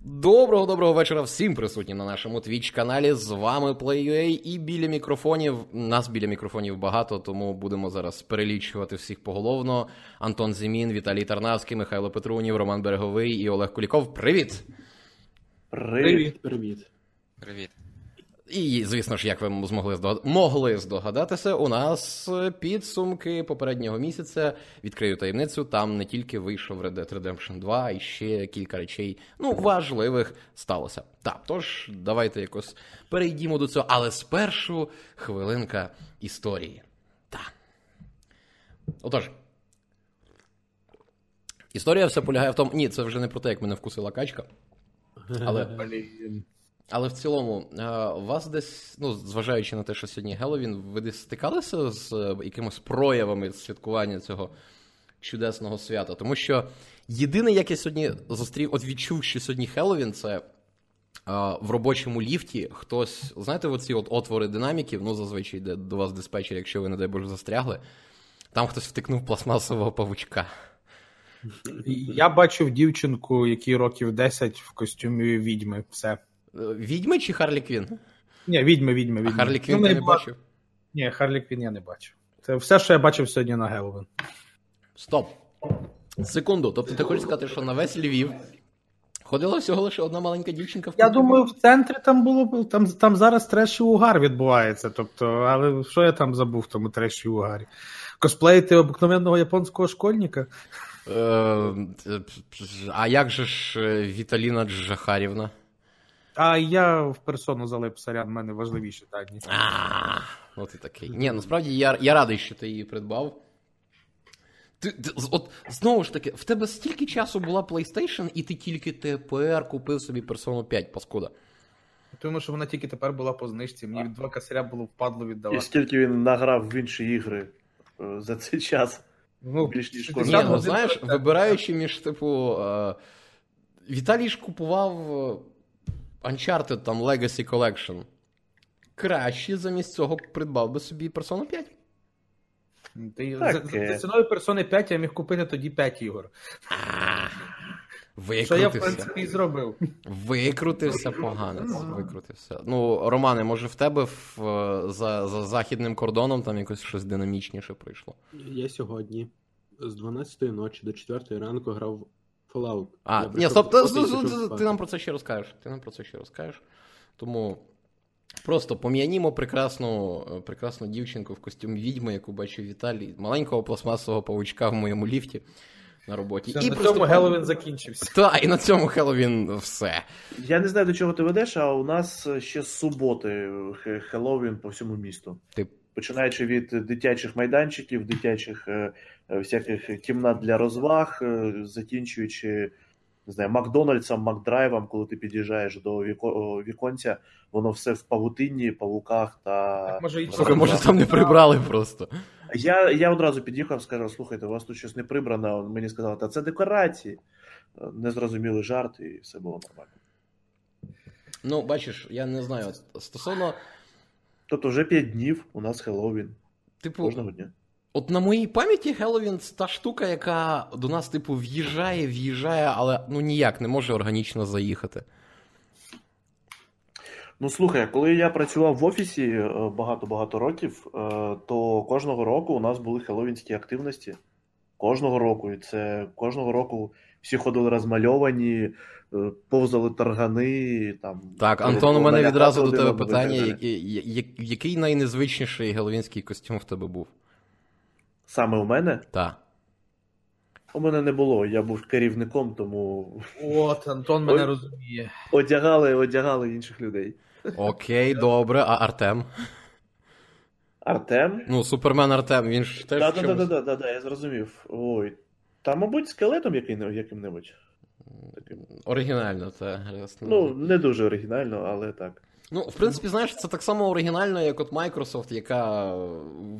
Доброго доброго вечора всім присутнім на нашому твіч каналі. З вами PlayUA і біля мікрофонів. Нас біля мікрофонів багато, тому будемо зараз перелічувати всіх поголовно. Антон Зімін, Віталій Тарнавський, Михайло Петрунів, Роман Береговий і Олег Куліков. Привіт! Привіт, привіт. Привіт. І, звісно ж, як ви змогли здогад... могли здогадатися, у нас підсумки попереднього місяця. Відкрию таємницю. Там не тільки вийшов Red Dead Redemption 2, а ще кілька речей ну, важливих сталося. Так, тож давайте якось перейдімо до цього. Але спершу хвилинка історії. Так. Отож. Історія все полягає в тому. Ні, це вже не про те, як мене вкусила качка. Але але в цілому, у вас десь, ну, зважаючи на те, що сьогодні Геловін, ви десь стикалися з е, якимись проявами святкування цього чудесного свята? Тому що єдине, як я сьогодні зустрів, от відчув, що сьогодні Хеллоуін, це в робочому ліфті хтось, знаєте, оці от отвори динаміків, ну, зазвичай йде до вас диспетчер, якщо ви, не дай Боже, застрягли, там хтось втикнув пластмасового павучка. Я бачив дівчинку, якій років 10 в костюмі відьми. Все. Відьми чи Харлі Квін? Ні, відьми, відьми, відьми. А Харлі Квін ну, ти не бачив? Ні, Харлі Квін я не бачив. Це все, що я бачив сьогодні на Геловін. Стоп. Секунду. Тобто ти хочеш сказати, що на весь Львів ходила всього лише одна маленька дівчинка в Я думаю, в центрі там було там там зараз треш і угар відбувається. Тобто, але що я там забув в тому треші угарі? Косплеїти обикновенного японського школьника? Е, а як же ж е, Віталіна Джахарівна? А я в персону залип сорян, в мене важливіші дані. А, ну ти такий. Ні, насправді я я радий, що ти її придбав. Ти, ти, от Знову ж таки, в тебе стільки часу була PlayStation, і ти тільки тепер купив собі Persona 5, паскуда. Тому що вона тільки тепер була по знижці. Мені два косаря було впадло віддавати. І скільки він награв в інші ігри е, за цей час. Ну, більш ніж Ні, ну знаєш, вибираючи між, типу, е, Віталій ж купував Uncharted там Legacy Collection. Краще замість цього придбав би собі Persona 5. Ти, за, за ціною персони 5 я міг купити тоді 5 ігор. Викрутився. Що я, в принципі, і зробив. Викрутився погано. Викрутився. Ну, Романе, може, в тебе в, за за західним кордоном там якось щось динамічніше прийшло? Я сьогодні з 12 ночі до 4 ранку грав Fallout. А, ні, стоп, ти, ти нам про це ще розкажеш. Ти нам про це ще розкажеш. Тому просто пом'янімо прекрасну прекрасну дівчинку в костюмі відьми, яку бачив Віталій, маленького пластмасового павучка в моєму ліфті на роботі. Все, і на просто... цьому Хеллоуін закінчився. Так, і на цьому Хеллоуін все. Я не знаю, до чого ти ведеш, а у нас ще з суботи Хеллоуін по всьому місту. Ти... Починаючи від дитячих майданчиків, дитячих е, всяких кімнат для розваг, е, закінчуючи не знаю, Макдональдсом, Макдрайвом, коли ти під'їжджаєш до віко... віконця, воно все в павутинні, павуках та. Так, може, і Слухай, може там не прибрали просто. Я я одразу під'їхав, сказав, слухайте, у вас тут щось не прибрано. Мені сказали, та це декорації. Незрозумілий жарт, і все було нормально. Ну, бачиш, я не знаю. Стосовно. Тобто вже 5 днів у нас Хеллоуін. Типу, Кожного дня. От на моїй пам'яті Хеллоуін це та штука, яка до нас, типу, в'їжджає, в'їжджає, але ну ніяк не може органічно заїхати. Ну, слухай, коли я працював в офісі е, багато-багато років, е, то кожного року у нас були хеллоуінські активності. Кожного року. І це кожного року всі ходили розмальовані, е, повзали таргани. Там, Так, Антон, у мене відразу до тебе питання: який, який найнезвичніший геловінський костюм в тебе був? Саме у мене? Так. У мене не було, я був керівником, тому. От, Антон мене розуміє. Одягали, одягали інших людей. Окей, добре, а Артем? Артем? Ну, Супермен Артем, він ж теж. Так, так, так, так, так, я зрозумів. Ой. Та, мабуть, скелетом яким-небудь. Оригінально, це. Ну, не дуже оригінально, але так. Ну, в принципі, знаєш, це так само оригінально, як от Microsoft, яка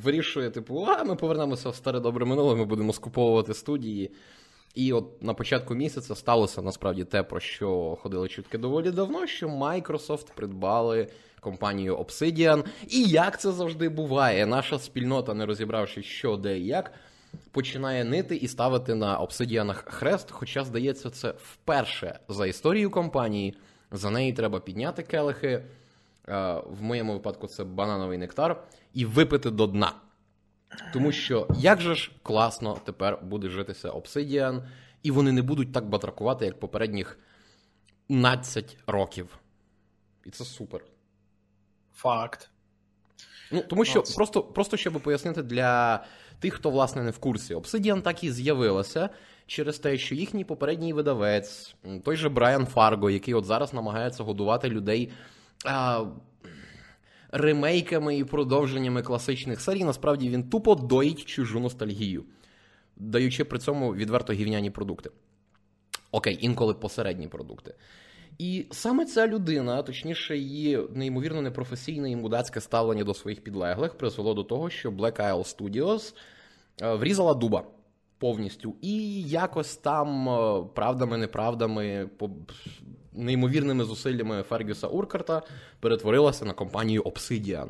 вирішує, типу, а ми повернемося в старе добре минуле, ми будемо скуповувати студії. І от на початку місяця сталося насправді те, про що ходили чутки доволі давно, що Microsoft придбали компанію Obsidian. І як це завжди буває, наша спільнота, не розібравши, що де і як, починає нити і ставити на обсидіанах хрест. Хоча, здається, це вперше за історію компанії. За неї треба підняти келихи. Е, в моєму випадку це банановий нектар, і випити до дна. Тому що як же ж класно тепер буде житися Obsidian, і вони не будуть так батракувати, як попередніх 15 років. І це супер. Факт. Ну, Тому що, просто, просто щоб пояснити для тих, хто, власне, не в курсі, Obsidian так і з'явилася через те, що їхній попередній видавець, той же Брайан Фарго, який от зараз намагається годувати людей. А, ремейками і продовженнями класичних серій, насправді він тупо доїть чужу ностальгію, даючи при цьому відверто гівняні продукти. Окей, інколи посередні продукти. І саме ця людина, точніше, її неймовірно непрофесійне і мудацьке ставлення до своїх підлеглих, призвело до того, що Black Isle Studios е, врізала дуба повністю. І якось там е, правдами, неправдами, неймовірними зусиллями Фергюса Уркарта перетворилася на компанію Obsidian.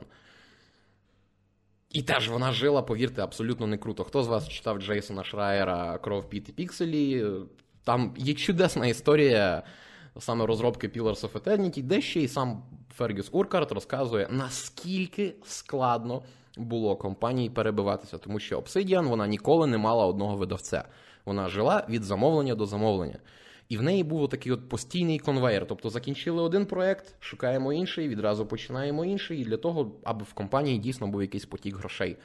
І теж вона жила, повірте, абсолютно не круто. Хто з вас читав Джейсона Шрайера Кров Піт і Пікселі? Там є чудесна історія саме розробки Pillars of Eternity, де ще й сам Фергюс Уркарт розказує, наскільки складно було компанії перебиватися, тому що Obsidian вона ніколи не мала одного видавця. Вона жила від замовлення до замовлення. І в неї був такий от постійний конвейер. Тобто закінчили один проект, шукаємо інший, відразу починаємо інший, і для того, аби в компанії дійсно був якийсь потік грошей.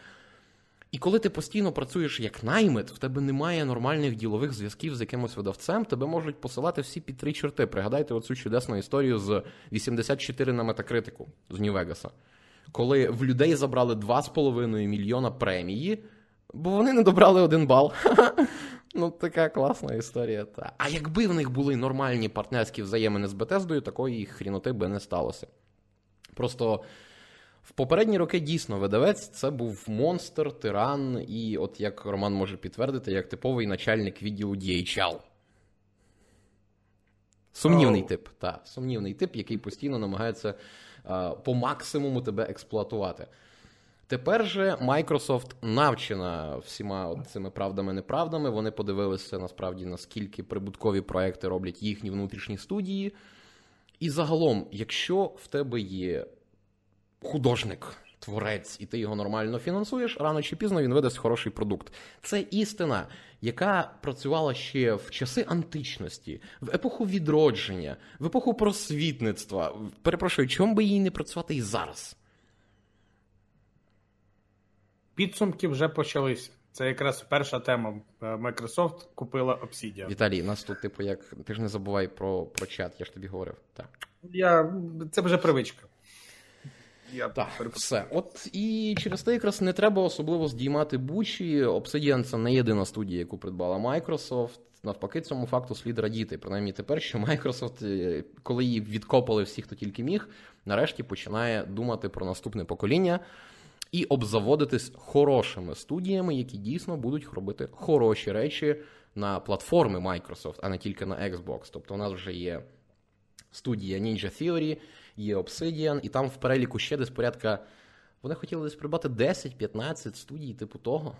І коли ти постійно працюєш як наймит, в тебе немає нормальних ділових зв'язків з якимось видавцем, тебе можуть посилати всі під три чорти. Пригадайте оцю чудесну історію з 84 на метакритику з Нью-Вегаса. Коли в людей забрали 2,5 мільйона премії, бо вони не добрали один бал. Ну, така класна історія. Та. А якби в них були нормальні партнерські взаємини з Бетездою, такої хріноти би не сталося. Просто в попередні роки дійсно видавець це був монстр, тиран, і, от як Роман може підтвердити, як типовий начальник відділу DHL. Сумнівний oh. тип, так, сумнівний тип, який постійно намагається а, по максимуму тебе експлуатувати. Тепер же Microsoft навчена всіма цими правдами-неправдами. Вони подивилися насправді, наскільки прибуткові проекти роблять їхні внутрішні студії. І загалом, якщо в тебе є художник, творець, і ти його нормально фінансуєш, рано чи пізно він видасть хороший продукт. Це істина, яка працювала ще в часи античності, в епоху відродження, в епоху просвітництва. Перепрошую, чому би їй не працювати і зараз? Підсумки вже почалися. Це якраз перша тема. Е, Microsoft купила Obsidian. Віталій, нас тут, типу, як ти ж не забувай про про чат, я ж тобі говорив. Так. Я... Це вже привичка. Я Так, все. От і через те якраз не треба особливо здіймати бучі. Obsidian це не єдина студія, яку придбала Microsoft. Навпаки, цьому факту слід радіти. Принаймні тепер, що Microsoft, е, коли її відкопали всі, хто тільки міг, нарешті починає думати про наступне покоління і обзаводитись хорошими студіями, які дійсно будуть робити хороші речі на платформи Microsoft, а не тільки на Xbox. Тобто у нас вже є студія Ninja Theory, є Obsidian, і там в переліку ще десь порядка. Вони хотіли десь придбати 10-15 студій, типу того.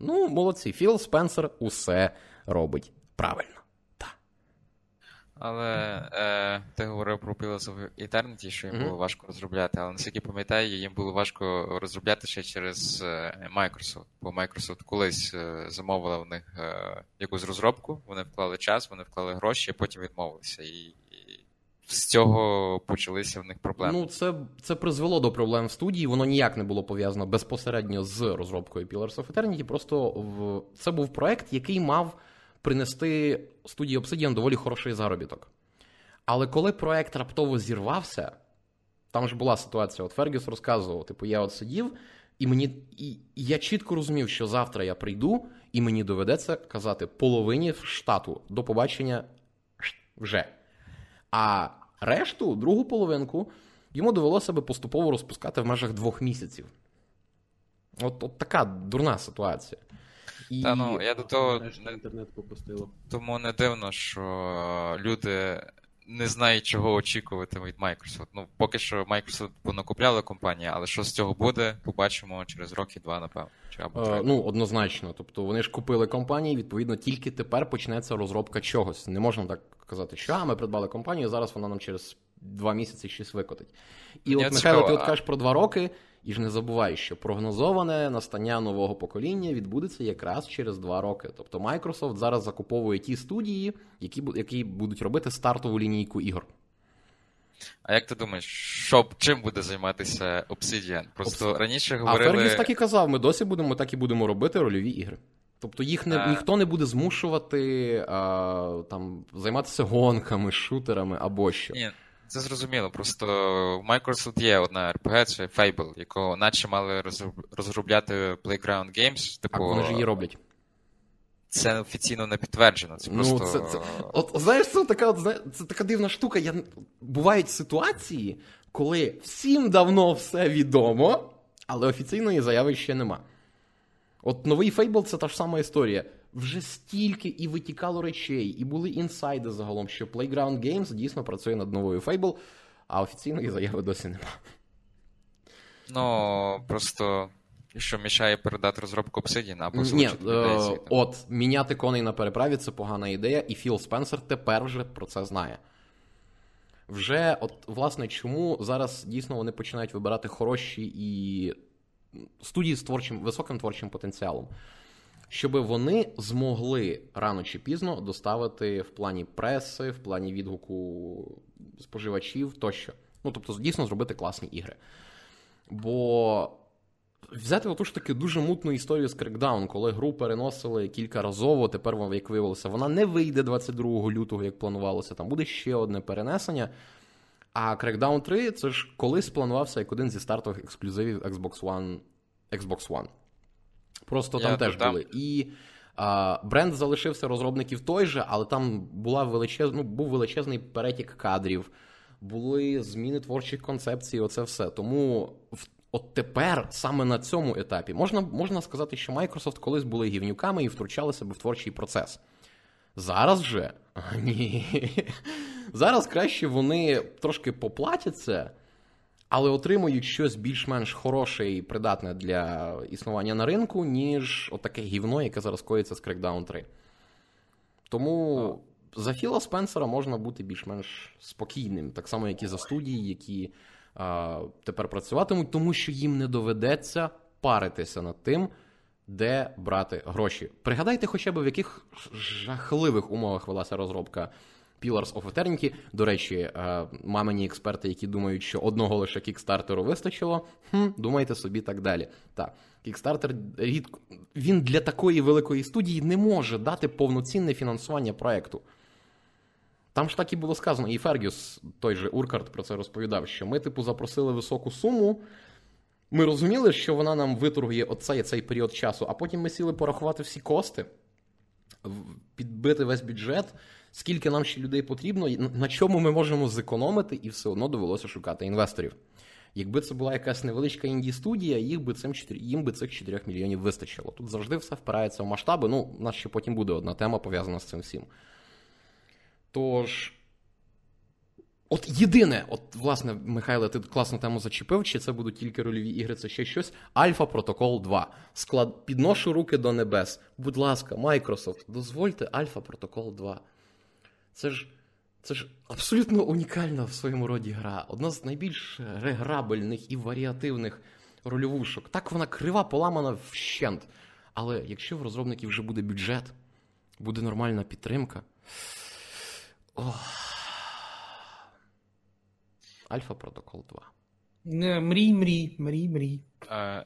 Ну, молодці, Філ Спенсер усе робить правильно. Але е, ти говорив про Pillars of Eternity, що їм mm-hmm. було важко розробляти, але наскільки пам'ятаю, їм було важко розробляти ще через е, Microsoft. Бо Microsoft колись е, замовила в них е, якусь розробку, вони вклали час, вони вклали гроші, а потім відмовилися. І з цього почалися в них проблеми. Ну, це це призвело до проблем в студії. Воно ніяк не було пов'язано безпосередньо з розробкою Pillars of Eternity. Просто в це був проект, який мав принести студії Obsidian доволі хороший заробіток. Але коли проект раптово зірвався, там ж була ситуація, от Фергюс розказував: типу, я от сидів, і мені і я чітко розумів, що завтра я прийду, і мені доведеться казати половині штату до побачення вже. А решту, другу половинку, йому довелося би поступово розпускати в межах двох місяців. От, от така дурна ситуація. І... Та ну, я до того... інтернет попустило. Тому не дивно, що люди не знаю, чого очікувати від Microsoft. Ну, поки що Microsoft понакупляли компанії, але що з цього буде, побачимо через роки два, напевно. Чи або Е, ну, однозначно. Тобто вони ж купили компанії, відповідно, тільки тепер почнеться розробка чогось. Не можна так казати, що а, ми придбали компанію, зараз вона нам через два місяці щось викотить. І Мені от, Михайло, ти от кажеш про два роки, і ж не забувай, що прогнозоване настання нового покоління відбудеться якраз через два роки. Тобто Microsoft зараз закуповує ті студії, які, які будуть робити стартову лінійку ігор. А як ти думаєш, що, чим буде займатися Obsidian? Просто Obsidian. раніше А говорили. Фергіс так і казав: ми досі будемо так і будемо робити рольові ігри. Тобто їх не, А. ніхто не буде змушувати а, там, займатися гонками, шутерами або що. Ні, це зрозуміло. Просто в Microsoft є одна RPG, це Fable, яку наче мали розробляти Playground Games. А Типу, вони ж її роблять. це офіційно не підтверджено. Це Ну, просто. це, це, от знаєш, це така, от, це така дивна штука. Я, бувають ситуації, коли всім давно все відомо, але офіційної заяви ще нема. От новий Fable це та ж сама історія. Вже стільки і витікало речей, і були інсайди загалом, що Playground Games дійсно працює над новою Fable, а офіційної заяви досі нема. Ну, просто. Що мішає передати розробку Obsidian або Ні, людей е, от міняти коней на переправі це погана ідея, і Філ Спенсер тепер вже про це знає. Вже, от, власне, чому зараз дійсно вони починають вибирати хороші і студії з творчим, високим творчим потенціалом, щоб вони змогли рано чи пізно доставити в плані преси, в плані відгуку споживачів тощо. Ну, тобто, дійсно зробити класні ігри. Бо взяти оту ж таки дуже мутну історію з Crackdown, коли гру переносили кількаразово, тепер, як виявилося, вона не вийде 22 лютого, як планувалося. Там буде ще одне перенесення. А Crackdown 3 це ж колись планувався як один зі стартових ексклюзивів Xbox One. Xbox One. Просто там Я теж додам. були. І а, бренд залишився розробників той же, але там була величез... ну, був величезний перетік кадрів, були зміни творчих концепцій, оце все. Тому от тепер, саме на цьому етапі, можна, можна сказати, що Microsoft колись були гівнюками і втручали себе в творчий процес. Зараз же ні. Зараз краще вони трошки поплатяться, але отримують щось більш-менш хороше і придатне для існування на ринку, ніж отаке гівно, яке зараз коїться з Crackdown 3. Тому за Філа Спенсера можна бути більш-менш спокійним, так само, як і за студії, які а, тепер працюватимуть, тому що їм не доведеться паритися над тим, де брати гроші. Пригадайте хоча б в яких жахливих умовах велася розробка Pillars of Eternity. До речі, е, мамині експерти, які думають, що одного лише кікстартеру вистачило, хм, думайте собі так далі. Так, кікстартер рідко він для такої великої студії не може дати повноцінне фінансування проекту. Там ж так і було сказано, і Фергюс, той же Уркарт, про це розповідав, що ми, типу, запросили високу суму. Ми розуміли, що вона нам виторгує оцей цей період часу, а потім ми сіли порахувати всі кости, підбити весь бюджет, скільки нам ще людей потрібно, на- чому ми можемо зекономити, і все одно довелося шукати інвесторів. Якби це була якась невеличка інді-студія, їх би цим 4, їм би цих 4 мільйонів вистачило. Тут завжди все впирається в масштаби. Ну, у нас ще потім буде одна тема пов'язана з цим всім. Тож. От єдине, от, власне, Михайле, ти класну тему зачепив, чи це будуть тільки рольові ігри, це ще щось. Альфа Протокол 2. Склад... Підношу руки до небес. Будь ласка, Microsoft, дозвольте Альфа Протокол 2. Це ж. Це ж абсолютно унікальна в своєму роді гра. Одна з найбільш реграбельних і варіативних рольовушок. Так вона крива, поламана вщент. Але якщо в розробників вже буде бюджет, буде нормальна підтримка. Альфа Протокол 2. Не, Мрій, мрій, мрій, мрій.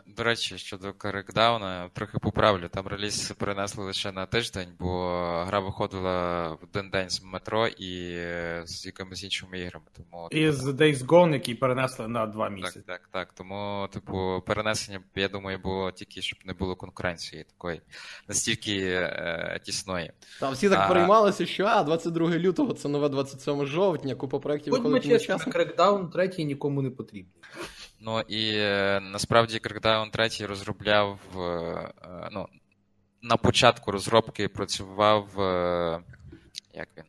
До речі, щодо Crackdown, трохи поправлю. Там реліз перенесли лише на тиждень, бо гра виходила в один день з метро і з якимись іншими іграми. Тому І з Days Gone, який перенесли на два так, місяці. так, так. Тому, типу, перенесення, я думаю, було тільки, щоб не було конкуренції такої настільки е, тісної. Там всі так А. переймалися, що а, 22 лютого це нове 27 жовтня, купа проєктів Будьмо виходить чесні, одночасно. Третій нікому не потрібен. Ну і е, насправді Crackdown 3 розробляв. е, ну, на початку розробки працював. е, Як він?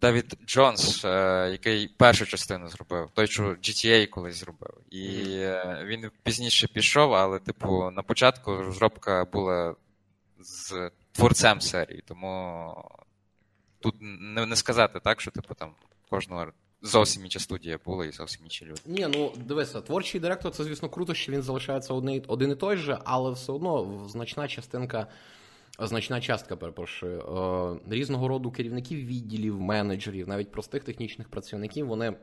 Давід Джонс, е, який першу частину зробив, той, що GTA колись зробив. І е, він пізніше пішов, але, типу, на початку розробка була з творцем серії, тому тут не сказати так, що типу там кожного зовсім інша студія була і зовсім інші люди. Ні, ну дивися, творчий директор, це, звісно, круто, що він залишається один, один і той же, але все одно значна частинка. Значна частка, перепрошую, е, різного роду керівників відділів, менеджерів, навіть простих технічних працівників, вони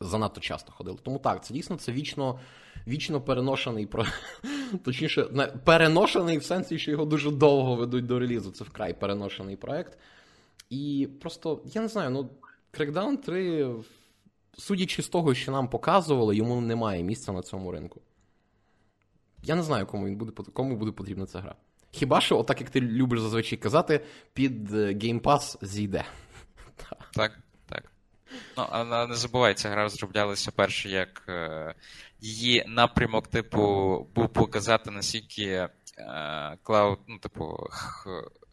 занадто часто ходили. Тому так, це дійсно це вічно вічно переношений точніше, переношений в сенсі, що його дуже довго ведуть до релізу. Це вкрай переношений проект. І просто, я не знаю, ну, Crackdown 3, судячи з того, що нам показували, йому немає місця на цьому ринку. Я не знаю, кому він буде кому буде потрібна ця гра. Хіба що, отак як ти любиш зазвичай казати, під е, Game Pass зійде. Так, так. Ну, але не забувай, ця гра розроблялася перше, як е, її напрямок, типу, був показати, наскільки е, клауд, ну, типу,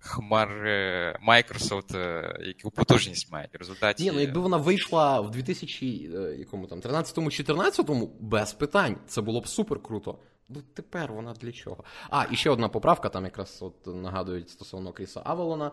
хмари Microsoft, е, яку потужність мають. В результаті... Ні, ну якби вона вийшла в 2013-14, без питань, це було б супер круто. Ну, тепер вона для чого? А, і ще одна поправка, там якраз от нагадують стосовно Кріса Авелона.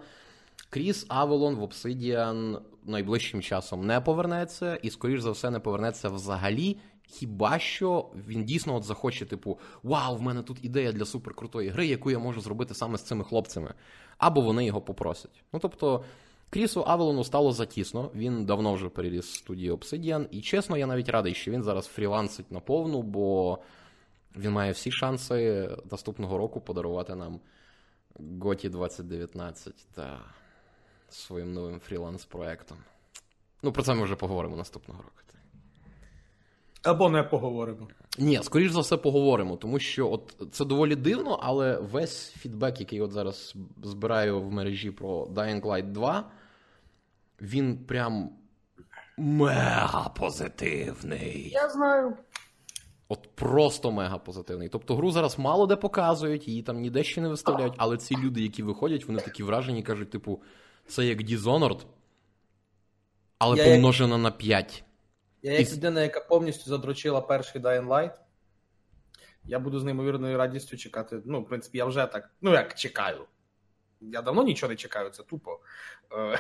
Кріс Авелон в Obsidian найближчим часом не повернеться, і, скоріш за все, не повернеться взагалі. Хіба що він дійсно от захоче, типу, вау, в мене тут ідея для суперкрутої гри, яку я можу зробити саме з цими хлопцями. Або вони його попросять. Ну тобто, Крісу Авелону стало затісно, він давно вже переріс студію Obsidian, і чесно, я навіть радий, що він зараз фрілансить наповну, бо він має всі шанси наступного року подарувати нам Готі 2019 та своїм новим фріланс-проектом. Ну, про це ми вже поговоримо наступного року. Або не поговоримо. Ні, скоріш за все, поговоримо, тому що от це доволі дивно, але весь фідбек, який от зараз збираю в мережі про Dying Light 2, він прям мега позитивний. Я знаю. От просто мега позитивний. Тобто гру зараз мало де показують, її там ніде ще не виставляють, але ці люди, які виходять, вони такі вражені кажуть, типу, це як Dishonored, але я помножено як... на 5. Я як людина, яка повністю задрочила перший Dying Light, я буду з неймовірною радістю чекати. Ну, в принципі, я вже так. Ну, як чекаю. Я давно нічого не чекаю, це тупо. Е,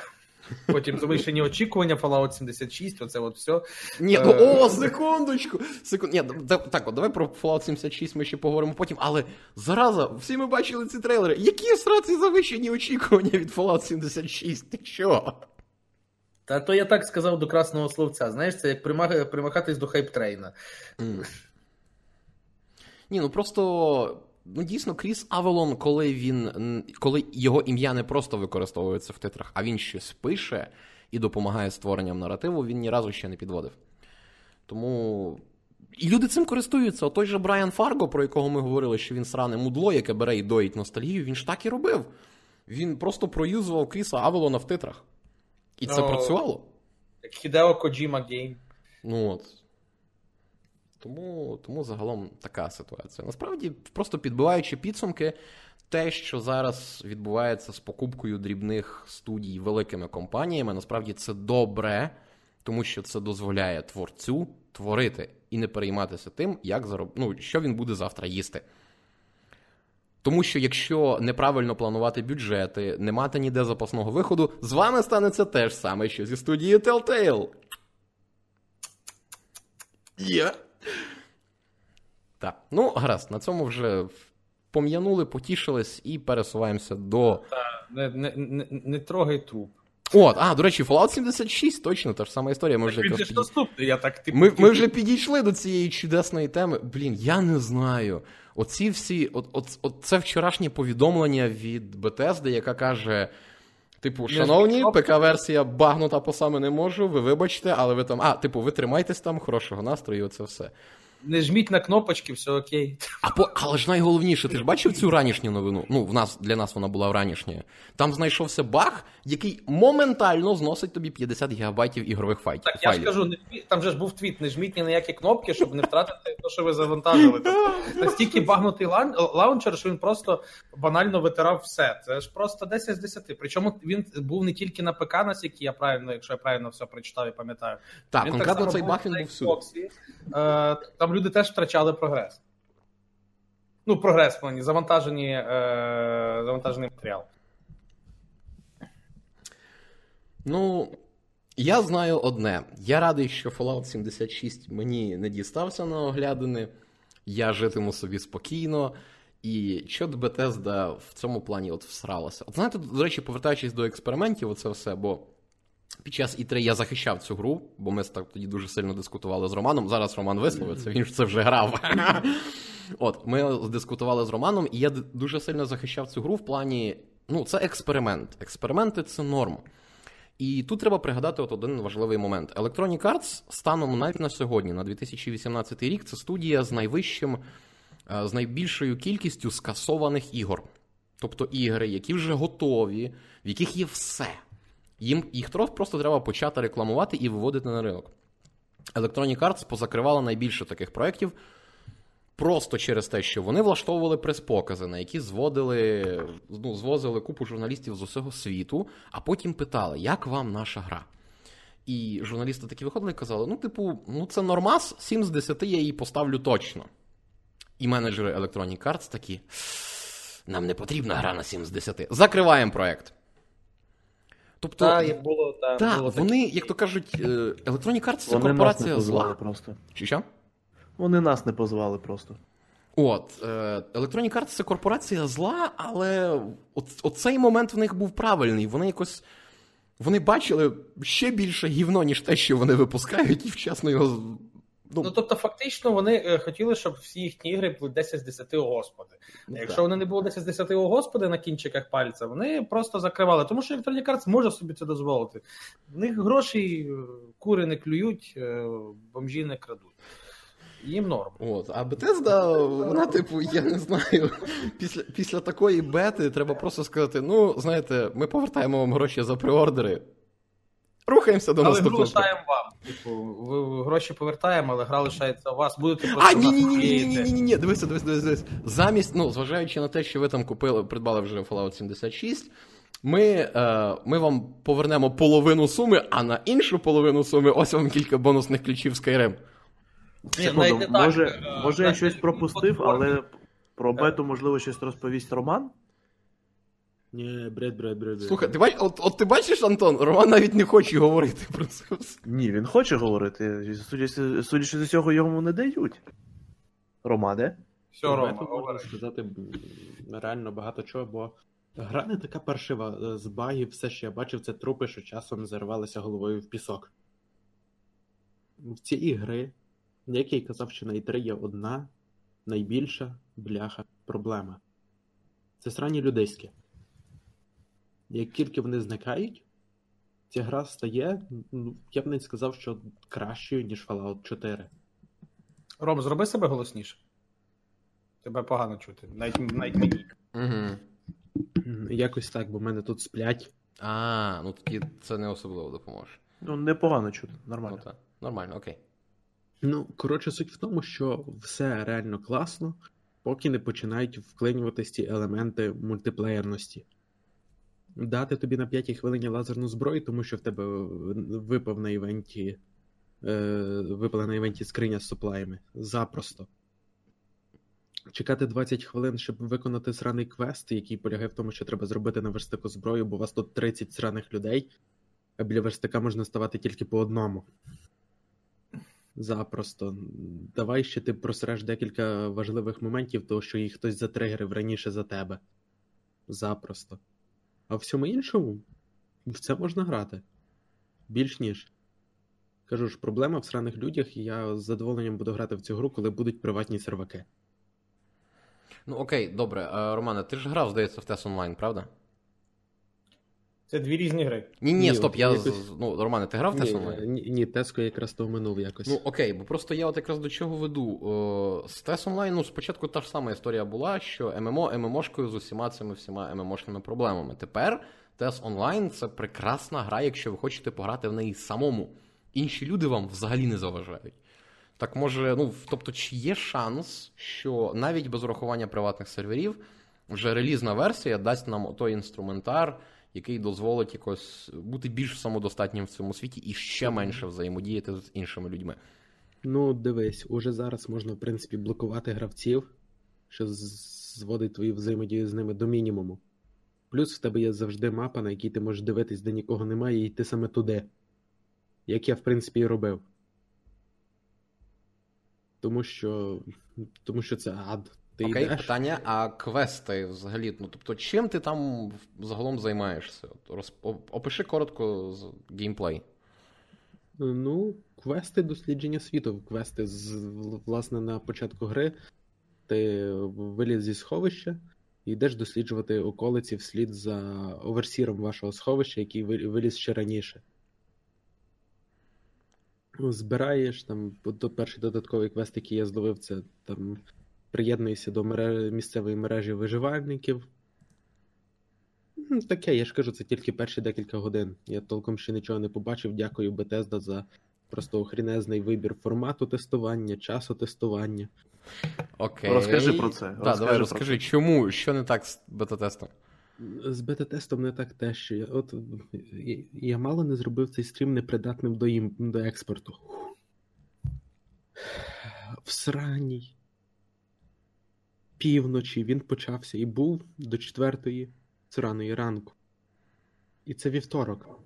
потім завищені очікування, Fallout 76, оце от все. Ні, ну о, секундочку! Секунд... Ні, Так, от давай про Fallout 76 ми ще поговоримо потім, але зараза, всі ми бачили ці трейлери. Які сраці завищені очікування від Fallout 76? Ти що? Та то я так сказав до красного словця. Знаєш, це як примахатись до хайп-трейна. Mm. Ні, ну просто. Ну, дійсно, Кріс Авелон, коли він. Коли його ім'я не просто використовується в титрах, а він щось пише і допомагає створенням наративу, він ні разу ще не підводив. Тому. І люди цим користуються. О той же Брайан Фарго, про якого ми говорили, що він сране мудло, яке бере і доїть ностальгію, він ж так і робив. Він просто проюзував Кріса Авелона в титрах. І це oh, працювало? Як Хідео Коджіма Гейм. Ну от. Тому тому загалом така ситуація. Насправді, просто підбиваючи підсумки, те, що зараз відбувається з покупкою дрібних студій великими компаніями, насправді це добре, тому що це дозволяє творцю творити і не перейматися тим, як зароб... ну, що він буде завтра їсти. Тому що якщо неправильно планувати бюджети, не мати ніде запасного виходу, з вами станеться те ж саме, що зі студією Telltale. Є. Yeah. Так. Ну, гаразд, на цьому вже пом'янули, потішились і пересуваємося до. Не, не, не, не трогай труп. От, а, до речі, Fallout 76, точно та ж сама історія. Ми вже підійшли. Наступний, я так, типу, ми, ми вже підійшли до цієї чудесної теми. Блін, я не знаю. Оці всі, от, от, от це вчорашнє повідомлення від Bethesda, яка каже: типу, шановні, ПК-версія багнута по саме не можу, ви вибачте, але ви там. А, типу, ви тримайтесь там, хорошого настрою, оце все. Не жміть на кнопочки, все окей. А по, але ж найголовніше, ти ж бачив цю ранішню новину? Ну, в нас для нас вона була ранішньою. Там знайшовся баг, який моментально зносить тобі 50 гігабайтів ігрових файлів. Так я ж кажу, не там же ж був твіт, не жміть ні на які кнопки, щоб не втратити те, що ви завантажили. Тобто, настільки багнутий лан... лаунчер, що він просто банально витирав все. Це ж просто 10 з 10. Причому він був не тільки на ПК, наскільки я правильно, якщо я правильно все прочитав і пам'ятаю. Так, він конкретно так цей баг він був всюди. Е, там люди теж втрачали прогрес. Ну, прогрес плані, завантажені, е, завантажений матеріал. Ну, я знаю одне. Я радий, що Fallout 76 мені не дістався на оглядини. Я житиму собі спокійно. І що Bethesda в цьому плані от всралася. От знаєте, до речі, повертаючись до експериментів, оце все, бо під час І3 я захищав цю гру, бо ми так тоді дуже сильно дискутували з Романом. Зараз Роман висловиться, він ж це вже грав. От, ми дискутували з Романом, і я дуже сильно захищав цю гру в плані. Ну, це експеримент. Експерименти це норм. І тут треба пригадати от один важливий момент. Electronic Arts станом навіть на сьогодні, на 2018 рік, це студія з найвищим, е, з найбільшою кількістю скасованих ігор. Тобто ігри, які вже готові, в яких є все. Їм їх просто треба почати рекламувати і виводити на ринок. Electronic Arts позакривала найбільше таких проєктів просто через те, що вони влаштовували прес-покази, на які зводили, ну, звозили купу журналістів з усього світу, а потім питали, як вам наша гра? І журналісти такі виходили і казали: ну, типу, ну це нормас, 7 з 10 я її поставлю точно. І менеджери Electronic Arts такі: нам не потрібна гра на 7 з 10. Закриваємо проект. Тобто, та, було, та, та, було вони, як то кажуть, е, Electronic Arts це корпорація зла. Просто. Чи що? Вони нас не позвали просто. От, е, Electronic Arts це корпорація зла, але от, оцей момент в них був правильний. Вони якось. Вони бачили ще більше гівно, ніж те, що вони випускають, і вчасно його Ну, ну тобто, фактично, вони е, хотіли, щоб всі їхні ігри були 10 з 10 о Господи. Ну, Якщо так. вони не було 10 з 10 о Господи на кінчиках пальця, вони просто закривали. Тому що Electronic Arts може собі це дозволити. В них гроші е, кури не клюють, е, бомжі не крадуть. Їм норм. От, а Bethesda, вона, типу, я не знаю, після після такої бети треба просто сказати: ну, знаєте, ми повертаємо вам гроші за преордери. Рухаємося до але наступного. Але лишаємо вам. Типу, ви гроші повертаємо, але гра лишається у вас. Будете. А, ні, ні, ні, ні, ні, ні, ні, ні, дивися, дивися, дивися. Замість, ну, зважаючи на те, що ви там купили, придбали вже Fallout 76. Ми е, ми вам повернемо половину суми, а на іншу половину суми ось вам кілька бонусних ключів Skyrim. Секунду, може, може я щось пропустив, але про бету, можливо, щось розповість Роман? Ні, бред, бред, бред. Слухай, ти бач, от, от ти бачиш, Антон, Роман навіть не хоче говорити про це. Ні, він хоче говорити. Судячи, судячи з цього, йому не дають. Романе? Все, Рома, можна сказати реально багато чого, бо гра не така паршива. З багів все, що я бачив, це трупи, що часом зарвалися головою в пісок. В ці ігри, як я й казав, що на І3 є одна найбільша бляха проблема. Це срані людейські. Як тільки вони зникають, ця гра стає, ну, я б не сказав, що кращою, ніж Fallout 4. Ром, зроби себе голосніше. Тебе погано чути, навіть навіть мені. Угу. Якось так, бо в мене тут сплять. А, ну тоді це не особливо допоможе. Ну, непогано чути, нормально. Ну, так. Нормально, окей. Ну, коротше, суть в тому, що все реально класно, поки не починають вклинюватися ці елементи мультиплеєрності дати тобі на п'ятій хвилині лазерну зброю, тому що в тебе випав на івенті е, випала на івенті скриня з суплаями. Запросто. Чекати 20 хвилин, щоб виконати сраний квест, який полягає в тому, що треба зробити на верстику зброю, бо у вас тут 30 сраних людей, а біля верстика можна ставати тільки по одному. Запросто. Давай ще ти просреш декілька важливих моментів, того що їх хтось затригерив раніше за тебе. Запросто. А всьому іншому в це можна грати. Більш ніж. Кажу ж, проблема в сраних людях, і я з задоволенням буду грати в цю гру, коли будуть приватні серваки. Ну окей, добре. Романе, ти ж грав, здається, в Тес онлайн, правда? Це дві різні гри. Ні, ні, Ні, стоп, я. Ну, Романе, ти грав Ні, онлайн? ні, ні, Теско якраз то минув якось. Ну окей, бо просто я от якраз до чого веду. О, з TES Online, ну, спочатку та ж сама історія була, що ММО ММОшкою з усіма цими всіма ММОшними проблемами. Тепер TES Online це прекрасна гра, якщо ви хочете пограти в неї самому. Інші люди вам взагалі не заважають. Так може, ну тобто, чи є шанс, що навіть без урахування приватних серверів вже релізна версія дасть нам той інструментар, який дозволить якось бути більш самодостатнім в цьому світі і ще менше взаємодіяти з іншими людьми. Ну, дивись, уже зараз можна, в принципі, блокувати гравців, що зводить твою взаємодію з ними до мінімуму. Плюс в тебе є завжди мапа, на якій ти можеш дивитись, де нікого немає, і йти саме туди. Як я, в принципі, і робив. Тому що. Тому що це ад. Ти Окей, йдеш, питання, а квести взагалі, ну тобто, чим ти там загалом займаєшся? От. Опиши коротко геймплей. Ну, квести дослідження світу. Квести з власне на початку гри. Ти виліз зі сховища і йдеш досліджувати околиці вслід за оверсіром вашого сховища, який виліз ще раніше. Збираєш там, перший додатковий квест, який я зловив, це там приєднуєшся до мережі, місцевої мережі виживальників. Ну, Таке, я ж кажу, це тільки перші декілька годин. Я толком ще нічого не побачив. Дякую Bethesda за просто охрінезний вибір формату тестування, часу тестування. Окей. Розкажи про це, Так, розкажи давай про розкажи, це. чому, що не так з бета-тестом? З бета-тестом не так те, що я, от, я- я мало не зробив цей стрім непридатним до, їм, до експорту. В сраній півночі він почався і був до четвертої сраної ранку. І це вівторок.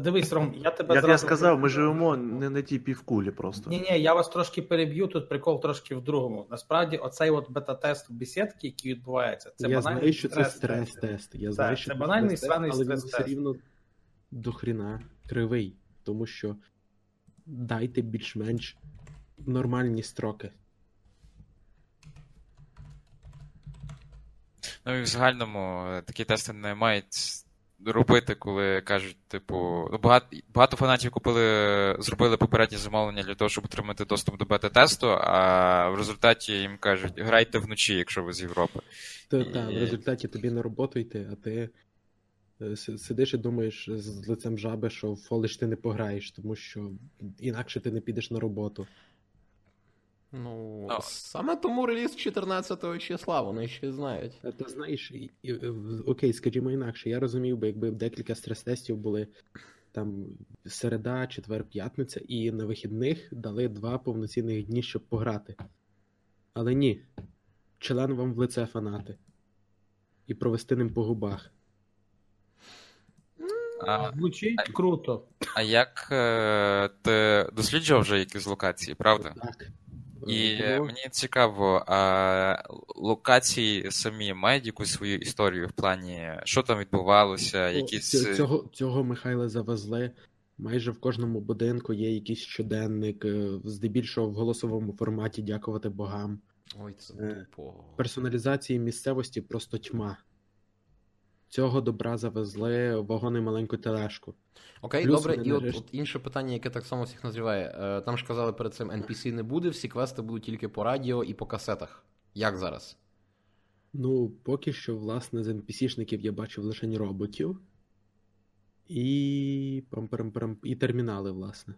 Дивись, Ром, я тебе Як я зразу... сказав, ми живемо не на тій півкулі просто. Ні, ні, я вас трошки переб'ю. Тут прикол трошки в другому. Насправді, оцей от бета-тест в бесідки, який відбувається, це я банальний знаю, що це стрес-тест. стрес-тест. Я знаю, що це банальний стрес-тест, сраний але він стрес-тест. все рівно до хріна кривий, тому що дайте більш-менш нормальні строки. Ну і в загальному е, такі тести не мають робити, коли кажуть, типу, ну, багато, багато фанатів купили, зробили попереднє замовлення для того, щоб отримати доступ до бета-тесту, а в результаті їм кажуть, грайте вночі, якщо ви з Європи. Та, І- та, в результаті тобі на роботу йти, а ти е, сидиш і думаєш з лицем жаби, що в фолиш ти не пограєш, тому що інакше ти не підеш на роботу. Ну, Ну. саме тому реліз 14 числа, вони ще знають. А Ти знаєш, і, і, е, окей, скажімо інакше, я розумів би, якби декілька стрес-тестів були там середа, четвер, п'ятниця, і на вихідних дали два повноцінних дні, щоб пограти. Але ні, член вам в лице фанати. І провести ним по губах. А, Звучить круто. а як е, ти досліджував вже якісь локації, правда? Так. І Е, е, було- мені цікаво, а локації самі мають якусь свою історію в плані, що там відбувалося, О, якісь. Цього, цього Михайла завезли. Майже в кожному будинку є якийсь щоденник, е, здебільшого в голосовому форматі, дякувати богам. Ой, це Е, тупо. Персоналізації місцевості просто тьма. Цього добра завезли вагони маленьку тележку. Окей, Плюс добре, і от, от інше питання, яке так само всіх назріває. Е, Там ж казали перед цим NPC не буде, всі квести будуть тільки по радіо і по касетах. Як зараз? Ну, поки що, власне, з NPC-шників я бачив лише роботів і і термінали, власне.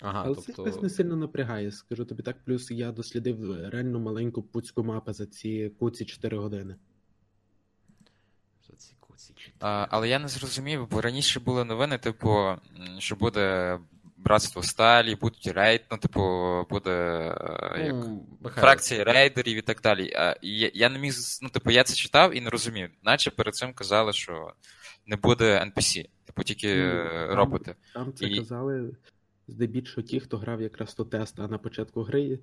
Ага, Але це тобто. якось не сильно напрягає, скажу тобі так. Плюс я дослідив реально маленьку пуцьку мапу за ці куці 4 години. За ці куці чотири. А, але я не зрозумів, бо раніше були новини, типу, що буде братство сталі, будуть рейд, ну, типу, буде е, як, Ну, Михайло, рейдерів і так далі. А, і я, я не міг, ну, типу, я це читав і не розумів. Наче перед цим казали, що не буде NPC, типу, тільки Ну, там- роботи. Там це І- казали здебільшого ті, хто грав якраз то тест, а на початку гри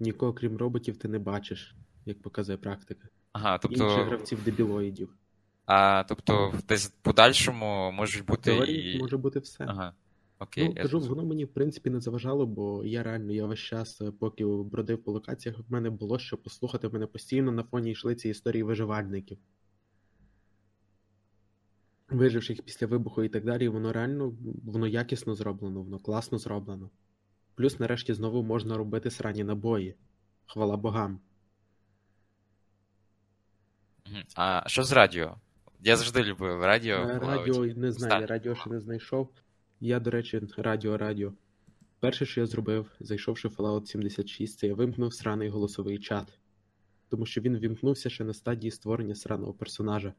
нікого крім роботів ти не бачиш, як показує практика. Ага, Інших тобто, гравців дебілоїдів. А, тобто десь в подальшому можуть бути теорії і. може бути все. Ага. Окей, ну, я кажу, воно мені в принципі не заважало, бо я реально я весь час, е, поки бродив по локаціях, в мене було що послухати. В мене постійно на фоні йшли ці історії виживальників. виживших після вибуху і так далі, воно реально воно якісно зроблено, воно класно зроблено. Плюс, нарешті, знову можна робити срані набої. Хвала богам. А що з радіо? Я завжди любив радіо. Е. Радіо не знаю, я радіо ще не знайшов. Я, до речі, радіо, радіо. Перше, що я зробив, зайшовши в Fallout 76, це я вимкнув сраний голосовий чат. Тому що він вімкнувся ще на стадії створення сраного персонажа.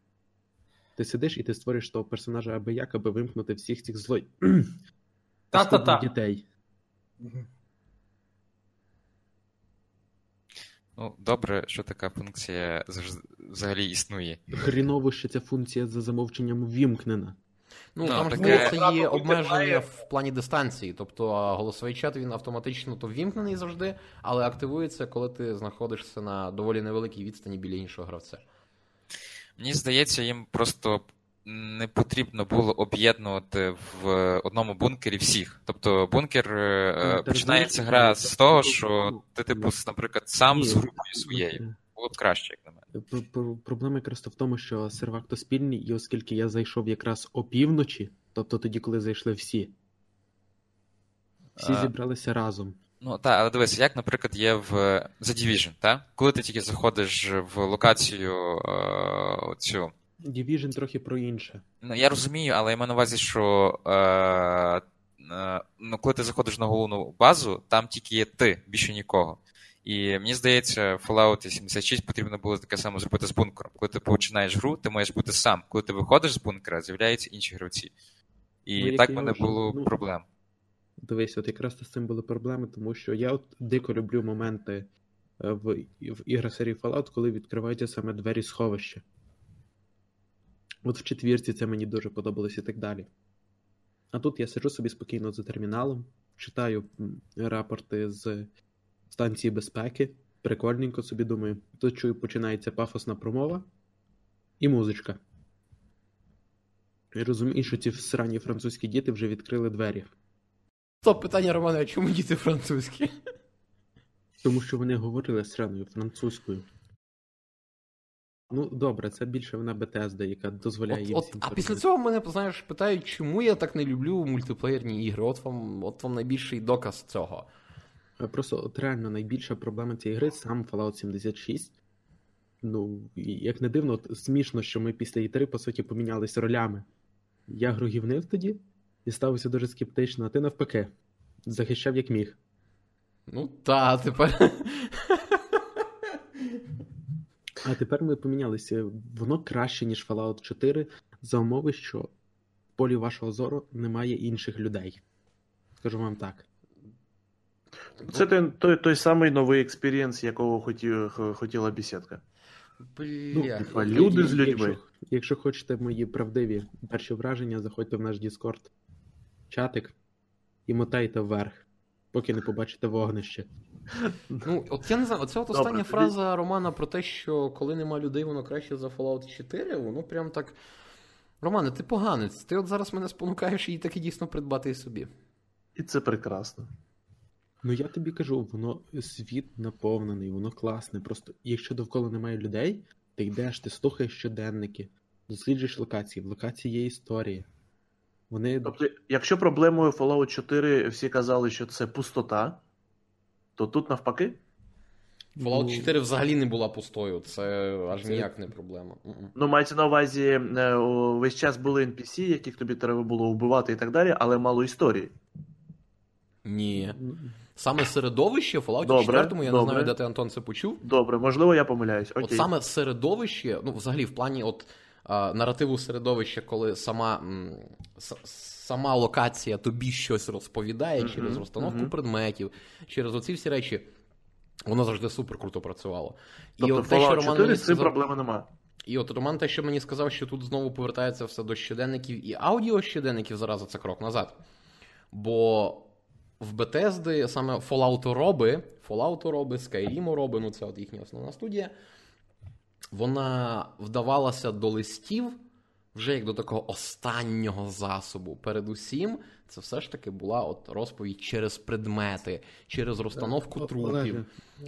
Ти сидиш і ти створюєш того персонажа аби як, аби вимкнути всіх цих злой. Та-та-та. дітей. Ну, добре, що така функція взагалі існує. Хріново, що ця функція за замовченням ввімкнена. Ну, Ну, там ж таке- здається, є обмеження в плані дистанції. Тобто голосовий чат він автоматично то ввімкнений завжди, але активується, коли ти знаходишся на доволі невеликій відстані біля іншого гравця. Мені здається, їм просто не потрібно було об'єднувати в одному бункері всіх. Тобто бункер е, Ну, починається гра з того, ну, що ну, ти, типу, ну, наприклад, сам з групою своєю. е, Було б краще, як на мене. Про- Проблема якраз в тому, що сервак то спільний, і оскільки я зайшов якраз опівночі, тобто тоді, коли зайшли всі, всі А. зібралися разом. Ну так, але дивись, як, наприклад, є в The Division, так? Коли ти тільки заходиш в локацію е, цю. Division трохи про інше. Ну, я розумію, але я маю на увазі, що е, е, ну, коли ти заходиш на головну базу, там тільки є ти, більше нікого. І мені здається, в Fallout 76 потрібно було таке саме зробити з бункером. Коли ти починаєш гру, ти маєш бути сам. Коли ти виходиш з бункера, з'являються інші гравці. І Ну, так в мене вже- було ну, проблем. Дивись, от якраз з цим були проблеми, тому що я от дико люблю моменти е, в, в іграх серії Fallout, коли відкриваються саме двері сховища. От в четвірці це мені дуже подобалось і так далі. А тут я сиджу собі спокійно за терміналом, читаю рапорти з станції безпеки, прикольненько собі думаю. Тут чую, починається пафосна промова і музичка. І розумію, що ці срані французькі діти вже відкрили двері. Стоп, питання Романе, чому діти французькі? Тому що вони говорили сраною французькою. Ну, добре, це більше вона Bethesda, яка дозволяє От, їм от, всім а після цього мене, знаєш, питають, чому я так не люблю мультиплеєрні ігри. От вам, от вам найбільший доказ цього. Просто от реально найбільша проблема цієї гри сам Fallout 76. Ну, як не дивно, от смішно, що ми після І3, по суті, помінялись ролями. Я гру гівнив тоді і ставився дуже скептично, а ти навпаки, захищав як міг. Ну та, тепер. А тепер ми помінялися. Воно краще, ніж Fallout 4, за умови, що в полі вашого зору немає інших людей. Скажу вам так. Це той, той, той самий новий експірієнс, якого хотів, хотіла бісідка. Бля. типа, люди з людьми. Якщо, якщо хочете мої правдиві перші враження, заходьте в наш Discord чатик і мотайте вверх, поки не побачите вогнище. Ну, от я не знаю, оця от остання тоді- фраза Романа про те, що коли нема людей, воно краще за Fallout 4, воно прям так. Романе, ти поганець. Ти от зараз мене спонукаєш її таки дійсно придбати і собі. І це прекрасно. Ну я тобі кажу, воно світ наповнений, воно класне. Просто якщо довкола немає людей, ти йдеш, ти слухаєш щоденники, досліджуєш локації, в локації є історія. Вони Тобто, якщо проблемою Fallout 4 всі казали, що це пустота, то тут навпаки. Fallout ну, 4 взагалі не була пустою, це аж ніяк не проблема. Ну, мається на увазі, е, весь час були NPC, яких тобі треба було вбивати і так далі, але мало історії. Ні. ну, Саме середовище в Fallout 4, я не знаю, де ти Антон це почув. Добре, можливо, я помиляюсь. Окей. От саме середовище, ну, взагалі, в плані от, а, наративу середовища, коли сама, м, с- сама локація тобі щось розповідає Мгм, через розстановку мгм. предметів, через оці всі речі, воно завжди супер круто працювало. тобто, от те, що Роман 4 з цим сказав- проблеми нема. І от Роман те, що мені сказав, що тут знову повертається все до щоденників і аудіо щоденників, зараз це крок назад. Бо в Bethesda саме Fallout роби, Fallout роби, Skyrim роби, ну це от їхня основна студія. Вона вдавалася до листів вже як до такого останнього засобу. Передусім, це все ж таки була от розповідь через предмети, через розстановку трупів,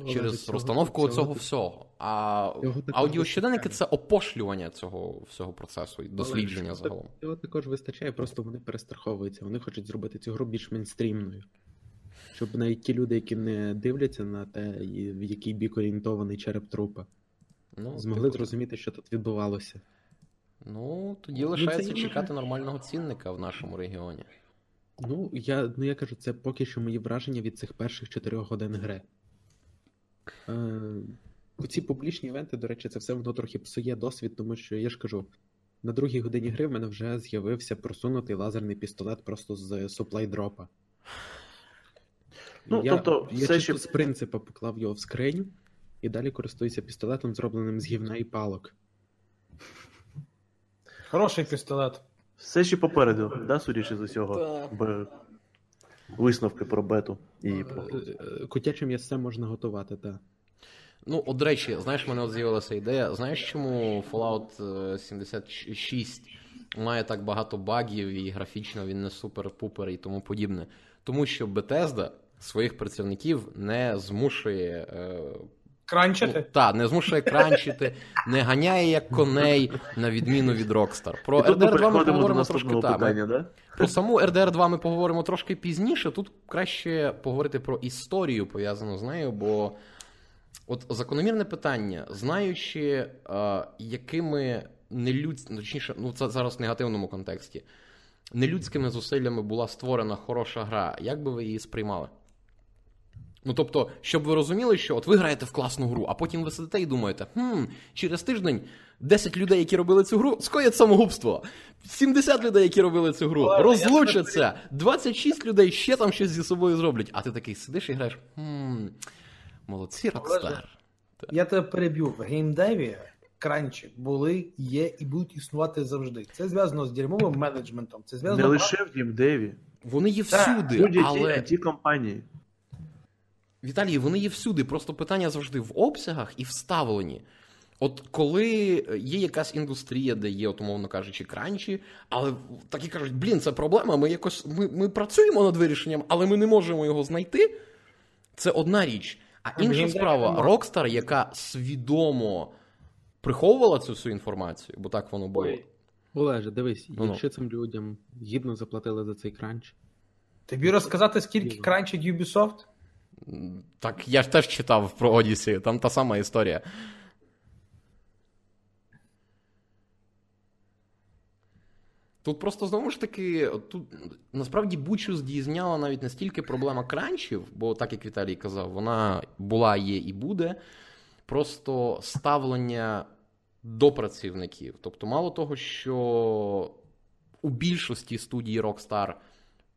через цього- розстановку цього, всього. А аудіощоденники це опошлювання цього всього процесу і дослідження Олеже, загалом. Цього також вистачає, просто вони перестраховуються. Вони хочуть зробити цю гру більш мейнстрімною. Щоб навіть ті люди, які не дивляться на те, в який бік орієнтований череп трупа, Ну, змогли типу, зрозуміти, що тут відбувалося. Ну, тоді Ну, лишається це чекати може. нормального цінника в нашому регіоні. Ну, я, ну, я кажу, це поки що мої враження від цих перших чотирьох годин гри. Е, оці публічні івенти, до речі, це все воно трохи псує досвід, тому що я ж кажу, на другій годині гри в мене вже з'явився просунутий лазерний пістолет просто з суплай дропа. Ну, я, тобто, я все чисто ще- з принципу поклав його в скриню і далі користуюся пістолетом, зробленим з гівна і палок. Хороший пістолет. Все ще попереду, да, судячи з усього, Б... висновки про бету і про. Е, е, Котяче м'ясце можна готувати, так. Ну, от, до речі, знаєш, в мене от з'явилася ідея. Знаєш, чому Fallout е, 76 має так багато багів і графічно він не супер-пупер і тому подібне? Тому що Bethesda своїх працівників не змушує. Е, Кранчити. та, не змушує кранчити, не ганяє як коней, на відміну від Rockstar. Про І RDR2 ми поговоримо трошки питання, да? про саму RDR 2 ми поговоримо трошки пізніше. Тут краще поговорити про історію, пов'язану з нею, бо от закономірне питання, знаючи, е, якими нелюдськими, точніше, ну це зараз в негативному контексті, нелюдськими зусиллями була створена хороша гра, як би ви її сприймали? Ну, тобто, щоб ви розуміли, що от ви граєте в класну гру, а потім ви сидите і думаєте, хм, через тиждень 10 людей, які робили цю гру, скоять самогубство. 70 людей, які робили цю гру, Ладно, розлучаться. 26 людей ще там щось зі собою зроблять. А ти такий сидиш і граєш. Хм, молодці, Rockstar. Я тебе переб'ю. В геймдеві кранчі були, є і будуть існувати завжди. Це зв'язано з дерьмовим менеджментом. Це Не зв'язано лише в Дімдеві, Вони є Так, всюди, але it компанії. Віталій, вони є всюди. Просто питання завжди в обсягах і вставленні. От коли є якась індустрія, де є, от, умовно кажучи, кранчі, але такі кажуть, блін, це проблема. Ми якось ми, ми працюємо над вирішенням, але ми не можемо його знайти. Це одна річ. А інша справа. Rockstar, яка свідомо приховувала цю всю інформацію, бо так воно було. Олеже, дивись, Ну-ну. якщо цим людям гідно заплатили за цей кранч, Тобі розказати, скільки кранчить Ubisoft? Так, я ж теж читав про Одісі, там та сама історія. Тут просто знову ж таки, тут насправді Бучу здійсняла навіть не стільки проблема кранчів, бо так як Віталій казав, вона була, є і буде. Просто ставлення до працівників. Тобто, мало того, що у більшості студій Rockstar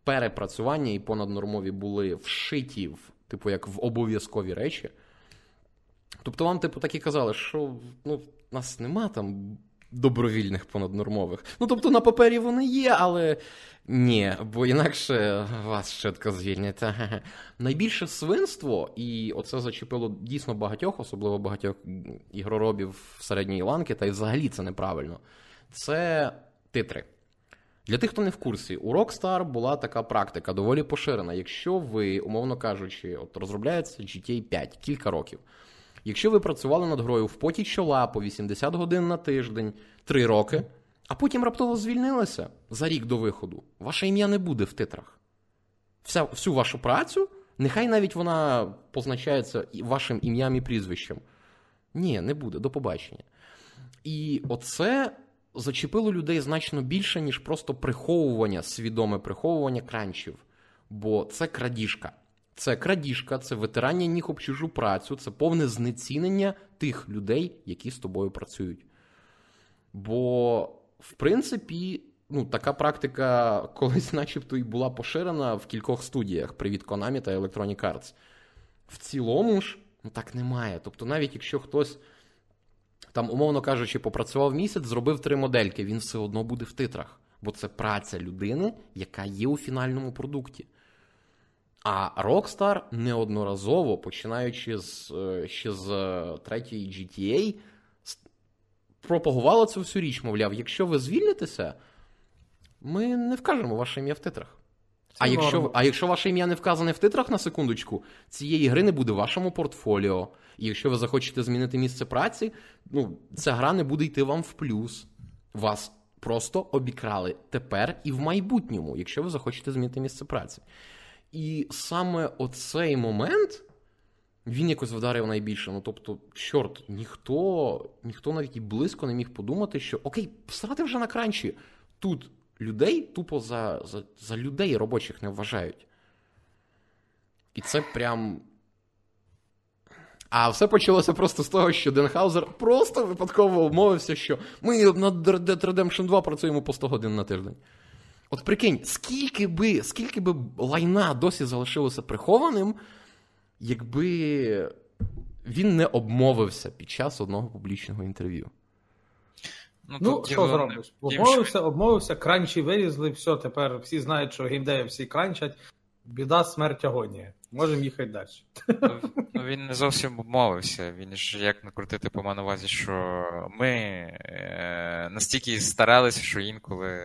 перепрацювання і понаднормові були вшиті в, типу, як в обов'язкові речі. Тобто вам, типу, так і казали, що ну, нас нема там добровільних понаднормових. Ну, тобто, на папері вони є, але ні, бо інакше вас швидко звільнять. Найбільше свинство, і оце зачепило дійсно багатьох, особливо багатьох ігроробів середньої ланки, та й взагалі це неправильно. Це титри. Для тих, хто не в курсі, у Rockstar була така практика доволі поширена. Якщо ви, умовно кажучи, от розробляється GTA 5 кілька років. Якщо ви працювали над грою в поті чола по 80 годин на тиждень, 3 роки, а потім раптово звільнилися за рік до виходу, ваше ім'я не буде в титрах. Вся, всю вашу працю, нехай навіть вона позначається вашим ім'ям і прізвищем. Ні, не буде, до побачення. І оце зачепило людей значно більше, ніж просто приховування, свідоме приховування кранчів. Бо це крадіжка. Це крадіжка, це витирання ніг об чужу працю, це повне знецінення тих людей, які з тобою працюють. Бо, в принципі, ну, така практика колись, начебто, і була поширена в кількох студіях привіт Konami та Electronic Arts. В цілому ж, ну так немає. Тобто, навіть якщо хтось там, умовно кажучи, попрацював місяць, зробив три модельки, він все одно буде в титрах. Бо це праця людини, яка є у фінальному продукті. А Rockstar неодноразово, починаючи з, е, ще з е, третьої GTA, пропагувала цю всю річ, мовляв, якщо ви звільнитеся, ми не вкажемо ваше ім'я в титрах. А якщо, а якщо ваше ім'я не вказане в титрах на секундочку, цієї гри не буде в вашому портфоліо. І якщо ви захочете змінити місце праці, ну, ця гра не буде йти вам в плюс. Вас просто обікрали тепер і в майбутньому, якщо ви захочете змінити місце праці. І саме оцей момент він якось вдарив найбільше. Ну тобто, чорт, ніхто ніхто навіть і близько не міг подумати, що окей, всрати вже на кранчі. Тут людей тупо за, за, за людей робочих не вважають. І це прям. А все почалося просто з того, що Денхаузер просто випадково умовився, що ми над Dead Redemption 2 працюємо по 100 годин на тиждень. От прикинь, скільки би скільки би лайна досі залишилося прихованим, якби він не обмовився під час одного публічного інтерв'ю. Ну, ну що зробиш? Обмовився, обмовився, кранчі вилізли, все, тепер всі знають, що геймдеї всі кранчать. Біда, смерть, агонія. Можемо їхати далі. Ну, ну, він не зовсім обмовився. Він ж як накрутити по увазі, що ми е, настільки старалися, що інколи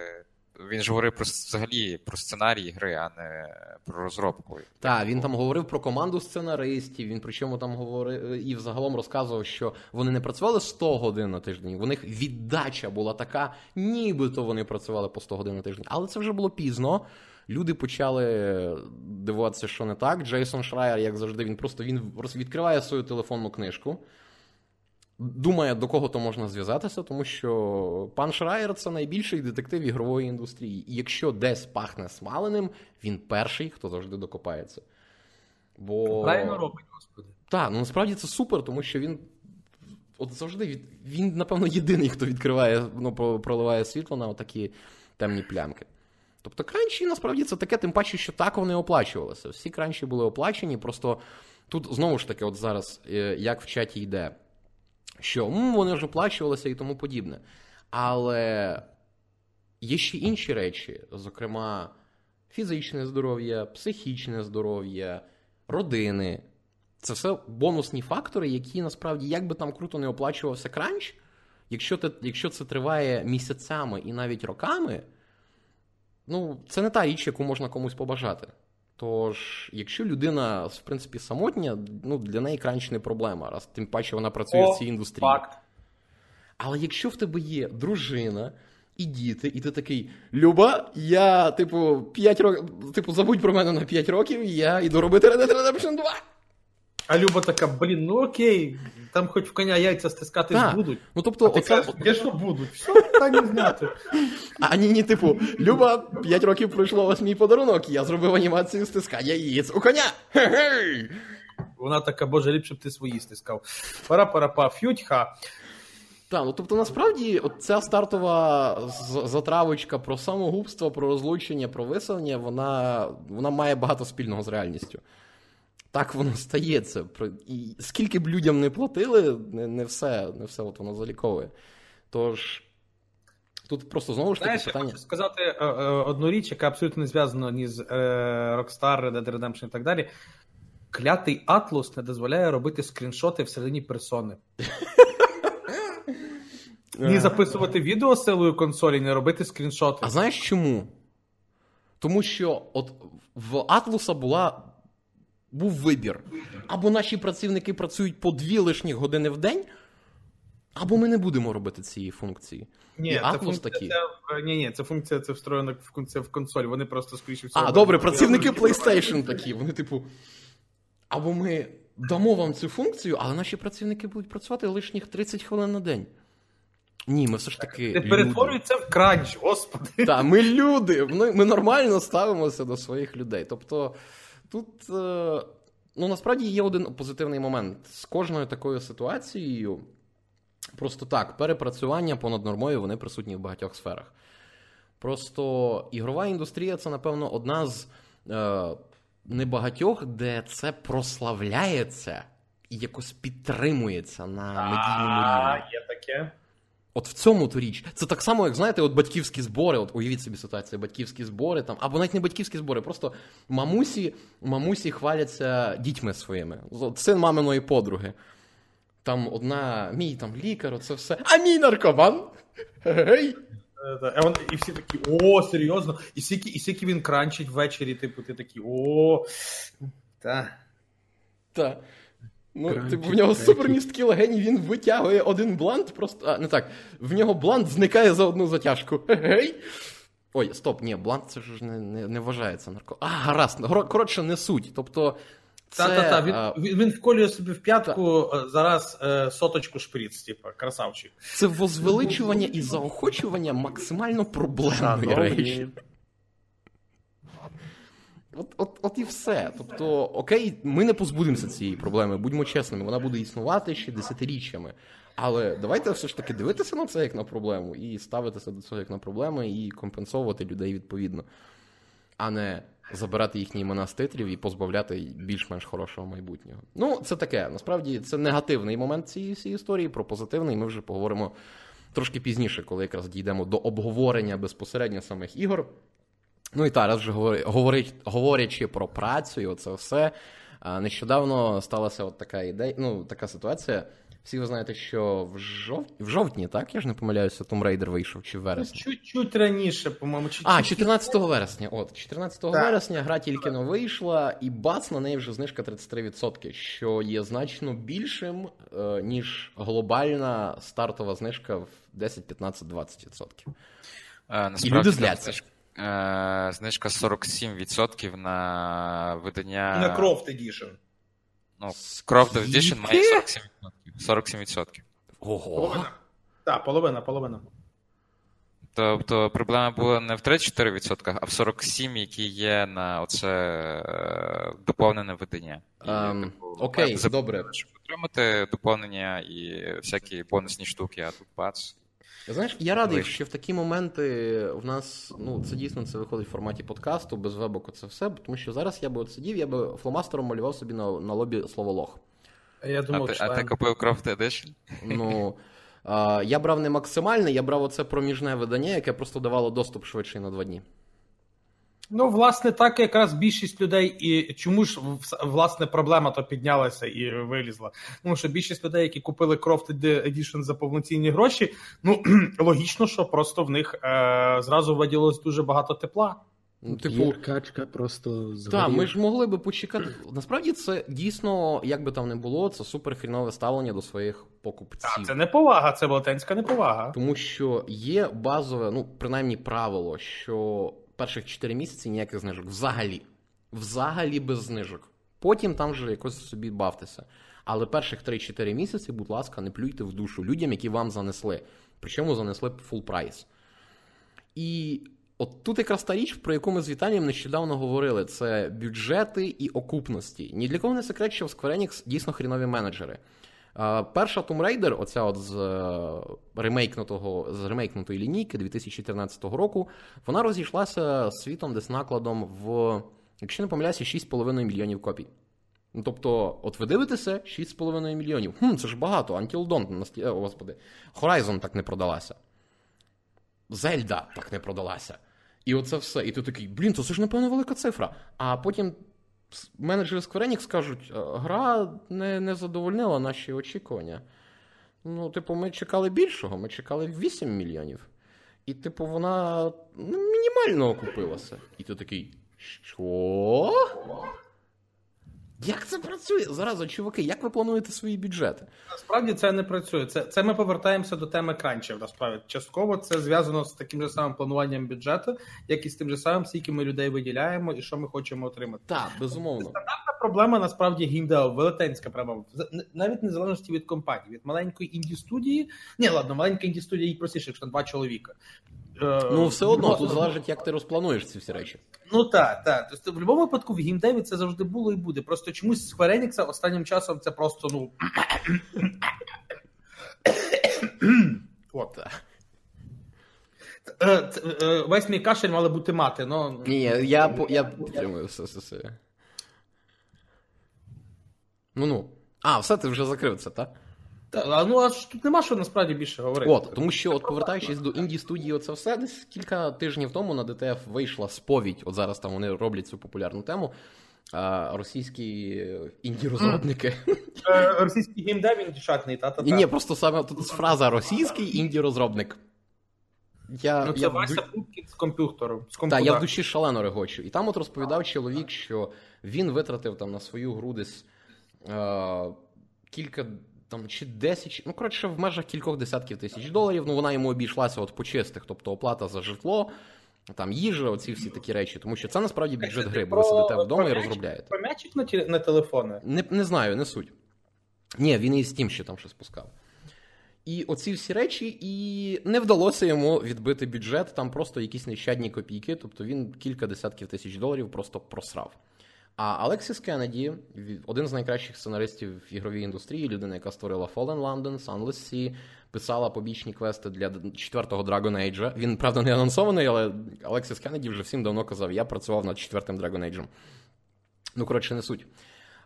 він ж говорив про взагалі про сценарій гри, а не про розробку. Так, він там говорив про команду сценаристів. Він причому там говорив і взагалом розказував, що вони не працювали 100 годин на тиждень. У них віддача була така, нібито вони працювали по 100 годин на тиждень. Але це вже було пізно. Люди почали дивуватися, що не так. Джейсон Шрайер, як завжди, він просто він відкриває свою телефонну книжку думає, до кого то можна зв'язатися, тому що пан Шрайер це найбільший детектив ігрової індустрії. І якщо десь пахне смаленим, він перший, хто завжди докопається. Бо... Правильно робить, господи. Так, ну насправді це супер, тому що він. От завжди від... він, напевно, єдиний, хто відкриває, ну, проливає світло на такі темні плямки. Тобто кранчі, насправді, це таке, тим паче, що так вони оплачувалися. Всі кранчі були оплачені, просто тут знову ж таки, от зараз, е, як в чаті йде, що м, вони вже оплачувалися і тому подібне. Але є ще інші речі, зокрема, фізичне здоров'я, психічне здоров'я, родини. Це все бонусні фактори, які насправді, як би там круто не оплачувався кранч, якщо те, якщо це триває місяцями і навіть роками, ну, це не та річ, яку можна комусь побажати. Тож, якщо людина, в принципі, самотня, ну, для неї кранч не проблема, раз тим паче вона працює О, в цій індустрії. Факт. Але якщо в тебе є дружина і діти, і ти такий, Люба, я, типу, 5 років, типу, забудь про мене на 5 років, я йду робити Red Dead Redemption 2. А Люба така, блін, ну окей, там хоч в коня яйця стискати так. будуть. Ну, тобто, а ти оце... кажеш, де що будуть? Все питання зняти. А ні, ні, типу, Люба, 5 років пройшло ось мій подарунок, я зробив анімацію стискання яєць у коня. Хе-хей! Вона така, боже, ліпше б ти свої стискав. Пара-пара-па, фютьха. Так, ну тобто, насправді, от ця стартова затравочка про самогубство, про розлучення, про виселення, вона, вона має багато спільного з реальністю так воно стається. І скільки б людям не платили, не не все не все от воно заліковує. Тож. Тут просто знову ж таки Знаєш, питання. Я хочу сказати е, е, одну річ, яка абсолютно не зв'язана ні з е, Rockstar, Red Dead Redemption і так далі. Клятий Атлус не дозволяє робити скріншоти всередині персони. Ні записувати відео силою консолі, не робити скріншоти. А знаєш чому? Тому що от в Атлуса була був вибір. Або наші працівники працюють по дві лишні години в день, або ми не будемо робити цієї функції. Ні, І це функція, такі. Це, ні, ні, це функція це встроєна функція в консоль. Вони просто скоріше всього. А, добре, працівники PlayStation такі. Вони, типу. Або ми дамо вам цю функцію, але наші працівники будуть працювати лишніх 30 хвилин на день. Ні, ми все ж таки. Не перетворюється в кранч, господи. Так, ми люди. Ми, ми нормально ставимося до своїх людей. Тобто. Тут е, ну, насправді є один позитивний момент. З кожною такою ситуацією, просто так, перепрацювання понад нормою вони присутні в багатьох сферах. Просто ігрова індустрія це, напевно, одна з е, небагатьох, де це прославляється і якось підтримується на медійному рівні. Є таке. От в цьому то річ. Це так само, як знаєте, от батьківські збори, от уявіть собі ситуацію, батьківські збори там, або навіть не батьківські збори, просто мамусі мамусі хваляться дітьми своїми. От Син маминої подруги. там одна, мій там лікар, оце все. А мій наркоман! Гей! Е, І всі такі, о, серйозно. І скільки, і скільки він кранчить ввечері, типу, ти такий, о. Та. Та. Ну, Кранчик, типу, в нього супермісткі легені, він витягує один блант, просто. А, не так. В нього блант зникає за одну затяжку. Гей! Ой, стоп, ні, блант це ж не, не, не вважається нарко. А, гаразд. Коротше, не суть. Тобто. Це, Та-та-та, він, він, він вколює собі в п'ятку е, зараз е, соточку шприц, типу, красавчик. це возвеличування і заохочування максимально проблемної речі. От, от, от і все. Тобто, окей, ми не позбудемося цієї проблеми, будьмо чесними, вона буде існувати ще десятиріччями. Але давайте все ж таки дивитися на це як на проблему, і ставитися до цього як на проблему, і компенсовувати людей відповідно, а не забирати їхні імена з титрів і позбавляти більш-менш хорошого майбутнього. Ну, це таке. Насправді це негативний момент цієї всієї історії. Про позитивний ми вже поговоримо трошки пізніше, коли якраз дійдемо до обговорення безпосередньо самих ігор. Ну і та, раз вже говорить, говорячи про працю і оце все. Нещодавно сталася от така ідея, ну, така ситуація. Всі ви знаєте, що в, жов... в жовтні, так? Я ж не помиляюся, Tomb Raider вийшов чи в вересні. Чуть-чуть раніше, по-моєму, чуть А, 14 вересня. От, 14 Так. вересня гра тільки но вийшла, і бац, на неї вже знижка 33%, що є значно більшим, е, ніж глобальна стартова знижка в 10, 15, 20%. Е, І люди зляться. Знижка, е, знижка 47% на видання. на Croft Edition. Ну, Croft Edition має 47%. 47%. Ого. Половина. Так, половина, половина. Тобто проблема була не в 34%, а в 47%, які є на оце е, доповнене видання. І, Ем, типу, окей, добре. Щоб отримати доповнення і всякі бонусні штуки, а тут бац. Знаєш, я радий, ви... що в такі моменти в нас, ну, це дійсно це виходить в форматі подкасту, без вебоку це все, тому що зараз я би от сидів, я би фломастером малював собі на, на лобі слово лох. Я А думав, ти, а ти купив Croft Edition? Ну, а, я брав не максимальне, я брав оце проміжне видання, яке просто давало доступ швидше на два дні. Ну, власне, так якраз більшість людей, і чому ж власне проблема то піднялася і вилізла? Тому що більшість людей, які купили Croft Edition за повноцінні гроші, ну логічно, що просто в них е, зразу виділилось дуже багато тепла. Ну, типу, Гір качка просто Так, ми ж могли би почекати. Насправді це дійсно, як би там не було, це супер хрінове ставлення до своїх покупців. Так, це не повага, це велетенська неповага. Тому що є базове, ну, принаймні, правило, що перших 4 місяці ніяких знижок. Взагалі. Взагалі без знижок. Потім там вже якось собі бавтеся. Але перших 3-4 місяці, будь ласка, не плюйте в душу людям, які вам занесли. Причому занесли фул прайс. І от тут якраз та річ, про яку ми з Віталієм нещодавно говорили: це бюджети і окупності. Ні для кого не секрет, що в Square Enix дійсно хрінові менеджери. Е, Перша Tomb Raider, оця от з е, ремейкнутого, з ремейкнутої лінійки 2014 року, вона розійшлася світом десь накладом в, якщо не помиляюся, 6,5 мільйонів копій. Ну, тобто, от ви дивитеся 6,5 мільйонів. Хм, це ж багато. Until Dawn, насті... о, господи. Horizon так не продалася. Зельда так не продалася. І оце все. І ти такий, блін, це ж напевно велика цифра. А потім менеджери Square Enix скажуть, «Е, гра не, не задовольнила наші очікування. Ну, типу, ми чекали більшого, ми чекали 8 мільйонів. І, типу, вона ну, мінімально окупилася. І ти такий. Що? Як це працює? Зараз, чуваки, як ви плануєте свої бюджети? Насправді це не працює. Це, це ми повертаємося до теми кранчів. Насправді частково це зв'язано з таким же самим плануванням бюджету, як і з тим же самим, скільки ми людей виділяємо і що ми хочемо отримати. Так, безумовно. Стандартна проблема насправді гімда велетенська проблема. Навіть незалежності від компанії, від маленької інді студії. Ні, ладно, маленька інді студія їй простіше, якщо там два чоловіка. Е, Ну, все одно, тут залежить, як ти розплануєш ці всі речі. Ну так, так. Тобто, в будь-якому випадку в геймдеві це завжди було і буде. Просто чомусь Square Enix останнім часом це просто, ну. От. Е, е, Весь мій кашель мали бути мати, ну. Ні, я, я підтримую все, все, все. Ну ну. А, все, ти вже закрив це, так? Та, ну а тут нема що насправді більше говорити. От, тому що, от повертаючись до інді студії, оце все десь кілька тижнів тому на ДТФ вийшла сповідь. От зараз там вони роблять цю популярну тему. А, російські інді-розробники. Е, Російський геймдев він шатний, та та Ні, просто саме тут фраза російський інді-розробник. Я, Ну, це я, Вася ду- Пупкін з комп'ютером. З Та, комп'ютера. я в душі шалено регочу. І там от розповідав чоловік, що він витратив там на свою гру десь е, кілька, там, чи 10, ну, коротше, в межах кількох десятків тисяч доларів. Ну, вона йому обійшлася от по чистих, тобто оплата за житло, там їжа, оці всі такі речі. Тому що це насправді бюджет гри, бо ви сидите вдома і розробляєте. Про м'ячик на, на телефони. Не, не знаю, не суть. Ні, він і Steam ще там щось пускав. І оці всі речі, і не вдалося йому відбити бюджет, там просто якісь нещадні копійки, тобто він кілька десятків тисяч доларів просто просрав. А Алексіс Кеннеді, один з найкращих сценаристів в ігровій індустрії, людина, яка створила Fallen London, Sunless Sea, писала побічні квести для четвертого Dragon Age. Він, правда, не анонсований, але Алексіс Кеннеді вже всім давно казав, я працював над четвертим Dragon Age. Ну, коротше, не суть.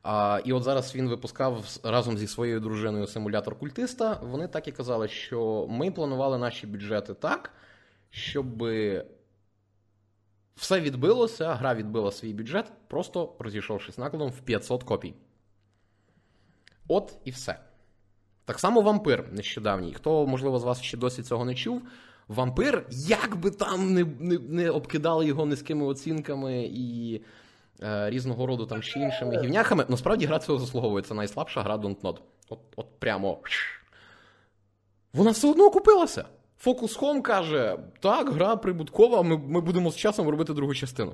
А, і от зараз він випускав разом зі своєю дружиною симулятор культиста. Вони так і казали, що ми планували наші бюджети так, щоб все відбилося, гра відбила свій бюджет, просто розійшовшись накладом в 500 копій. От і все. Так само вампир нещодавній. Хто, можливо, з вас ще досі цього не чув. Вампир, як би там не, не, не обкидали його низькими оцінками і е, різного роду там ще іншими гівняхами, насправді гра цього заслуговує. Це найслабша гра Dontnod. От, от прямо. Вона все одно окупилася. Focus Home каже: так, гра прибуткова, ми, ми будемо з часом робити другу частину.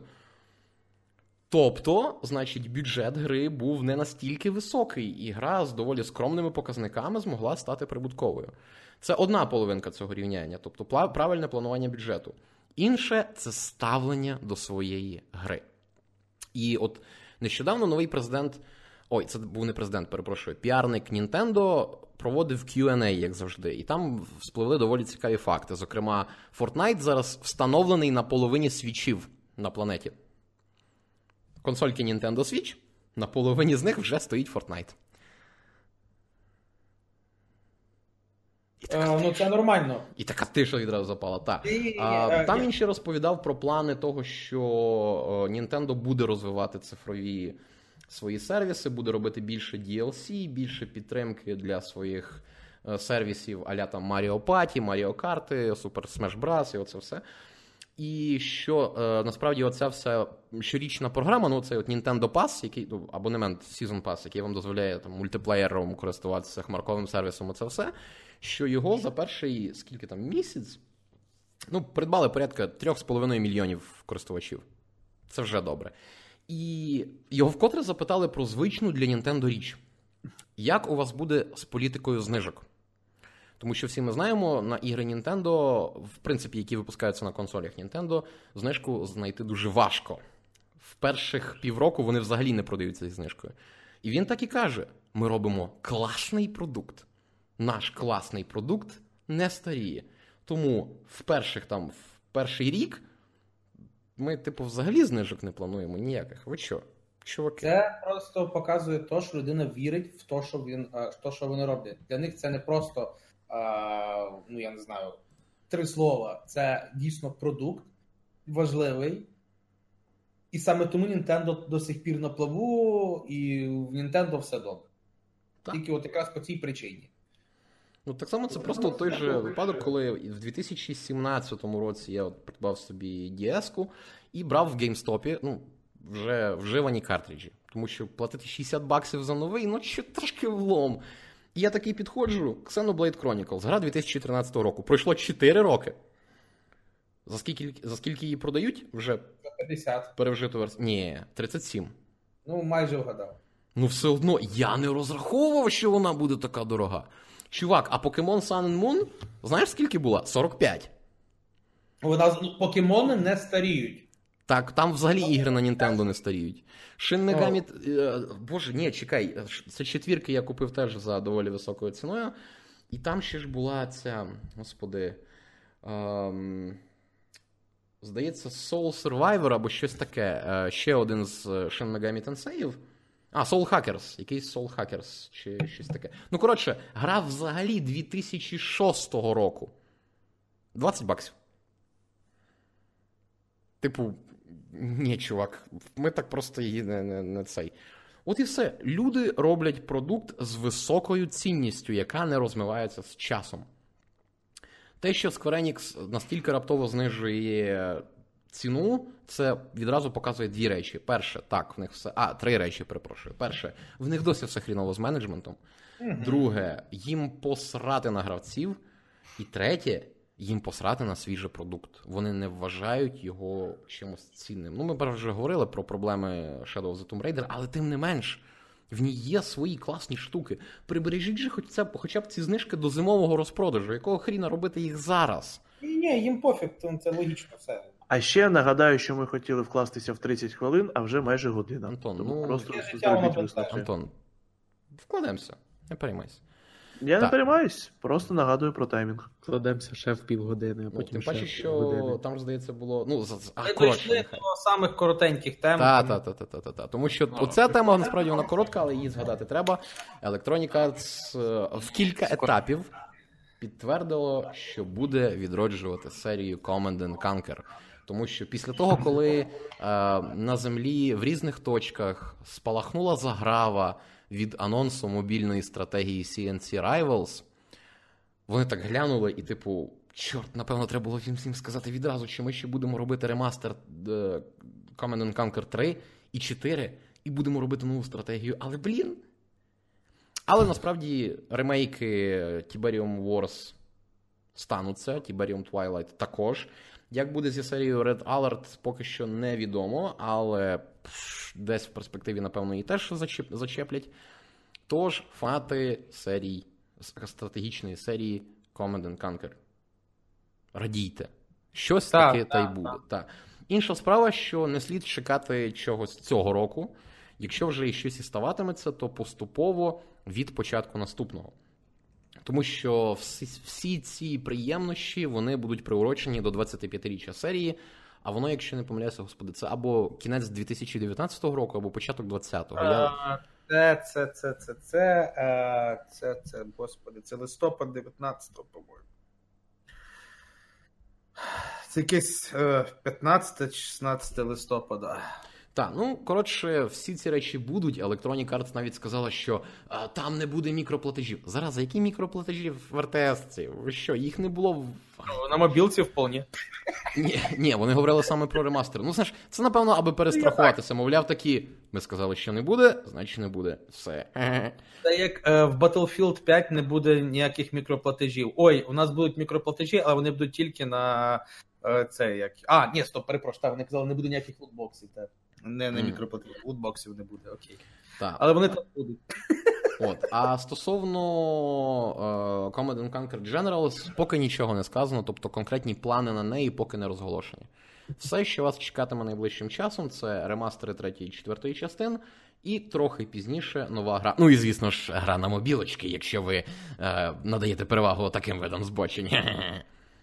Тобто, значить, бюджет гри був не настільки високий, і гра з доволі скромними показниками змогла стати прибутковою. Це одна половинка цього рівняння, тобто правильне планування бюджету. Інше це ставлення до своєї гри. І от нещодавно новий президент. Ой, це був не президент, перепрошую. Піарник Nintendo проводив QA, як завжди, і там спливли доволі цікаві факти. Зокрема, Fortnite зараз встановлений на половині свічів на планеті. Консольки Nintendo Switch, на половині з них вже стоїть Fortnite. Е, ну це нормально. І така тиша відразу запала. Так. І, А, е, там він ще розповідав про плани того, що о, Nintendo буде розвивати цифрові свої сервіси, буде робити більше DLC, більше підтримки для своїх е, сервісів, аля там Mario Party, Mario Kart, Super Smash Bros. і оце все. І що е, насправді оця вся щорічна програма, ну цей от Nintendo Pass, який ну, абонемент Season Pass, який вам дозволяє там мультиплеєром користуватися хмарковим сервісом, оце все. Що його за перший скільки там місяць ну, придбали порядка 3,5 мільйонів користувачів. Це вже добре. І його вкотре запитали про звичну для Nintendo річ. Як у вас буде з політикою знижок? Тому що всі ми знаємо, на ігри Nintendo, в принципі, які випускаються на консолях Nintendo, знижку знайти дуже важко. В перших півроку вони взагалі не продаються зі знижкою. І він так і каже: ми робимо класний продукт. Наш класний продукт не старіє. Тому в перших там, в перший рік ми, типу, взагалі знижок не плануємо ніяких. Ви що? Чуваки? Це просто показує те, що людина вірить в те, що він е, в те, що вони роблять. Для них це не просто, е, ну я не знаю, три слова. Це дійсно продукт важливий. І саме тому Nintendo до сих пір на плаву, і в Nintendo все добре. Так. Тільки от якраз по цій причині. Ну, так само це просто той же випадок, коли в 2017 році я от придбав собі DS-ку і брав в GameStop ну, вже вживані картриджі. Тому що платити 60 баксів за новий, ну ще трошки влом. І я такий підходжу: Xenoblade Chronicles, гра 2013 року. Пройшло 4 роки. За скільки, за скільки її продають? Вже 50. перевжиту версію? Ні, 37. Ну, майже вгадав. Ну, все одно я не розраховував, що вона буде така дорога. Чувак, а Pokemon Sun and Moon, знаєш скільки була? 45. Вона ну, покемони не старіють. Так, там взагалі ігри на Nintendo не старіють. Shin Megami... е, Боже, ні, чекай. Це четвірки я купив теж за доволі високою ціною. І там ще ж була ця, господи. Ем... Здається, Soul Survivor або щось таке. Е, Ще один з Shin Megami Tensei. А, Soul Hackers. Якийсь Soul Hackers чи щось таке. Ну, коротше, гра взагалі 2006 року. 20 баксів. Типу, ні, чувак, ми так просто її не, не, не цей. От і все. Люди роблять продукт з високою цінністю, яка не розмивається з часом. Те, що Square Enix настільки раптово знижує ціну, це відразу показує дві речі. Перше, так, в них все. А, три речі, перепрошую. Перше, в них досі все хріново з менеджментом. Друге, їм посрати на гравців. І третє, їм посрати на свіжий продукт. Вони не вважають його чимось цінним. Ну, ми вже говорили про проблеми Shadow of the Tomb Raider, але тим не менш. В ній є свої класні штуки. Прибережіть же хоча б, хоча б ці знижки до зимового розпродажу. Якого хріна робити їх зараз? Ні, ні, їм пофіг, це логічно все. А ще нагадаю, що ми хотіли вкластися в 30 хвилин, а вже майже година. Антон, Тому ну, просто зробіть висновки. Антон, вкладемося, не переймайся. Я Так. не переймаюсь, просто нагадую про таймінг. Кладемося ще в півгодини, а Ну, потім тим паче, що години. там, здається, було. Ну, за- а, Ми коротше, дійшли нехай. до самих коротеньких тем. Та, та, та, та, та, та, та. Тому що оця тема насправді вона коротка, але її згадати треба. Electronic Arts е, в кілька етапів підтвердило, що буде відроджувати серію Command and Conquer. Тому що після того, коли е, на землі в різних точках спалахнула заграва від анонсу мобільної стратегії CNC Rivals, вони так глянули і, типу, чорт, напевно, треба було їм всім сказати відразу, чи ми ще будемо робити ремастер е, Command and Conquer 3 і 4, і будемо робити нову стратегію. Але, блін. Але насправді ремейки Tiberium Wars стануться, Tiberium Twilight також. Як буде зі серією Red Alert, поки що невідомо, але пш, десь в перспективі, напевно, її теж зачеп- зачеплять. Тож, фанати серій, стратегічної серії Command and Conquer. Радійте. Щось Так, таке та й буде. Так. Інша справа, що не слід чекати чогось цього року. Якщо вже і щось і ставатиметься, то поступово від початку наступного. Тому що всі, всі ці приємнощі вони будуть приурочені до 25-річчя серії. А воно, якщо не помиляюся, господи, це або кінець 2019 року, або початок 20-го. Я... Це, це, це, це, це, е, це, це, господи, це листопад 19-го, по-моєму. Це якесь е, 15-16 листопада. Так, ну коротше, всі ці речі будуть. Electronic Arts навіть сказала, що а, там не буде мікроплатежів. Зараз, які мікроплатежі в РТС? Що, їх не було в. Ну, На мобілці вполне. Ні, ні, вони говорили саме про ремастер. Ну, знаєш, це напевно, аби перестрахуватися. Мовляв, такі. Ми сказали, що не буде, значить не буде. Все. Це як е, в Battlefield 5 не буде ніяких мікроплатежів. Ой, у нас будуть мікроплатежі, але вони будуть тільки на е, це як. А, ні, стоп, перепрошую, вони казали, не буде ніяких лутбоксів. Так. Не, Мгм. мікроплатежів, лутбоксів не буде, окей. Так. Але вони там будуть. От. А стосовно е, Command and Conquer Generals, поки нічого не сказано, тобто конкретні плани на неї поки не розголошені. Все, що вас чекатиме найближчим часом, це ремастери 3 і 4 частин, і трохи пізніше нова гра. Ну і звісно ж, гра на мобілочки, якщо ви е, надаєте перевагу таким видам збочень.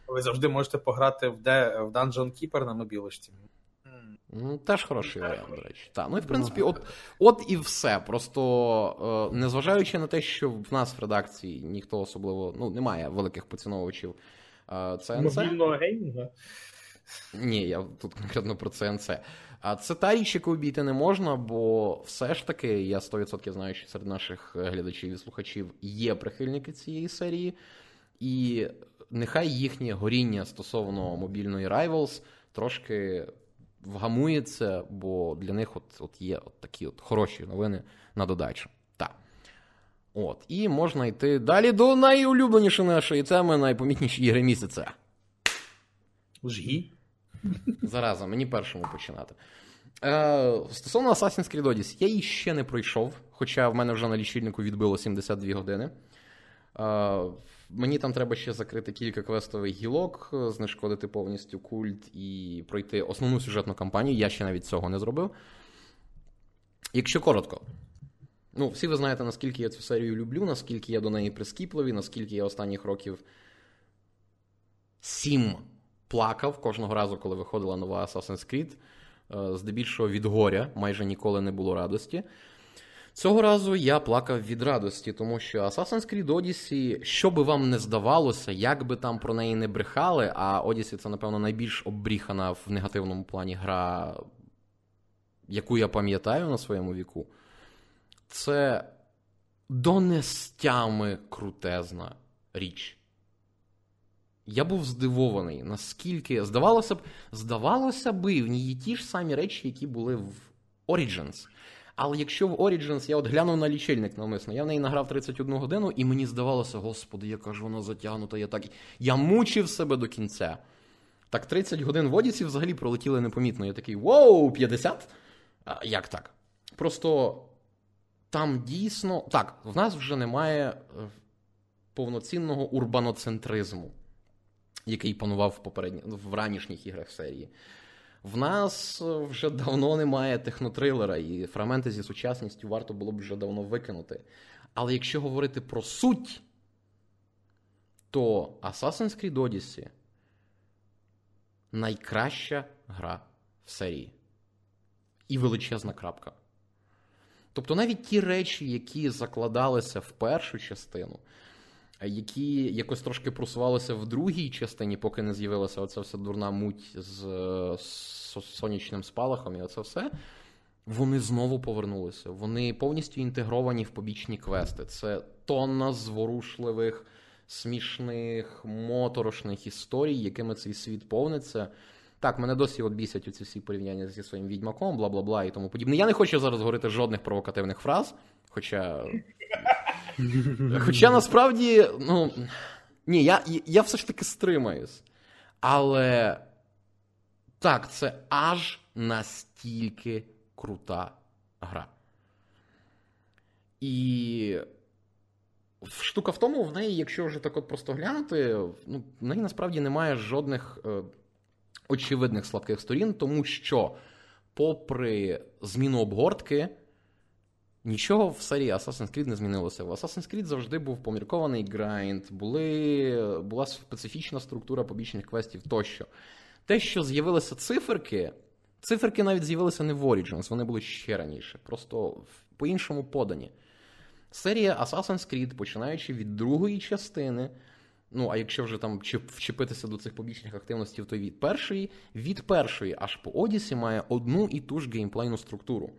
Ви завжди можете пограти в, де, в Dungeon Keeper на мобілочці. Ну, теж хороший варіант, до речі. Так, ну і в принципі, от, от і все. Просто е, незважаючи на те, що в нас в редакції ніхто особливо ну, немає великих поціновувачів е, CNC. Мобільного геймінга. Ні, я тут конкретно про CNC. А це та річ, яку обійти не можна, бо все ж таки, я 100% знаю, що серед наших глядачів і слухачів є прихильники цієї серії, і нехай їхнє горіння стосовно мобільної Rivals трошки вгамується, бо для них от, от є от такі от хороші новини на додачу. Так. От. І можна йти далі до найулюбленішої нашої теми, найпомітніші ігри місяця. Жгі. Зараза, мені першому починати. Е, стосовно Assassin's Creed Odyssey, я її ще не пройшов, хоча в мене вже на лічильнику відбило 72 години. Е, мені там треба ще закрити кілька квестових гілок, е, знешкодити повністю культ і пройти основну сюжетну кампанію. Я ще навіть цього не зробив. Якщо коротко, ну, всі ви знаєте, наскільки я цю серію люблю, наскільки я до неї прискіпливий, наскільки я останніх років сім плакав кожного разу, коли виходила нова Assassin's Creed. Е, Здебільшого від горя, майже ніколи не було радості. Цього разу я плакав від радості, тому що Assassin's Creed Odyssey, що би вам не здавалося, як би там про неї не брехали, а Odyssey це, напевно, найбільш обріхана в негативному плані гра, яку я пам'ятаю на своєму віку, це донестями крутезна річ. Я був здивований, наскільки здавалося б, здавалося би, в ній є ті ж самі речі, які були в Origins. Але якщо в Origins я от глянув на лічильник навмисно, я в неї награв 31 годину, і мені здавалося, господи, яка ж вона затягнута, я так. Я мучив себе до кінця. Так 30 годин в Одісі взагалі пролетіли непомітно. Я такий воу, 50? А, Як так? Просто там дійсно. Так, в нас вже немає е, повноцінного урбаноцентризму, який панував в попередні, в ранішніх іграх серії. В нас е, вже давно немає технотрилера, і фрагменти зі сучасністю варто було б вже давно викинути. Але якщо говорити про суть, то Assassin's Creed Odyssey найкраща гра в серії. І величезна крапка. Тобто навіть ті речі, які закладалися в першу частину, які якось трошки просувалися в другій частині, поки не з'явилася оця вся дурна муть з, з сонячним спалахом, і оце все. Вони знову повернулися. Вони повністю інтегровані в побічні квести. Це тонна зворушливих, смішних, моторошних історій, якими цей світ повниться. Так, мене досі от бісять оці всі порівняння зі своїм відьмаком, бла бла бла і тому подібне. Я не хочу зараз говорити жодних провокативних фраз, хоча. Хоча насправді, ну. Ні, я я все ж таки стримаюсь. Але так, це аж настільки крута гра. І штука в тому, в неї, якщо вже так от просто глянути, ну, в неї насправді немає жодних е, очевидних слабких сторін, тому що, попри зміну обгортки, Нічого в серії Assassin's Creed не змінилося. В Assassin's Creed завжди був поміркований грайнд, були, була специфічна структура побічних квестів тощо. Те, що з'явилися циферки, циферки навіть з'явилися не в Origins, вони були ще раніше, просто по-іншому подані. Серія Assassin's Creed, починаючи від другої частини, ну а якщо вже там вчепитися до цих побічних активностей, то від першої, від першої аж по Одісі має одну і ту ж геймплейну структуру.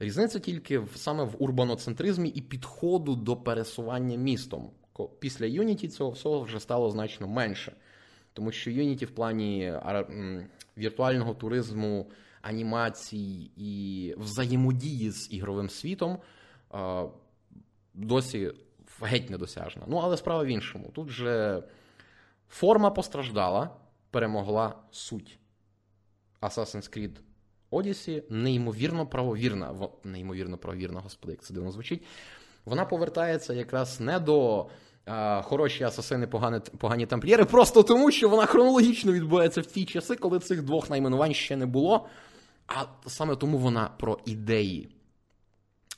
Різниця тільки в, саме в урбаноцентризмі і підходу до пересування містом. Після Unity цього всього вже стало значно менше. Тому що Unity в плані віртуального туризму, анімацій і взаємодії з ігровим світом досі геть недосяжна. Ну, але справа в іншому. Тут же форма постраждала, перемогла суть. Assassin's Creed Одісі неймовірно правовірна, неймовірно правовірна, господи, як це дивно звучить. Вона повертається якраз не до а, хороші асасини, погані, погані тамплієри, просто тому, що вона хронологічно відбувається в ті часи, коли цих двох найменувань ще не було. А саме тому вона про ідеї.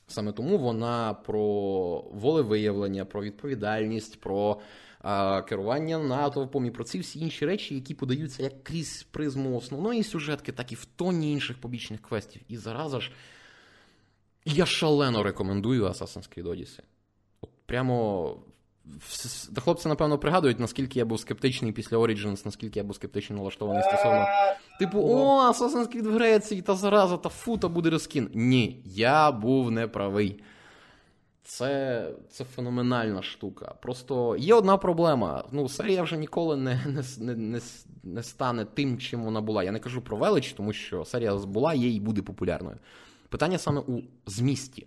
Саме тому вона про волевиявлення, про відповідальність, про керування натовпом і про ці всі інші речі, які подаються як крізь призму основної сюжетки, так і в тоні інших побічних квестів. І зараз ж я шалено рекомендую Assassin's Creed Odyssey. От Прямо. Та хлопці, напевно, пригадують, наскільки я був скептичний після Origins, наскільки я був скептично налаштований стосовно. Типу, о, Assassin's Creed в Греції, та зараза, та фу, та буде рескін. Ні, я був неправий. Це це феноменальна штука. Просто є одна проблема. Ну, серія вже ніколи не не, не, не стане тим, чим вона була. Я не кажу про велич, тому що серія була, є і буде популярною. Питання саме у змісті.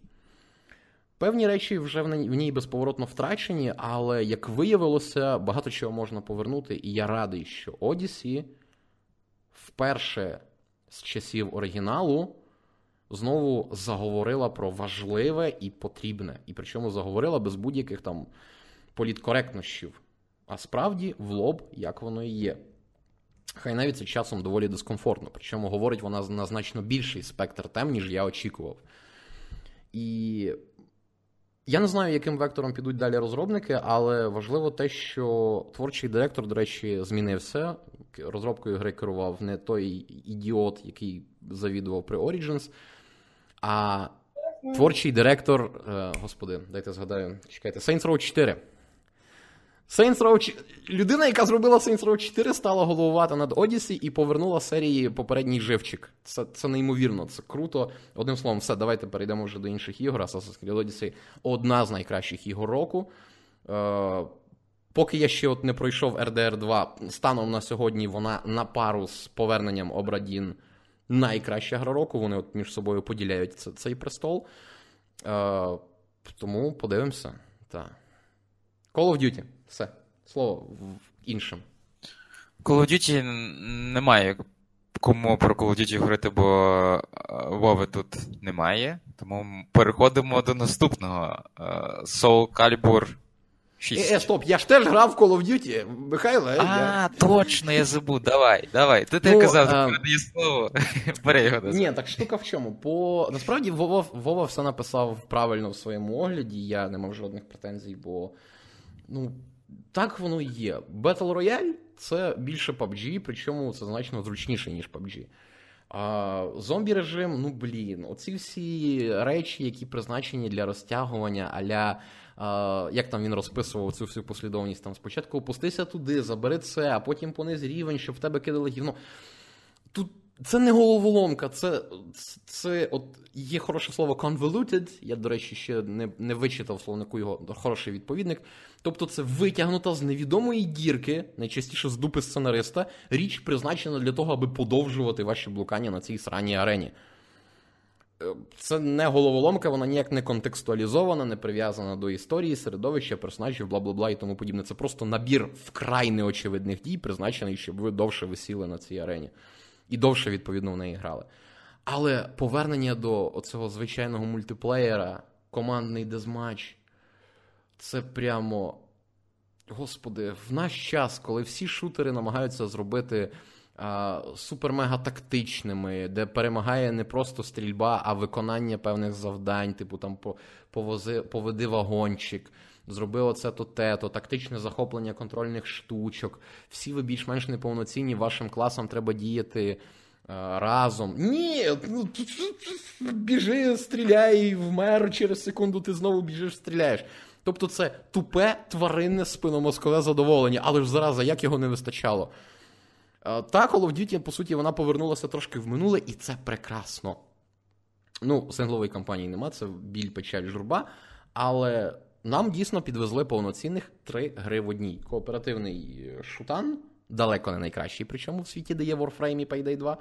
Певні речі вже в ній безповоротно втрачені, але як виявилося, багато чого можна повернути, і я радий, що Одісі вперше з часів оригіналу знову заговорила про важливе і потрібне. І причому заговорила без будь-яких там політкоректнощів. А справді в лоб, як воно і є. Хай навіть це часом доволі дискомфортно, причому говорить вона на значно більший спектр тем, ніж я очікував. І я не знаю, яким вектором підуть далі розробники, але важливо те, що творчий директор, до речі, змінився. Розробкою гри керував не той ідіот, який завідував при Origins, а творчий директор. Е, господи, дайте згадаю, чекайте, Saints Row 4. Saints Row... Людина, яка зробила Saints Row 4, стала головувати над Odyssey і повернула серії попередній живчик. Це це неймовірно, це круто. Одним словом, все, давайте перейдемо вже до інших ігор. Assassin's Creed Odyssey одна з найкращих ігор року. Е, Поки я ще от не пройшов RDR 2, станом на сьогодні вона на пару з поверненням Обрадін найкраща гра року. Вони от між собою поділяють цей престол. Е, Тому подивимося. Так. Call of Duty. Все. Слово в іншим. Call of Duty немає кому про Call of Duty говорити, бо е, Вови тут немає. Тому переходимо до наступного. Е, Soul Calibur 6. Е, е, стоп, я ж теж грав в Call of Duty. Михайло, е, А, я... точно, я забув. Давай, давай. Ти ну, казав, а... передає слово. Бери його. Ні, так штука в чому? По... Насправді Вова, Вова все написав правильно в своєму огляді, я не мав жодних претензій, бо. Ну, так воно і є. Battle Royale це більше PUBG, причому це значно зручніше, ніж PUBG. А Зомбі режим, ну блін, оці всі речі, які призначені для розтягування, аля як там він розписував цю всю послідовність. Там спочатку опустися туди, забери це, а потім пониз рівень, щоб в тебе кидали гівно. Тут це не головоломка, це це от є хороше слово convoluted. Я, до речі, ще не не вичитав словнику його хороший відповідник. Тобто, це витягнута з невідомої дірки, найчастіше з дупи сценариста, річ призначена для того, аби подовжувати ваші блукання на цій сраній арені. Це не головоломка, вона ніяк не контекстуалізована, не прив'язана до історії, середовища, персонажів, бла бла бла і тому подібне. Це просто набір вкрай неочевидних дій, призначений, щоб ви довше висіли на цій арені і довше, відповідно, в неї грали. Але повернення до оцього звичайного мультиплеєра, командний дезматч, це прямо. Господи, в наш час, коли всі шутери намагаються зробити супер-мега тактичними, де перемагає не просто стрільба, а виконання певних завдань, типу там повози, поведи вагончик, зроби оце то те, то тактичне захоплення контрольних штучок. Всі ви більш-менш неповноцінні, вашим класам треба діяти. Разом. Ні, ну, біжи, стріляй, вмер через секунду, ти знову біжиш, стріляєш. Тобто це тупе тваринне спиномозкове задоволення, але ж зараза, як його не вистачало. Та Call of Duty, по суті, вона повернулася трошки в минуле, і це прекрасно. Ну, синглової кампанії нема, це біль, печаль, журба. Але нам дійсно підвезли повноцінних три гри в одній. Кооперативний шутан, далеко не найкращий, причому в світі, де є Warframe і Payday 2.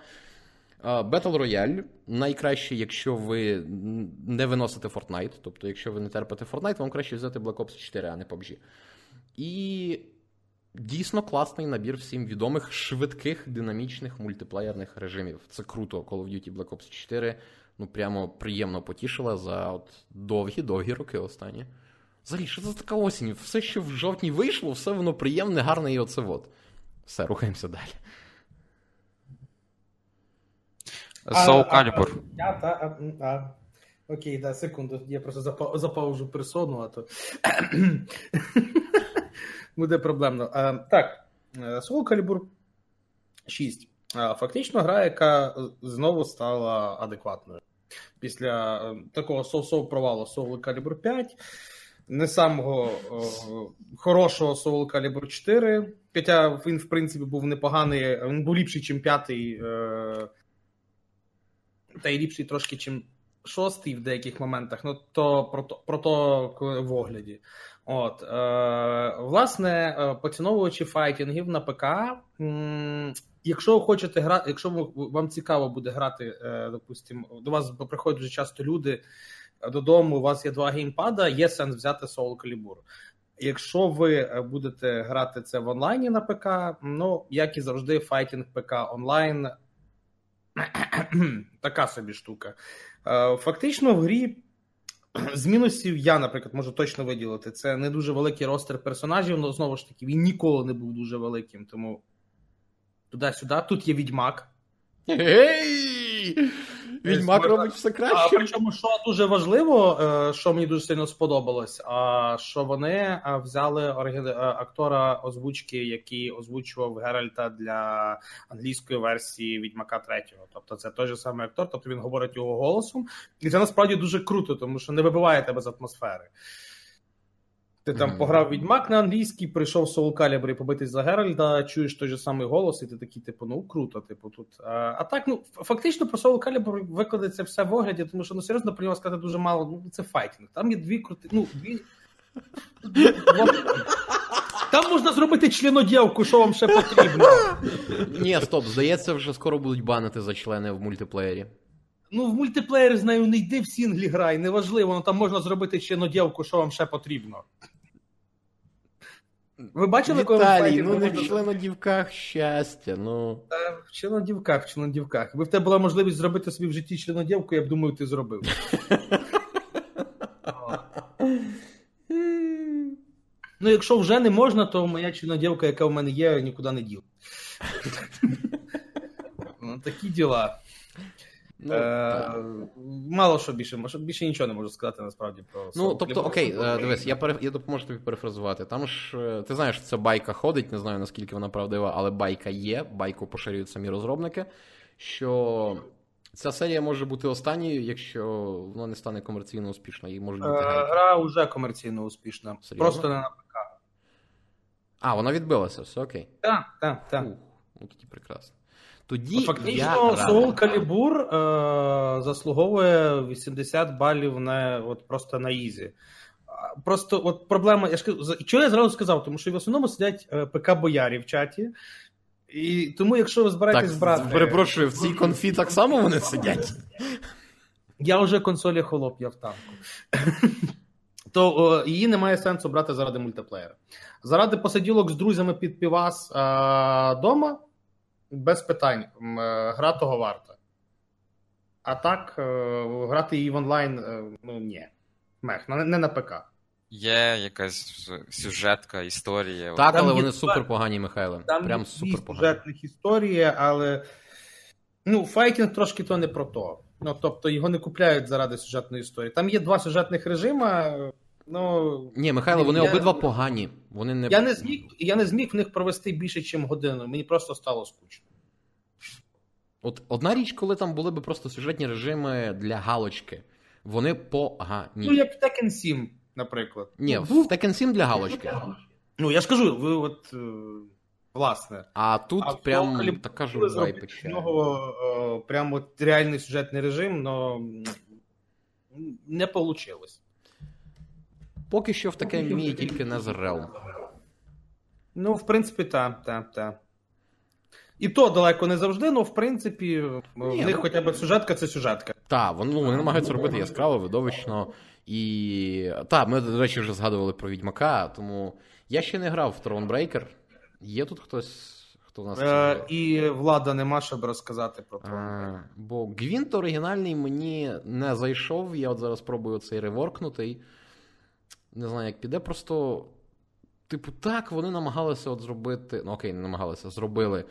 Battle Royale найкраще, якщо ви не виносите Fortnite. Тобто, якщо ви не терпите Fortnite, вам краще взяти Black Ops 4, а не PUBG. І Дійсно класний набір всім відомих швидких динамічних мультиплеєрних режимів. Це круто. Call of Duty Black Ops 4 ну прямо приємно потішила за от довгі-довгі роки останні. Взагалі, що це така осінь? Все, що в жовтні вийшло, все воно приємне, гарне і оце от. Все, рухаємося далі. Soul Calibur. Я та. А, Окей, да, секунду. Я просто запаужу персону, а то буде проблемно. А, Так, Soul Calibur 6. Фактично, гра, яка знову стала адекватною. Після такого соу провалу Soul Calibur 5. Не самого о, хорошого Soul Calibur 4. Хоча він, в принципі, був непоганий, він був ліпший, ніж п'ятий, е, та й ліпший трошки, ніж шостий в деяких моментах. Ну, то про то, про то в огляді. От, е, Власне, е, поціновувачі файтингів на ПК. Якщо ви хочете грати, якщо вам цікаво буде грати, е, допустимо, до вас приходять дуже часто люди додому, у вас є два геймпада, є сенс взяти Soul Calibur. Якщо ви е, будете грати це в онлайні на ПК, ну, як і завжди, файтинг ПК онлайн така собі штука. Е, фактично, в грі з мінусів я, наприклад, можу точно виділити. Це не дуже великий ростер персонажів, але знову ж таки, він ніколи не був дуже великим. Тому туди-сюди. Тут є відьмак. Гей! Відьмак робить все А краще. причому, що дуже важливо, е, що мені дуже сильно сподобалось, а що вони е, взяли е, актора озвучки, який озвучував Геральта для англійської версії Відьмака третього. Тобто це той же самий актор, тобто він говорить його голосом, і це насправді дуже круто, тому що не вибиває тебе з атмосфери. Ти там Мгм. пограв відьмак на англійській, прийшов Soul Calibur і побитись за Геральда, чуєш той же самий голос, і ти такий, типу, ну круто, типу, тут. А, а так, ну фактично про Soul Calibur викладеться все в огляді, тому що ну серйозно про нього сказати дуже мало. Ну, це файтінг. Там є дві крути. Ну, дві. Там можна зробити членодівку, що вам ще потрібно. Ні, стоп, здається, вже скоро будуть банити за члени в мультиплеєрі. Ну, в мультиплеєр з нею не йди в сінглі грай, неважливо, ну там можна зробити членодівку, що вам ще потрібно. Ви бачили, коли Віталій, ну не в членодівках щастя, ну. Та в членодівках, в членодівках. Якби в тебе була можливість зробити собі в житті членодівку, я б думаю, ти зробив. Ну, якщо вже не можна, то моя членодівка, яка в мене є, нікуди не діл. Ну, такі діла. Ну, Е. Мало що більше, більше нічого не можу сказати насправді про Ну, тобто, окей, е, дивись, я пере... я допоможу тобі перефразувати. Там ж е, ти знаєш, ця байка ходить, не знаю наскільки вона правдива, але байка є, байку поширюють самі розробники. Що ця серія може бути останньою, якщо вона не стане комерційно успішною, їй можуть бути Е. Гра вже комерційно успішна. Серйозно? Просто не на ПК. А, вона відбилася, все окей. так, так, так. Ну тоді прекрасно. Тоді Ну, я Фактично, радий. Soul Calibur е, заслуговує 80 балів на от просто на ізі. Просто от проблема, я ж кажу, чого я зразу сказав, тому що в основному сидять е, ПК боярі в чаті. І тому, якщо ви збираєтесь Так, брати. перепрошую, в цій конфі так само вони сидять. Я вже консолі холоп, я в танку. То о, її немає сенсу брати заради мультиплеєра. Заради посиділок з друзями під півас а, дома, без питань. Е, Гра того варта. А так, е, грати її в онлайн, е, ну ні. Мех, не не на ПК. Є якась сюжетка, історія. Так, Там але вони супер погані, Михайле. Там Прям супер погані. сюжетних історії, але ну, файтінг трошки то не про то. Ну, тобто його не купляють заради сюжетної історії. Там є два сюжетних режима. Ну, Ні, Михайло, вони Я- обидва погані. Вони не... Я не зміг, я не зміг в них провести більше, ніж годину. Мені просто стало скучно. От одна річ, коли там були би просто сюжетні режими для галочки. Вони погані. Ну, як в Tekken 7, наприклад. Ні, Ну, в Tekken 7 для галочки. Ну, я ж кажу, ви от е, власне. А тут А прям Soul така журба і зробити з печаль. нього е, прям от реальний сюжетний режим, але не вийшло. Поки що в таке вміє тільки Realm. Ну, в принципі, так, так, так. І то далеко не завжди, але в принципі, в них ну- хоча б сюжетка це сюжетка. Так, вони, ну, вони намагаються робити яскраво, видовищно. І. Так, ми, до речі, вже згадували про Відьмака, тому я ще не грав в Thronebreaker. Є тут хтось, хто нас. Е, і влада нема, щоб розказати про це. Бо Гвінт оригінальний мені не зайшов. Я от зараз пробую цей реворкнутий. Не знаю, як піде. Просто, типу, так, вони намагалися от зробити. Ну, окей, не намагалися, зробили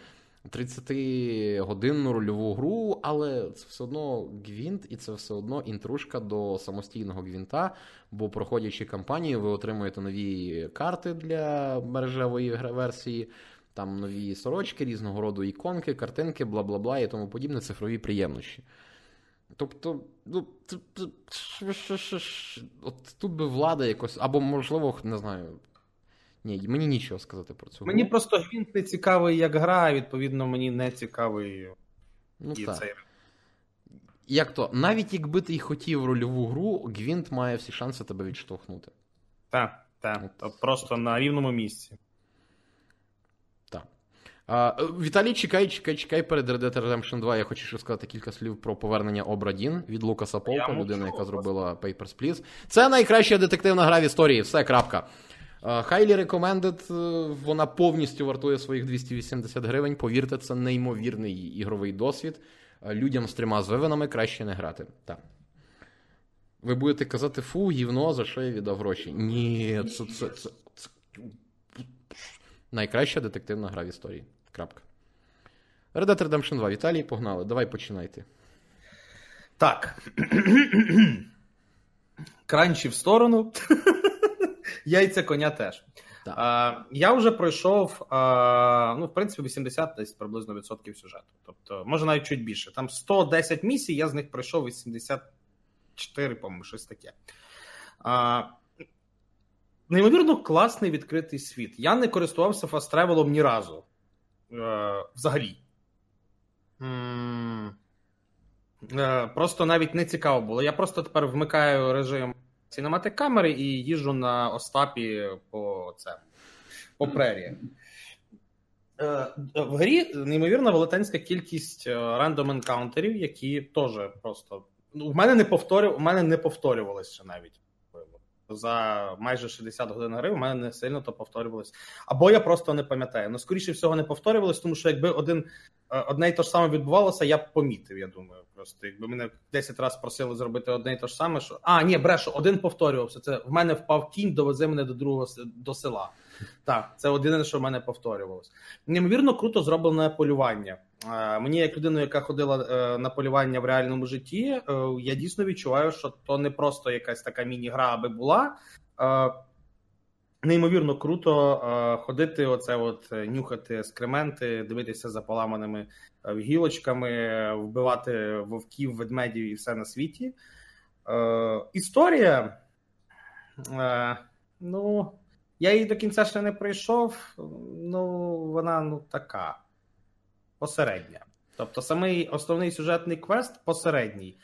30-годинну рольову гру, але це все одно Гвінт, і це все одно інтрушка до самостійного Гвінта. Бо проходячи кампанію, ви отримуєте нові карти для мережевої версії. Там нові сорочки, різного роду іконки, картинки, бла бла бла і тому подібне, цифрові приємності. Тобто, ну, от тут би влада якось, або, можливо, не знаю. Ні, мені нічого сказати про цю Мені просто Гвінт не цікавий як гра, і відповідно мені не цікавий ну, і так. цей. Як то, навіть якби ти й хотів рольову гру, Гвінт має всі шанси тебе відштовхнути. Так, так. От Просто на рівному місці. А, е, Віталій, чекай, чекай, чекай перед Red Dead Redemption 2. Я хочу ще сказати кілька слів про повернення Обрадін від Лукаса Полка, людина, яка зробила Papers, Please. Це найкраща детективна гра в історії. Все, крапка. Е, Highly recommended, е, вона повністю вартує своїх 280 гривень. Повірте, це неймовірний ігровий досвід. Е, Людям з трьома звивинами краще не грати. Так. Ви будете казати, фу, гівно, за що я віддав гроші. Ні, це, це, це... найкраща детективна гра в історії. Крапка. Red Dead Redemption 2. Віталій, погнали. Давай починайте. Так. Кранчі в сторону. Яйця коня теж. Так. А, я вже пройшов, а, ну, в принципі, 80 десь приблизно відсотків сюжету. Тобто, може навіть чуть більше. Там 110 місій, я з них пройшов 84, по-моєму, щось таке. А, неймовірно класний відкритий світ. Я не користувався fast travel-ом ні разу. Е, взагалі. Е, Просто навіть не цікаво було. Я просто тепер вмикаю режим cinematic камери і їжджу на Остапі по це, по прерії. Е, В грі неймовірна велетенська кількість random encounter-ів, які теж просто. Ну, в мене не повторю, у мене не повторювалося ще навіть. За майже 60 годин гри у мене не сильно то повторювалось. Або я просто не пам'ятаю. Ну, скоріше всього, не повторювалось, тому що якби один, е, одне і те ж саме відбувалося, я б помітив, я думаю. Просто якби мене 10 разів просили зробити одне і те ж саме, що. А, ні, брешу, один повторювався. Це в мене впав кінь, довези мене до другого до села. Так, це єдине, що в мене повторювалось. Неймовірно круто зроблене полювання. Е, Мені, як людина, яка ходила е, на полювання в реальному житті, е, я дійсно відчуваю, що то не просто якась така міні-гра, аби була. Неймовірно круто ходити, оце от нюхати ескременти, дивитися за поламаними гілочками, вбивати вовків, ведмедів і все на світі. Історія. Ну, я її до кінця ще не пройшов. Ну, вона ну така посередня. Тобто, самий основний сюжетний квест посередній.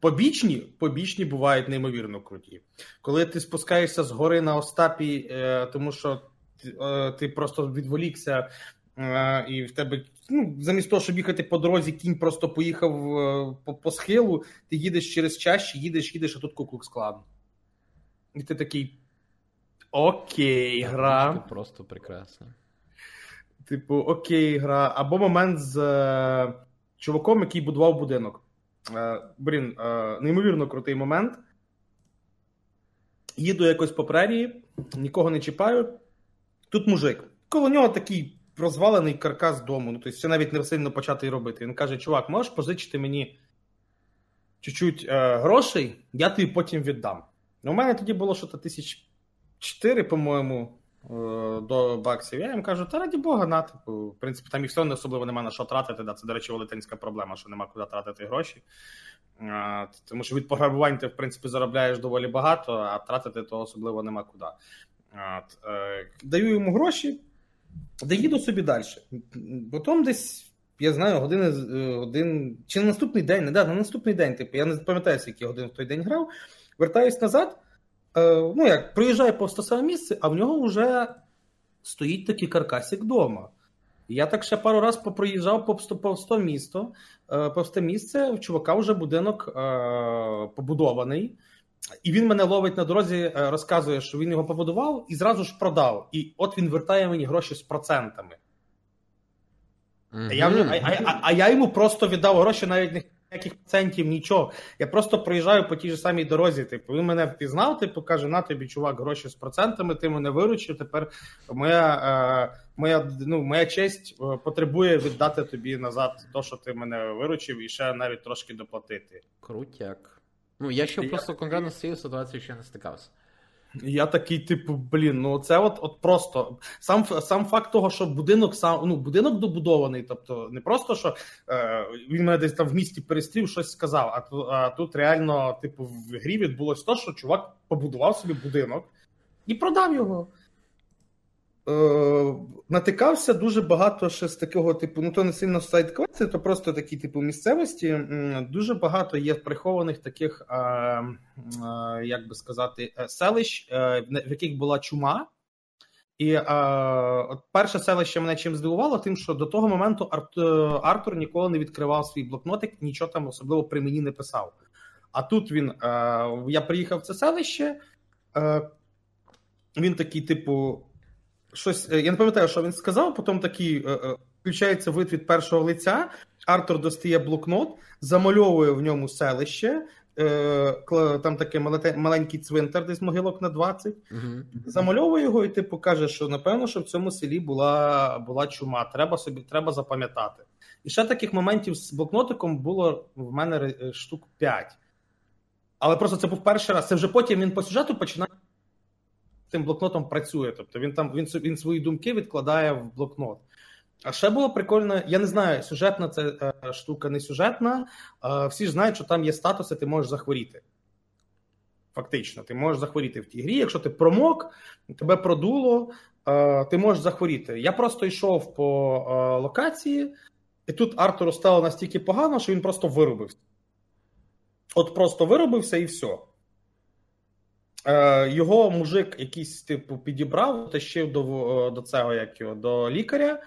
Побічні, побічні бувають неймовірно круті. Коли ти спускаєшся з гори на Остапі, е, тому що е, ти просто відволікся, е, і в тебе ну, замість того, щоб їхати по дорозі, кінь просто поїхав е, по, по схилу, ти їдеш через чащі, їдеш, їдеш, а тут куклукс клан. І ти такий. Окей, гра. Це просто прекрасно. Типу, окей, гра. Або момент з е, чуваком, який будував будинок. Е, блін, е, неймовірно крутий момент. Їду якось по прерії, нікого не чіпаю. Тут мужик. Коло нього такий розвалений каркас дому. Ну, тобто, ще навіть не сильно почати робити. Він каже: чувак, можеш позичити мені чуть-чуть е, грошей, я тобі потім віддам. Ну, у мене тоді було щось тисяч чотири, по-моєму, е, до баксів. Я їм кажу, та раді Бога, на, типу, в принципі, там і все не особливо нема на що тратити. Да. Це, до речі, велетенська проблема, що нема куди тратити гроші. А, тому що від пограбувань ти, в принципі, заробляєш доволі багато, а тратити то особливо нема куди. От, е, даю йому гроші, да їду собі далі. Потім десь. Я знаю, години з- годин. Чи на наступний день, не да, на наступний день, типу, я не пам'ятаю, скільки годин в той день грав. Вертаюсь назад. Е, ну як, проїжджаю повз те саме місце, а в нього вже стоїть такий каркасик вдома. Я так ще пару разів попроїжджав повз то- місто, е, повз те місце, в чувака вже будинок е, побудований. І він мене ловить на дорозі, розказує, що він його побудував і зразу ж продав. І от він вертає мені гроші з процентами. А я, а, а, а я йому просто віддав гроші, навіть не ніяких пацієнтів, нічого. Я просто проїжджаю по тій ж самій дорозі. Типу, він мене впізнав, типу, каже: на тобі, чувак, гроші з процентами, ти мене виручив. Тепер моя, е, моя, ну, моя честь е, потребує віддати тобі назад то, що ти мене виручив, і ще навіть трошки доплатити. Крутяк. Ну, я ще Я просто конкретно з цією ситуацією ще не стикався. Я такий, типу, блін, ну це от, от просто сам сам факт того, що будинок сам ну будинок добудований, тобто не просто що е, він мене десь там в місті перестрів, щось сказав. А, ту- а тут реально, типу, в грі відбулось то, що чувак побудував собі будинок і продав його. Е, натикався дуже багато ще з такого, типу, ну то не сильно сайт квести, то просто такі, типу, місцевості. Дуже багато є прихованих таких, е, е, як би сказати, е, селищ, е, в яких була чума. І е, от перше селище мене чим здивувало, тим, що до того моменту Арт, Артур ніколи не відкривав свій блокнотик, нічого там особливо при мені не писав. А тут він, я приїхав в це селище, він такий, типу, щось. е, Я не пам'ятаю, що він сказав, потім такий е, е, включається вид від першого лиця. Артур достає блокнот, замальовує в ньому селище, там такий маленький цвинтар, десь могилок на 20, Угу. замальовує його, і типу каже, що напевно, що в цьому селі була була чума. Треба собі треба запам'ятати. І ще таких моментів з блокнотиком було в мене штук 5. Але просто це був перший раз. Це вже потім він по сюжету починає тим блокнотом працює. Тобто він там він, він свої думки відкладає в блокнот. А ще було прикольно, я не знаю, сюжетна це е, штука, не сюжетна. Всі ж знають, що там є статуси, ти можеш захворіти. Фактично, ти можеш захворіти в тій грі. Якщо ти промок, тебе продуло, е, ти можеш захворіти. Я просто йшов по е, локації, і тут Артуру стало настільки погано, що він просто виробився. От просто виробився і все. Е, Його мужик якийсь, типу, підібрав, тащив до е, до цього як його, до лікаря.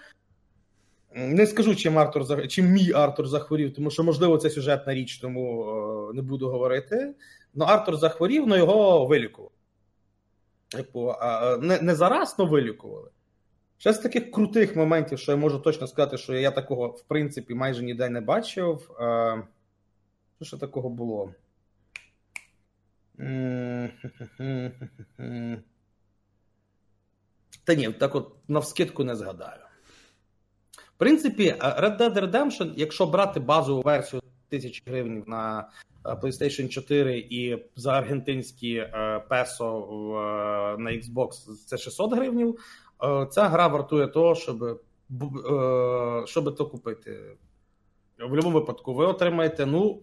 Не скажу, чим Артур чим мій Артур захворів, тому що, можливо, це сюжетна річ, тому е, не буду говорити. Ну, Артур захворів, але його вилікували. Типу, не не зараз, але вилікували. Ще з таких крутих моментів, що я можу точно сказати, що я такого, в принципі, майже ніде не бачив. Що ще такого було? Та ні, так от навскидку не згадаю. В принципі, Red Dead Redemption, якщо брати базову версію 1000 гривень на PlayStation 4 і за аргентинські песо на Xbox це 600 гривень, ця гра вартує того, щоб щоб то купити. В будь-якому випадку, ви отримаєте, ну,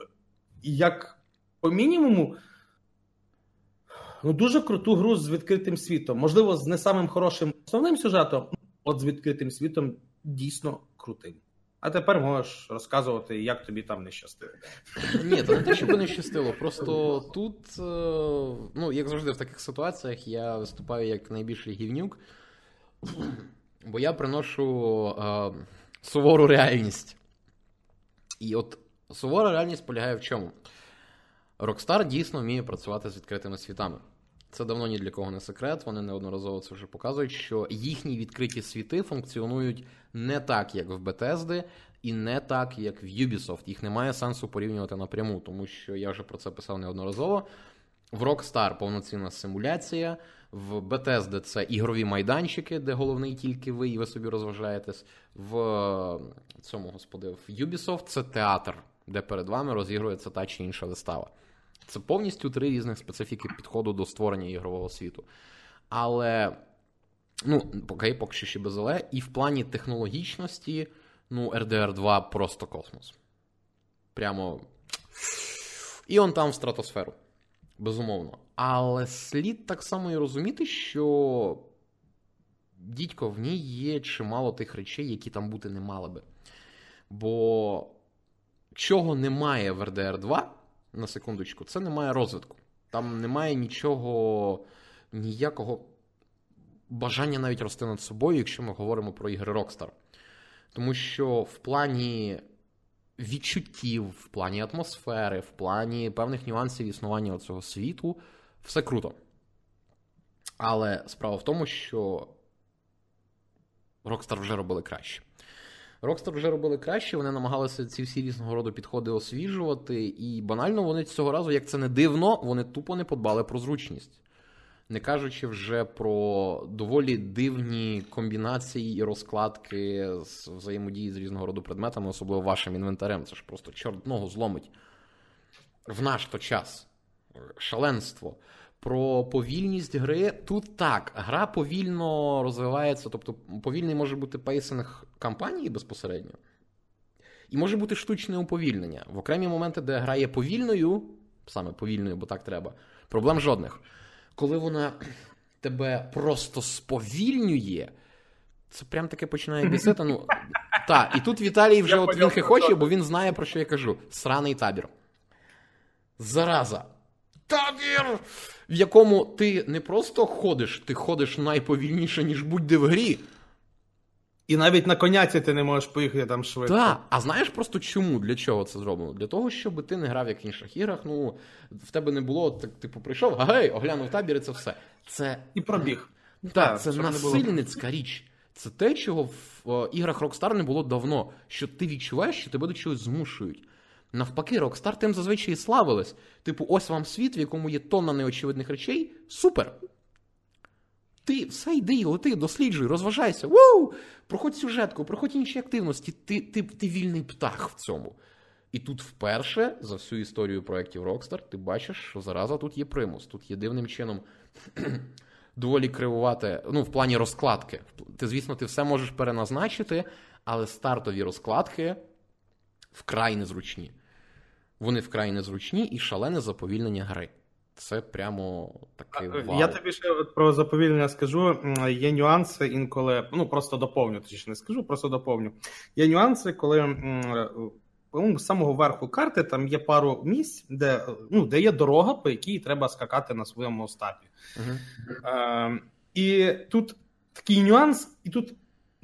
як по мінімуму, ну, дуже круту гру з відкритим світом. Можливо, з не самим хорошим основним сюжетом, от з відкритим світом дійсно крутим. А тепер можеш розказувати, як тобі там не щастило. Ні, то не те, щоб не щастило. Просто тут, е, ну, як завжди, в таких ситуаціях я виступаю як найбільший гівнюк, бо я приношу е, сувору реальність. І от сувора реальність полягає в чому? Rockstar дійсно вміє працювати з відкритими світами. Це давно ні для кого не секрет, вони неодноразово це вже показують, що їхні відкриті світи функціонують не так, як в Bethesda, і не так, як в Ubisoft. Їх немає сенсу порівнювати напряму, тому що я вже про це писав неодноразово. В Rockstar повноцінна симуляція, в Bethesda це ігрові майданчики, де головний тільки ви, і ви собі розважаєтесь. В цьому господи, в Ubisoft це театр, де перед вами розігрується та чи інша вистава. Це повністю три різних специфіки підходу до створення ігрового світу. Але, ну, окей, поки що ще без але, і в плані технологічності, ну, RDR 2 просто космос. Прямо. І он там в стратосферу. Безумовно. Але слід так само і розуміти, що дідько в ній є чимало тих речей, які там бути не мали би. Бо чого немає в RDR 2, на секундочку, це немає розвитку. Там немає нічого, ніякого бажання навіть рости над собою, якщо ми говоримо про ігри Rockstar. Тому що в плані відчуттів, в плані атмосфери, в плані певних нюансів існування цього світу, все круто. Але справа в тому, що Rockstar вже робили краще. Rockstar вже робили краще, вони намагалися ці всі різного роду підходи освіжувати, і банально вони цього разу, як це не дивно, вони тупо не подбали про зручність. Не кажучи вже про доволі дивні комбінації і розкладки з взаємодії з різного роду предметами, особливо вашим інвентарем. Це ж просто чорт ногу зломить. В наш то час. Шаленство. Про повільність гри тут так, гра повільно розвивається, тобто повільний може бути пейсинг кампанії безпосередньо, і може бути штучне уповільнення. В окремі моменти, де гра є повільною, саме повільною, бо так треба, проблем жодних. Коли вона тебе просто сповільнює, це прям таке починає бісити. Ну, Так, і тут Віталій вже от він хоче, бо він знає, про що я кажу: сраний табір. Зараза табір, в якому ти не просто ходиш, ти ходиш найповільніше, ніж будь-де в грі. І навіть на коняці ти не можеш поїхати там швидко. Так, а знаєш просто чому? Для чого це зроблено? Для того, щоб ти не грав як в інших іграх. Ну, в тебе не було, так, типу, прийшов, гей, оглянув табір, і це все. Це І пробіг. Так, так це насильницька річ. Це те, чого в іграх Rockstar не було давно. Що ти відчуваєш, що тебе до чогось змушують. Навпаки, Rockstar тим зазвичай і славились. Типу, ось вам світ, в якому є тонна неочевидних речей. Супер! Ти все йди, лети, досліджуй, розважайся. Вуу! Проходь сюжетку, проходь інші активності. Ти, ти, ти вільний птах в цьому. І тут вперше за всю історію проєктів Rockstar ти бачиш, що зараза тут є примус. Тут є дивним чином доволі кривувати, ну, в плані розкладки. Ти, звісно, ти все можеш переназначити, але стартові розкладки вкрай незручні. Вони вкрай незручні і шалене заповільнення гри. Це прямо таке. вау. Я тобі ще про заповільнення скажу. Є нюанси інколи, ну просто доповню, точніше не скажу, просто доповню. Є нюанси, коли по-моєму, з самого верху карти там є пару місць, де ну, де є дорога, по якій треба скакати на своєму остапі. Uh-huh. Е, І тут такий нюанс, і тут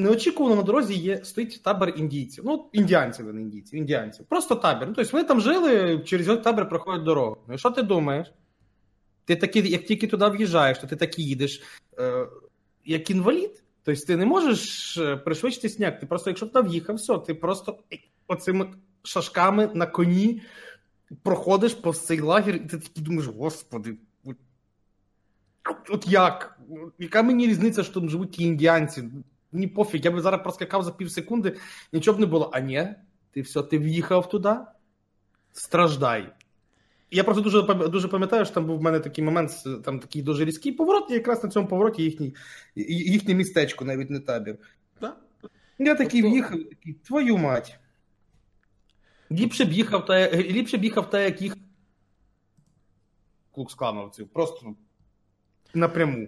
неочікувано на дорозі є стоїть табір індійців. Ну, індіанців, не індійців, індіанців. Просто табір. Ну, тобто вони там жили, через його табір проходять дорогу. Ну і що ти думаєш? Ти таки, як тільки туди в'їжджаєш, то ти так їдеш, е, як інвалід. Тобто ти не можеш е, пришвидшити сняг. Ти просто, якщо туди в'їхав, все, ти просто оцими шашками на коні проходиш по цей лагер, і ти такий думаєш, господи, от як? Яка мені різниця, що там живуть ті індіанці? Мені пофіг, я би зараз проскакав за пів секунди, нічого б не було. А ні, ти все, ти в'їхав туди, страждай. Я просто дуже дуже пам'ятаю, що там був в мене такий момент, там такий дуже різкий поворот, і якраз на цьому повороті їхній, їхнє містечко, навіть не табір. Да? Я такий тобто... в'їхав, такий, твою мать. Ліпше б їхав та ліпше б їхав та, як їх клуксклановців. Просто напряму.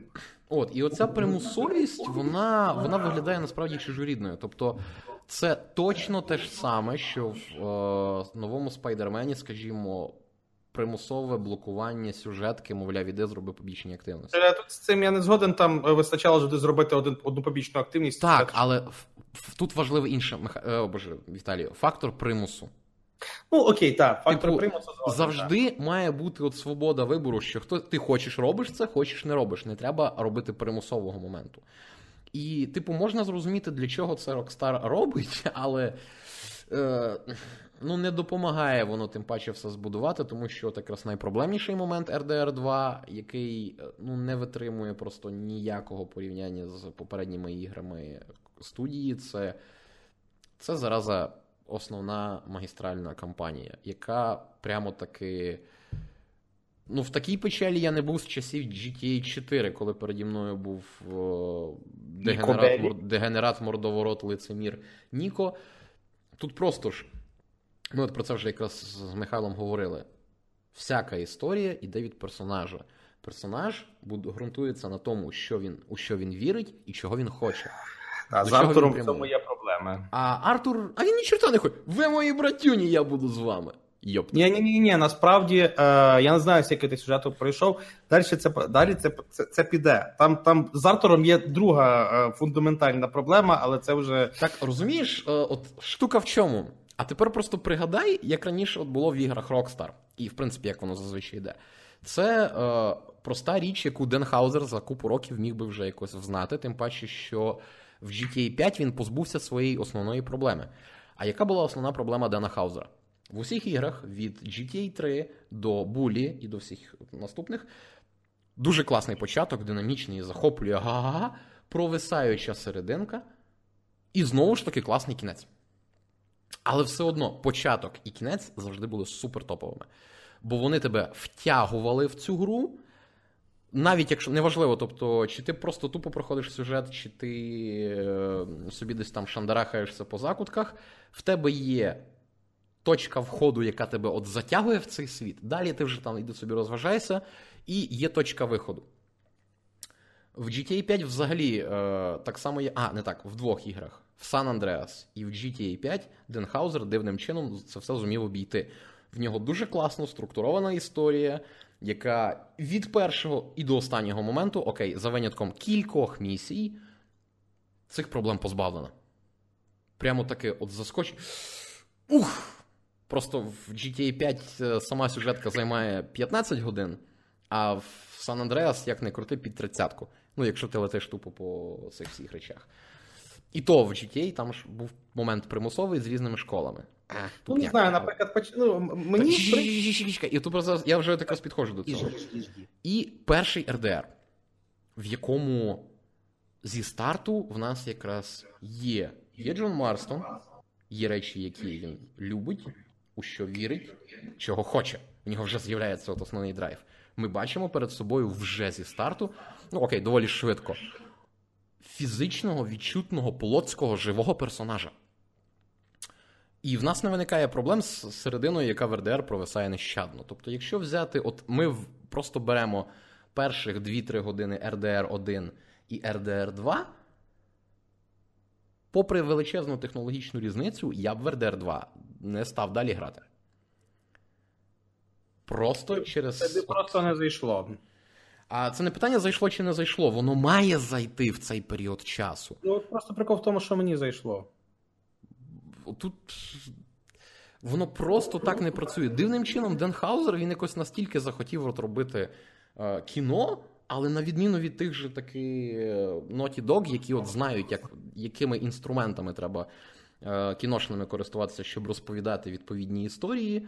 От, і оця примусовість, вона вона виглядає насправді чужорідною. Тобто, це точно те ж саме, що в е, новому спайдермені, скажімо, примусове блокування сюжетки, мовляв, іде зроби побічні активності. Е, тут з цим я не згоден. Там е, вистачало завжди зробити один одну побічну активність. Так, але в, в, тут важливий інший О, боже, Віталію, фактор примусу. Ну, окей, так, фактор типу, примусу згоден, завжди так. має бути от свобода вибору, що хто ти хочеш робиш це, хочеш не робиш. Не треба робити примусового моменту. І, типу, можна зрозуміти, для чого це Rockstar робить, але е, ну, не допомагає воно тим паче все збудувати, тому що от якраз найпроблемніший момент RDR 2, який е, ну, не витримує просто ніякого порівняння з попередніми іграми студії, це, це зараза основна магістральна кампанія, яка прямо таки. Ну, в такій печалі я не був з часів GTA 4, коли переді мною був о, дегенерат, мор, дегенерат мордоворот лицемір Ніко. Тут просто ж, ми от про це вже якраз з Михайлом говорили. Всяка історія йде від персонажа. Персонаж ґрунтується на тому, що він, у що він вірить і чого він хоче. А з Артуром в цьому є проблеми. А Артур, а він ні чорта не хоче. Ви мої братюні, я буду з вами. Йоп. Ні, ні, ні, ні. Насправді е, я не знаю, скільки ти сюжету пройшов. Далі це далі це, це, це піде. Там там з Артуром є друга е, фундаментальна проблема, але це вже. Так, розумієш, е, от штука в чому? А тепер просто пригадай, як раніше от було в іграх Rockstar. І, в принципі, як воно зазвичай йде. Це е, проста річ, яку Ден Хаузер за купу років міг би вже якось взнати, тим паче, що в GTA 5 він позбувся своєї основної проблеми. А яка була основна проблема Дена Хаузера? В усіх іграх від GTA 3 до Булі і до всіх наступних дуже класний початок, динамічний, захоплює га-га-га, провисаюча серединка, і знову ж таки класний кінець. Але все одно початок і кінець завжди були супер топовими. Бо вони тебе втягували в цю гру, навіть якщо неважливо, тобто, чи ти просто тупо проходиш сюжет, чи ти е, собі десь там шандарахаєшся по закутках, в тебе є точка входу, яка тебе от затягує в цей світ. Далі ти вже там іди собі розважаєшся, і є точка виходу. В GTA 5 взагалі е, так само є. А, не так, в двох іграх. В San Andreas і в GTA 5 Денхаузер дивним чином це все зумів обійти. В нього дуже класно структурована історія яка від першого і до останнього моменту, окей, за винятком кількох місій, цих проблем позбавлена. Прямо таки от заскоч. Ух! Просто в GTA 5 е, сама сюжетка займає 15 годин, а в San Andreas, як не крути, під 30 Ну, якщо ти летиш тупо по цих всіх речах. І то в GTA там ж був момент примусовий з різними школами. Ну, не знаю, наприклад, поч... ну, мені. І тут зараз- я вже якраз підходжу до цього. І перший РДР, в якому зі старту в нас якраз є. Є Джон Марстон, є речі, які він любить, у що вірить, чого хоче. У нього вже з'являється от основний драйв. Ми бачимо перед собою вже зі старту, ну окей, доволі швидко. Фізичного, відчутного, плотського, живого персонажа. І в нас не виникає проблем з серединою, яка в РДР провисає нещадно. Тобто, якщо взяти, от ми просто беремо перших 2-3 години RDR 1 і RDR 2, попри величезну технологічну різницю, я б в RDR 2 не став далі грати. Просто через. Тобі просто не зайшло. А це не питання зайшло чи не зайшло. Воно має зайти в цей період часу. Ну, просто прикол в тому, що мені зайшло. Тут воно просто так не працює. Дивним чином, Ден Хаузер він якось настільки захотів от робити е, кіно, але на відміну від тих же таки е, Naughty Dog, які от знають, як, якими інструментами треба е, кіношними користуватися, щоб розповідати відповідні історії.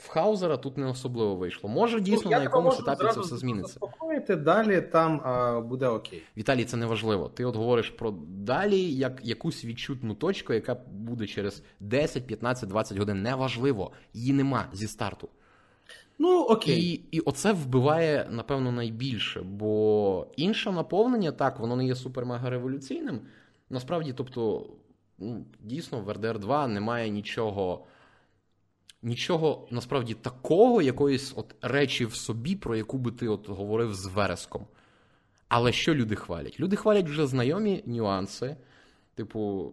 В Хаузера тут не особливо вийшло. Може, дійсно, Ну, на якомусь етапі це все зміниться. Заспокоїти, далі там а, буде окей. Віталій, це не важливо. Ти от говориш про далі як якусь відчутну точку, яка буде через 10, 15, 20 годин. Неважливо, її нема зі старту. Ну, окей. І, і оце вбиває, напевно, найбільше, бо інше наповнення, так, воно не є супер-мега революційним. Насправді, тобто, ну, дійсно, в RDR 2 немає нічого. Нічого насправді такого, якоїсь от речі в собі, про яку би ти от говорив з вереском. Але що люди хвалять? Люди хвалять вже знайомі нюанси. Типу,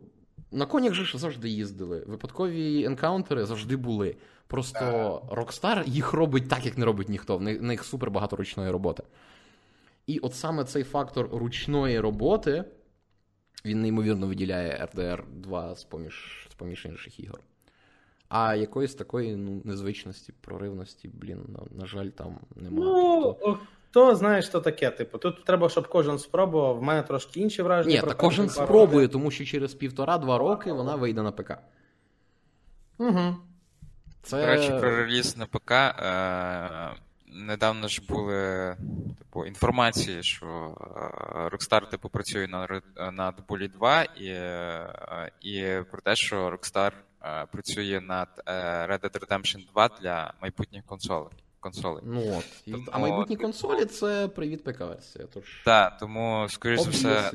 на конях же ж завжди їздили. Випадкові енкаунтери завжди були. Просто Rockstar їх робить так, як не робить ніхто. В них, супер багато ручної роботи. І от саме цей фактор ручної роботи він неймовірно виділяє RDR 2 з-поміж, з-поміж інших ігор. А якоїсь такої ну, незвичності, проривності, блін, на, на жаль, там немає. Ну, Тобто- знає, то що таке. Типу, тут треба, щоб кожен спробував. В мене трошки інші враження. Ні, та кожен спробує, роки. тому що через півтора-два роки вона вийде на ПК. Угу. Це... До речі, про реліз на ПК. Е- недавно ж були типу, інформації, що е, Rockstar типу, працює на, Red- над Bully 2, і, е, і про те, що Rockstar е, працює над е, Red Dead Redemption 2 для майбутніх консолей. консолей. Ну от. Тому- А майбутні консолі це привіт ПК-версія. Тож, Так, тому, скоріш за все,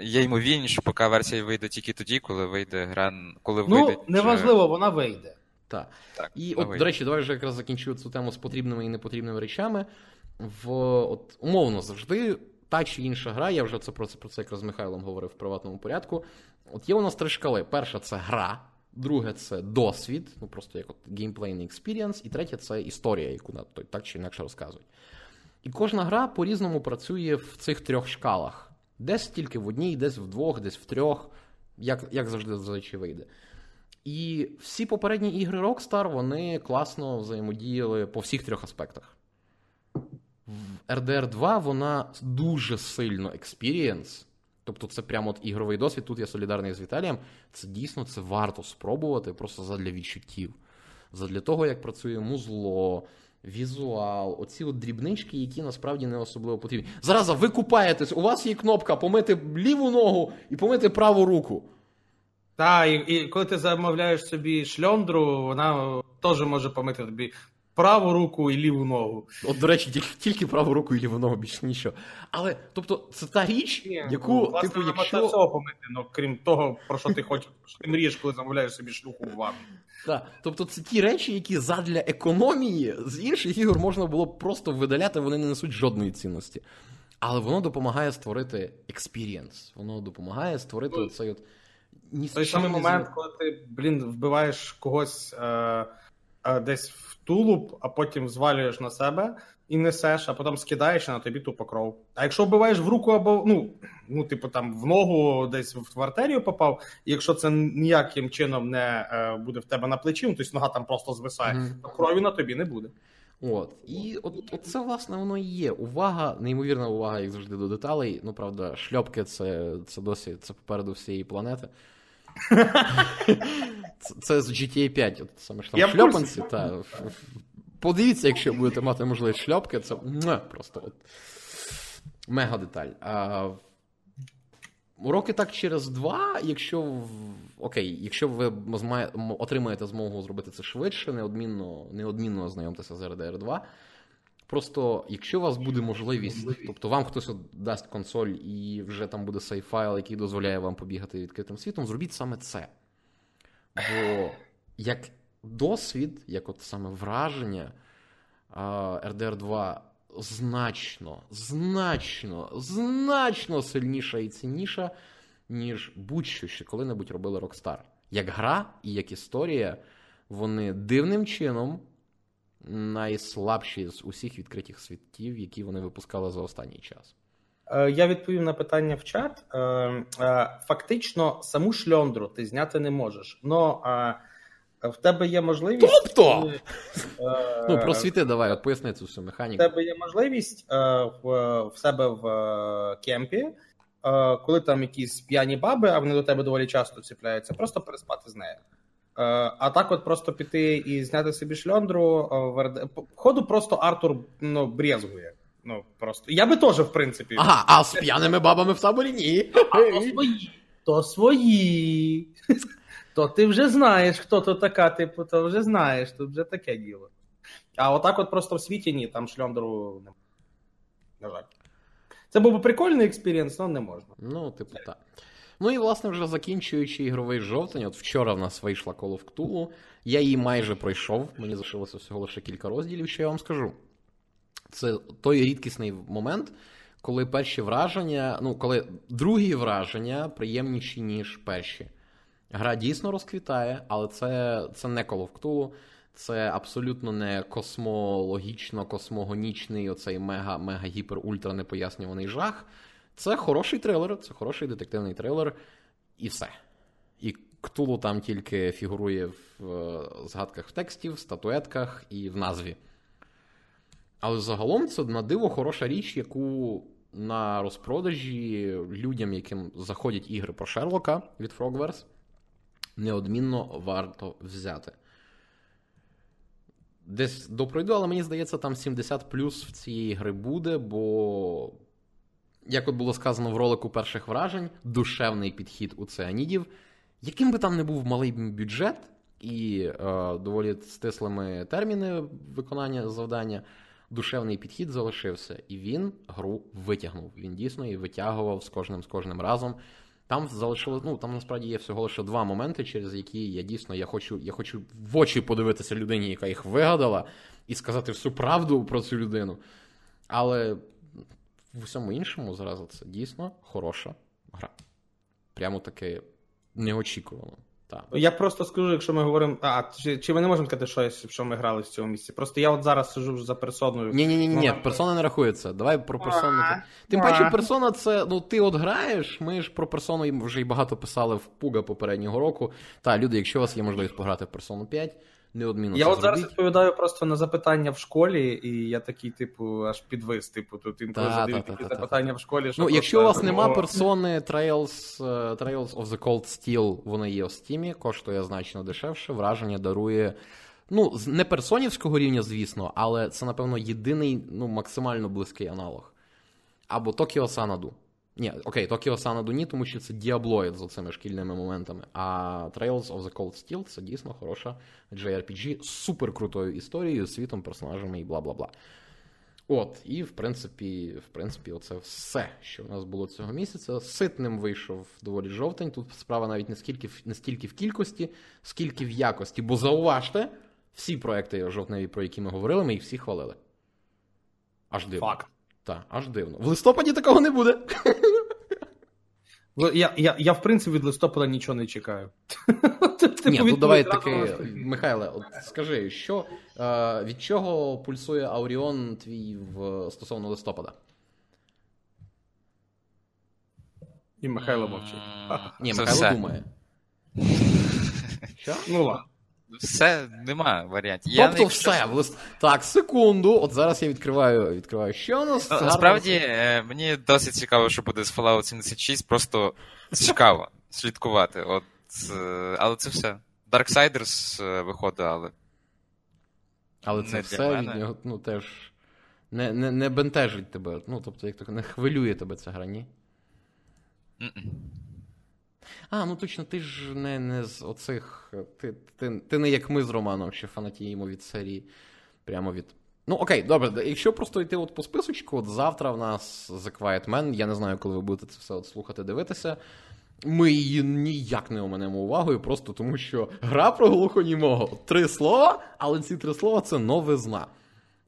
є ймовірність, що ПК версія вийде тільки тоді, коли вийде гра, коли Ну, вийде. неважливо, вона вийде. Так. Так, І вона от, до речі, давай вже якраз закінчую цю тему з потрібними і непотрібними речами. В, от, умовно, завжди та чи інша гра, я вже це про це про це якраз з Михайлом говорив в приватному порядку. От є у нас три шкали. Перша це гра, друге це досвід, ну просто як от геймплейний experience, і третє це історія, яку на той так чи інакше розказують. І кожна гра по-різному працює в цих трьох шкалах. Десь тільки в одній, десь в двох, десь в трьох, як, як завжди зазвичай вийде. І всі попередні ігри Rockstar вони класно взаємодіяли по всіх трьох аспектах. В RDR 2 вона дуже сильно experience. Тобто, це прямо от ігровий досвід. Тут я солідарний з Віталієм. Це дійсно це варто спробувати просто задля відчуттів. Задля того, як працює музло, візуал, оці от дрібнички, які насправді не особливо потрібні. Зараз ви купаєтесь, у вас є кнопка помити ліву ногу і помити праву руку. Так, і, і коли ти замовляєш собі шльондру, вона теж може помити тобі праву руку і ліву ногу. От, до речі, тільки, тільки праву руку і ліву ногу, більше нічого. Але, тобто, це та річ, яку, ну, власне, типу, якщо. всього помити, ну, крім того, про що ти хочеш, що ти мрієш, коли замовляєш собі шлюху в ванну. Так, тобто це ті речі, які задля економії з інших ігор можна було б просто видаляти, вони не несуть жодної цінності. Але воно допомагає створити experience. Воно допомагає створити Ну, оцей от. Ні Той самий момент, коли ти, блін, вбиваєш когось е, е, десь в тулуб, а потім звалюєш на себе і несеш, а потім скидаєш на тобі тупо кров. А якщо вбиваєш в руку або ну, ну, типу там в ногу десь в артерію попав, і якщо це ніяким чином не е, буде в тебе на плечі, ну, тобто нога там просто звисає, Мгм. то крові на тобі не буде. От. І от, от це, власне, воно і є. Увага, неймовірна увага, як завжди, до деталей. Ну, правда, шльопки це, це досі це попереду всієї планети. Це, це з GTA 5, от саме ж там Я шльопанці. Та, подивіться, якщо будете мати можливість шльопки, це просто от, мега деталь. А, Роки так через два, якщо окей, якщо ви отримаєте змогу зробити це швидше, неодмінно, неодмінно ознайомтеся з RDR 2. Просто якщо у вас буде можливість, тобто вам хтось дасть консоль і вже там буде сейф-файл, який дозволяє вам побігати відкритим світом, зробіть саме це. Бо як досвід, як от саме враження, RDR 2 значно, значно, значно сильніша і цінніша, ніж будь-що, що коли-небудь робили Rockstar. Як гра і як історія, вони дивним чином найслабші з усіх відкритих світів, які вони випускали за останній час. Е, Я відповів на питання в чат. Е, е, Фактично, саму шльондру ти зняти не можеш. Но в тебе є можливість. Тобто? Е, Ну, просвіти, давай, от поясни цю всю В тебе є можливість е, в, в себе в е, кемпі, е, коли там якісь п'яні баби, а вони до тебе доволі часто ціпляються, просто переспати з нею. Е, а так, от просто піти і зняти собі шльондру. е, в РД... по- Ходу просто Артур ну, брезгує. Ну, просто. Я би теж, в принципі. Ага, а з п'яними бабами в таборі ні. А то свої. То свої. То ти вже знаєш, хто то така, типу, то вже знаєш, тут вже таке діло. А отак от просто в світі ні, там шльондру не на жаль. Це був би прикольний experience, але не можна. Ну, типу, так. Ну і власне вже закінчуючи ігровий жовтень, от вчора в нас вийшла Call of Cthulhu, я її майже пройшов, мені залишилося всього лише кілька розділів, що я вам скажу. Це той рідкісний момент, коли перші враження, ну, коли другі враження приємніші, ніж перші. Гра дійсно розквітає, але це, це не Call of Cthulhu, це абсолютно не космологічно, космогонічний, оцей мега, мега гіпер ультра непояснюваний жах. Це хороший трилер, це хороший детективний трилер, і все. І Ктулу там тільки фігурує в е, згадках в тексті, в статуетках і в назві. Але загалом це на диво хороша річ, яку на розпродажі людям, яким заходять ігри про Шерлока від Frogwares, неодмінно варто взяти. Десь допройду, але мені здається, там 70 плюс в цієї гри буде, бо, як от було сказано в ролику перших вражень, душевний підхід у цианідів. Яким би там не був малий бюджет і е, доволі стислими терміни виконання завдання, душевний підхід залишився, і він гру витягнув. Він дійсно її витягував з кожним з кожним разом. Там залишилось, ну там насправді є всього лише два моменти, через які я дійсно я хочу, я хочу в очі подивитися людині, яка їх вигадала, і сказати всю правду про цю людину. Але в усьому іншому зараз це дійсно хороша гра. Прямо таки неочікувано. Так. Я просто скажу, якщо ми говоримо. А, чи, чи ми не можемо сказати щось, що ми грали в цьому місці? Просто я от зараз сижу вже за персоною. Ні, ні, ні, ні, персона не рахується. Давай про персону. Тим паче, персона це, ну, ти от граєш, ми ж про персону вже й багато писали в Пуга попереднього року. Та, люди, якщо у вас є можливість пограти в персону 5, неодмінно Я це от зараз відповідаю просто на запитання в школі, і я такий, типу, аж підвис. Типу, тут інколи Та, задають та, такі та, та, запитання в школі. що Ну, якщо у вас нема персони Trails, е, Trails of the Cold Steel, вони є в Steam, коштує значно дешевше, враження дарує. Ну, не персонівського рівня, звісно, але це, напевно, єдиний, ну, максимально близький аналог. Або Tokyo Xanadu. Ні, окей, Tokyo Xanadu ні, тому що це діаблоїд з оцими шкільними моментами. А Trails of the Cold Steel це дійсно хороша JRPG з супер крутою історією, світом, персонажами і бла бла бла. От, і в принципі, в принципі, оце все, що в нас було цього місяця. Ситним вийшов доволі жовтень. Тут справа навіть не скільки не стільки в кількості, скільки в якості. Бо зауважте, всі проекти жовтневі, про які ми говорили, ми їх всі хвалили. Аж дивно. Факт. Так, аж дивно. В листопаді такого не буде. Ви- Я, я, я, в принципі, від листопада нічого не чекаю. Ні, ну давай таки, Михайле, от скажи, що е, від чого пульсує Ауріон твій в стосовно листопада? І Михайло мовчить. Ні, Михайло думає. Що? Ну ладно. Все, нема варіантів. Тобто не- все. в лист- Так, секунду. От зараз я відкриваю, відкриваю. Що у нас? Ну, Насправді, е, мені досить цікаво, що буде з Fallout 76, просто цікаво слідкувати. От, е, але це все. Darksiders е, виходить, але. Але це не все від нього, ну, теж не, не, не бентежить тебе. Ну, тобто, як то не хвилює тебе ця гра, ні? м-м. А, ну точно, ти ж не, не з оцих. Ти, ти, ти не як ми з Романом, що фанатіємо від серії. Прямо від. Ну, окей, добре, якщо просто йти от по списочку, от завтра в нас The Quiet Man, я не знаю, коли ви будете це все от слухати, дивитися. Ми її ніяк не оминемо увагою, просто тому що гра про глухонімого. Три слова, але ці три слова це новизна.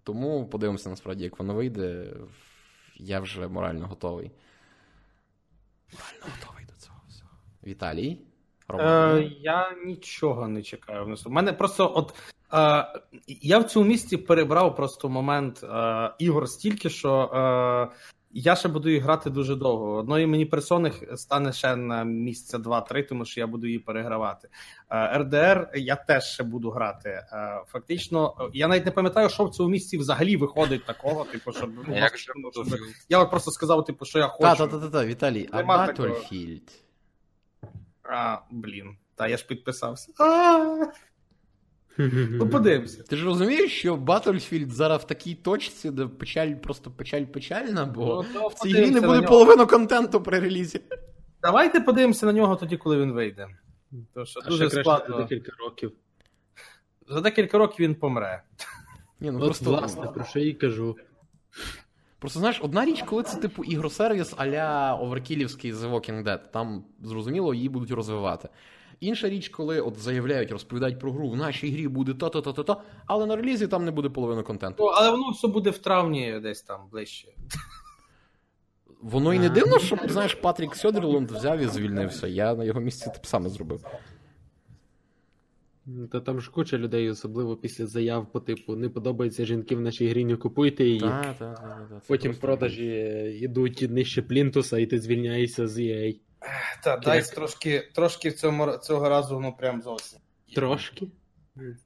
Тому подивимося насправді, як воно вийде. Я вже морально готовий. Морально готовий. Віталій. Роман. Е, я нічого не чекаю внизу. У мене просто от. Е, я в цьому місяці перебрав просто момент е, ігор стільки, що е, я ще буду їх грати дуже довго. Одної мені персони стане ще на місяця 2-3, тому що я буду її перегравати. Е, РДР я теж ще буду грати. Е, фактично, я навіть не пам'ятаю, що в цьому місяці взагалі виходить такого. Типу, щоб ну, же я от просто сказав, типу, що я хочу. Та, та, та, та, та, Віталій, а. Battlefield? А, блін, та я ж підписався. Ну, подивимося. Ти ж розумієш, що Battlefield зараз в такій точці, де печаль просто печаль печальна, бо Ну, в цій грі не буде половину контенту при релізі. Давайте подивимося на нього тоді, коли він вийде. Тому що А дуже ще складно. за декілька років. За декілька років він помре. Ні, ну От, просто, власне, про що я і кажу. Просто знаєш, одна річ, коли це типу ігросервіс а-ля Оверкілівський The Walking Dead, там зрозуміло, її будуть розвивати. Інша річ, коли от заявляють, розповідають про гру, в нашій грі буде то-то, то-то, то але на релізі там не буде половини контенту. Ну, але воно все буде в травні десь там ближче. Воно і не дивно, що знаєш, Патрік Сьодерлунд взяв і звільнився. Я на його місці б саме зробив. Та там ж куча людей, особливо після заяв по типу не подобаються жінки в нашій грі, не купуйте її. Та, та, та, та, це Потім просто- продажі йдуть нижче плінтуса, і ти звільняєшся з EA. Та дайс трошки, трошки в цьому цього разу, ну прям зовсім. Трошки.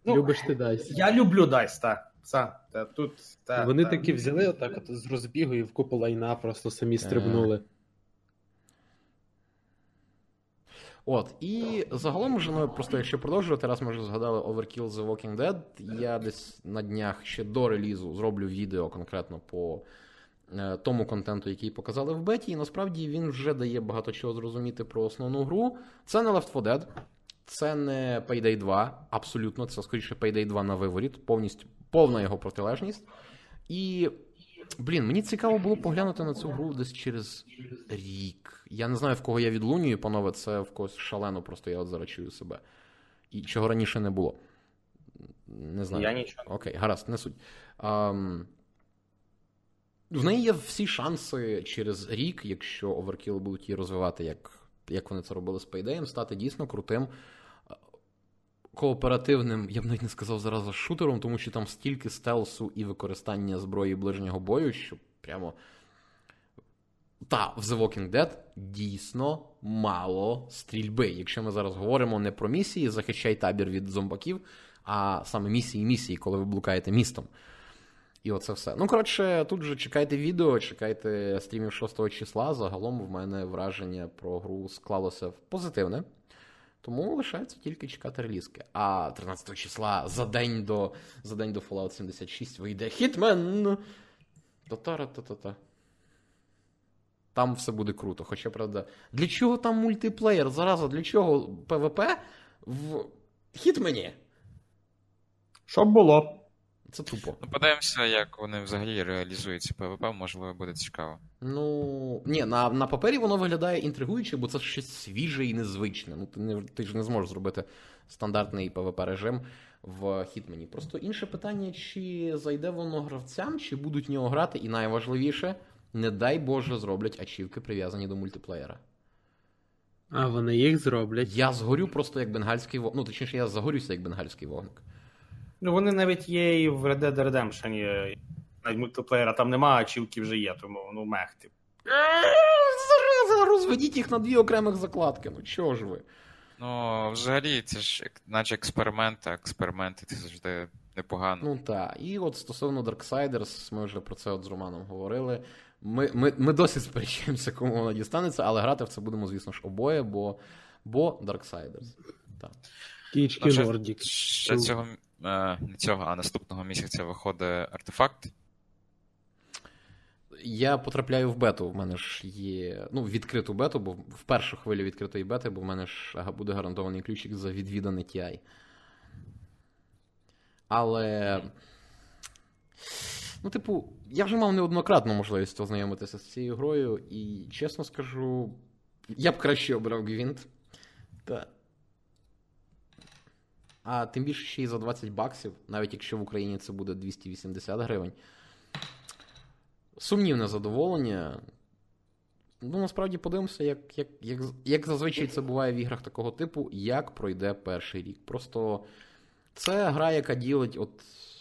Ну, Любиш ти дайс. Я люблю дайс, так. Та, та, тут, та, Вони та. такі взяли отак от з розбігу і в купу лайна просто самі стрибнули. От, і загалом вже, ну, просто якщо продовжувати, раз ми вже згадали Overkill The Walking Dead, я десь на днях ще до релізу зроблю відео конкретно по е, тому контенту, який показали в беті, і насправді він вже дає багато чого зрозуміти про основну гру. Це не Left 4 Dead, це не Payday 2, абсолютно, це скоріше Payday 2 на виворіт, повністю повна його протилежність. І Блін, мені цікаво було поглянути на цю гру десь через рік. Я не знаю, в кого я відлунюю, панове, це в когось шалено, просто я от зараз чую себе. І чого раніше не було. Не знаю. Я нічого. Окей, гаразд, не суть. Ам... В неї є всі шанси через рік, якщо Overkill будуть її розвивати, як, як вони це робили з Payday, стати дійсно крутим. Кооперативним, я б навіть не сказав зараз шутером, тому що там стільки стелсу і використання зброї ближнього бою, що прямо. Та, в The Walking Dead дійсно мало стрільби. Якщо ми зараз говоримо не про місії, захищай табір від зомбаків, а саме місії місії, коли ви блукаєте містом. І оце все. Ну, коротше, тут же чекайте відео, чекайте стрімів 6 числа. Загалом в мене враження про гру склалося позитивне. Тому лишається тільки чекати релізки. А 13 числа за день до за день до Fallout 76 вийде Hitman. Та-та-ра-та-та-та. Там все буде круто. Хоча, правда, для чого там мультиплеєр? Зараза, для чого ПВП в Хітмені? Щоб було. Це тупо. Ну, подивимося, як вони взагалі реалізують ці ПВП, можливо, буде цікаво. Ну, ні, на, на папері воно виглядає інтригуюче, бо це щось свіже і незвичне. Ну, ти, не, ти ж не зможеш зробити стандартний ПВП режим в Хітмені. Просто інше питання, чи зайде воно гравцям, чи будуть в нього грати, і найважливіше, не дай Боже, зроблять ачівки, прив'язані до мультиплеєра. А вони їх зроблять. Я згорю просто як бенгальський вогник. Ну, точніше, я загорюся як бенгальський вогник. Ну, вони навіть є і в Red Dead Redemption, є. навіть мультиплеєра там нема, а чівки вже є, тому ну мех, типу. Зараза, розведіть їх на дві окремих закладки. Ну чого ж ви? Ну, взагалі, це ж наче експеримент, а експерименти це завжди непогано. Ну так. І от стосовно Darksiders, ми вже про це от з Романом говорили. Ми, ми, ми досі сперечаємося, кому вона дістанеться, але грати в це будемо, звісно ж, обоє, бо, бо Darksiders. Так. Кічки Ну, ще- Нордік. Ще цього, не цього, а наступного місяця виходить артефакт. Я потрапляю в бету. В мене ж є ну, відкриту бету, бо в першу хвилю відкритої бети, бо в мене ж буде гарантований ключик за відвідане TI. Але. Ну, типу, я вже мав неоднократно можливість ознайомитися з цією грою, і чесно скажу, я б краще обрав Гвінт. Та. А тим більше ще й за 20 баксів, навіть якщо в Україні це буде 280 гривень. Сумнівне задоволення. Ну, насправді подивимося, як, як, як, як зазвичай це буває в іграх такого типу, як пройде перший рік. Просто це гра, яка ділить, от,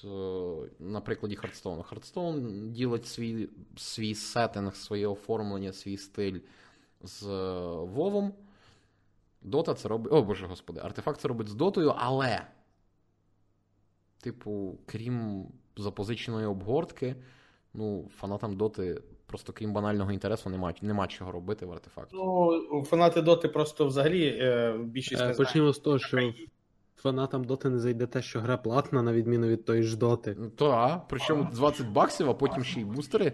е, на прикладі Hearthstone а. Hearthstone ділить свій, свій сеттинг, своє оформлення, свій стиль з е, Вовом. Дота це робить. О, боже господи, артефакт це робить з дотою, але, типу, крім запозиченої обгортки, ну, фанатам доти просто крім банального інтересу нема, нема чого робити в артефакті. Ну, фанати доти просто взагалі е, більшість не Е. Почнімо з того, що фанатам доти не зайде те, що гра платна, на відміну від тої ж доти. Ну, Так, причому 20 баксів, а потім ще й бустери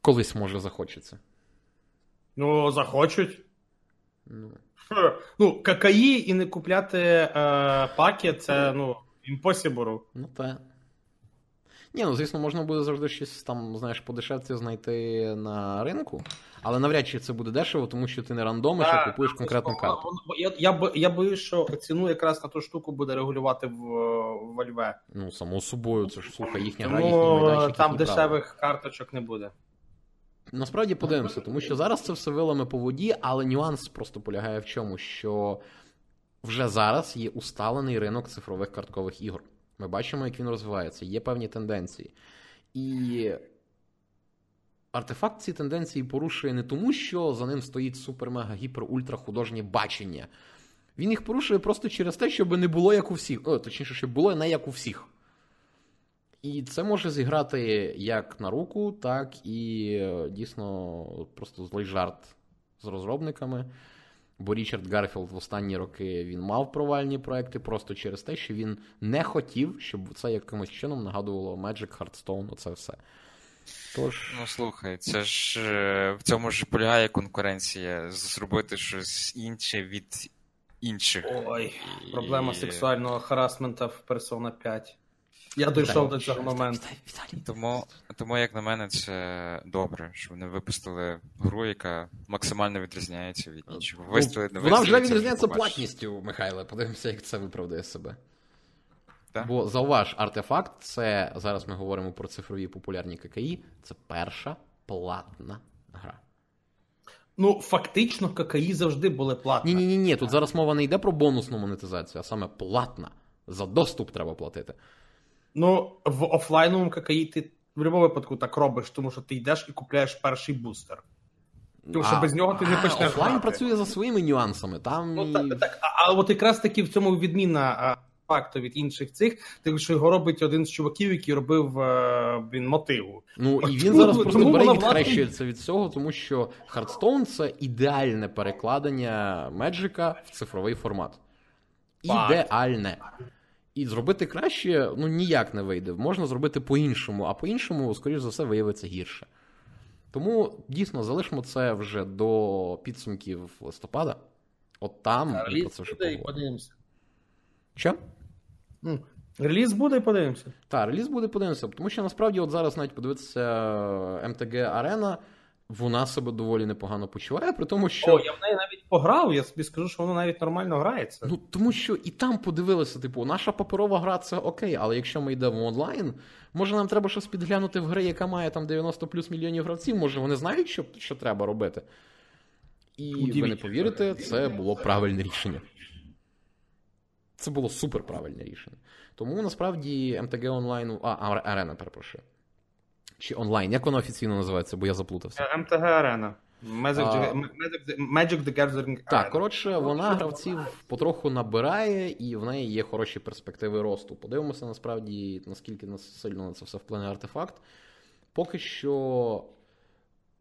колись може захочеться. Ну, захочуть. Ну. Ну, какаї і не купляти е, паки, це, ну, impossible. ну та. Ні, ну звісно, можна буде завжди щось там, знаєш, подешевці знайти на ринку, але навряд чи це буде дешево, тому що ти не рандомиш, а купуєш конкретну карту. Я, я, я боюсь, що ціну якраз на ту штуку буде регулювати в, в Льве. Ну, само собою, це ж слухай, їхня гра, їхній Тому майданчик. там їхні правила. дешевих карточок не буде. Насправді подивимося, тому що зараз це все вилами по воді, але нюанс просто полягає в чому, що вже зараз є усталений ринок цифрових карткових ігор. Ми бачимо, як він розвивається, є певні тенденції. І артефакт ці тенденції порушує не тому, що за ним стоїть супер-мега-гіпер-ультра художнє бачення. Він їх порушує просто через те, щоб не було як у всіх. О, точніше, щоб було не як у всіх. І це може зіграти як на руку, так і е, дійсно просто злий жарт з розробниками. Бо Річард Гарфілд в останні роки він мав провальні проекти просто через те, що він не хотів, щоб це якимось чином нагадувало Magic, Hearthstone, оце все. Тож, Ну слухай, це ж е, в цьому ж полягає конкуренція. Зробити щось інше від інших. Ой, І- проблема сексуального харасмента в Persona 5. Я дійшов до цього моменту. Тому, тому, як на мене, це добре, що вони випустили гру, яка максимально відрізняється від інших. Виставили, не Ну, вона вже відрізняється платністю, Михайле. Подивимося, як це виправдає себе. Так. Бо зауваж, артефакт це зараз ми говоримо про цифрові популярні ККІ. Це перша платна гра. Ну, фактично, ККІ завжди були платні. Ні, ні, ні, ні. Тут зараз мова не йде про бонусну монетизацію, а саме платна. За доступ треба платити. Ну, в офлайновому ККІ ти в будь-якому випадку так робиш, тому що ти йдеш і купляєш перший бустер. Тому що без нього ти не а, почнеш Офлайн грати. працює за своїми нюансами. Там Ну, так, так, а, а от якраз таки в цьому відміна факту від інших цих, тому що його робить один з чуваків, який робив е, він мотиву. Ну і він зараз просто бере і відхрещується від цього, тому що Hearthstone це ідеальне перекладення Меджика в цифровий формат. Ідеальне. І зробити краще ну ніяк не вийде. Можна зробити по-іншому, а по-іншому, скоріш за все, виявиться гірше. Тому дійсно залишимо це вже до підсумків листопада. От там ми про це вже і поговоримо. подивимося. Що? Ну, Реліз буде і подивимося. Так, реліз буде подивимося, тому що насправді от зараз навіть подивитися МТГ Арена, вона себе доволі непогано почуває, при тому, що. О, я в неї навіть пограв, я собі скажу, що воно навіть нормально грається. Ну, тому що і там подивилися, типу, наша паперова гра це окей, але якщо ми йдемо онлайн, може нам треба щось підглянути в гри, яка має там 90 плюс мільйонів гравців, може вони знають, що, що треба робити. І ви не повірите, це було правильне рішення. Це було супер правильне рішення. Тому насправді МТГ онлайн. А, а, Арена, перепрошую. Чи онлайн, як воно офіційно називається, бо я заплутався. Е, МТГ Арена. Magic, the- Magic, the- Gathering. Так, коротше, вона гравців потроху набирає, і в неї є хороші перспективи росту. Подивимося насправді, наскільки нас сильно на це все вплине артефакт. Поки що.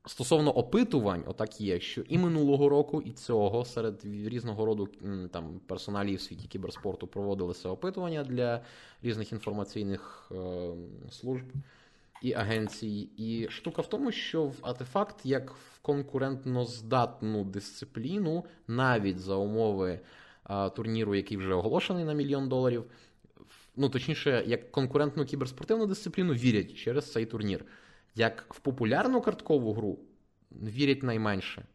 Стосовно опитувань, отак є, що і минулого року, і цього серед різного роду там персоналів в світі кіберспорту проводилися опитування для різних інформаційних е, служб і агенцій. І штука в тому, що в артефакт як в конкурентно здатну дисципліну, навіть за умови а, турніру, який вже оголошений на мільйон доларів, ну точніше, як конкурентну кіберспортивну дисципліну вірять через цей турнір. Як в популярну карткову гру вірять найменше.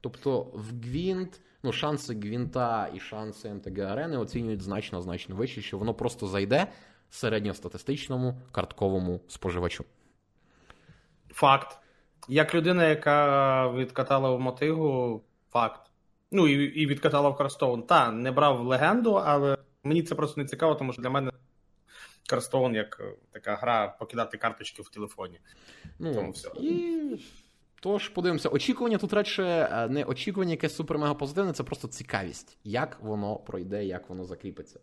Тобто в Гвінт, ну, шанси Гвінта і шанси MTG Арени оцінюють значно значно вище, що воно просто зайде середньостатистичному картковому споживачу. Факт. Як людина, яка відкатала в мотигу, факт. Ну і, і відкатала в Hearthstone. Та, не брав легенду, але мені це просто не цікаво, тому що для мене Карстоун як е, така гра покидати карточки в телефоні. Ну, Тому все. І тож подивимося. Очікування тут радше е, не очікування якесь супер-мега позитивне, це просто цікавість, як воно пройде, як воно закріпиться.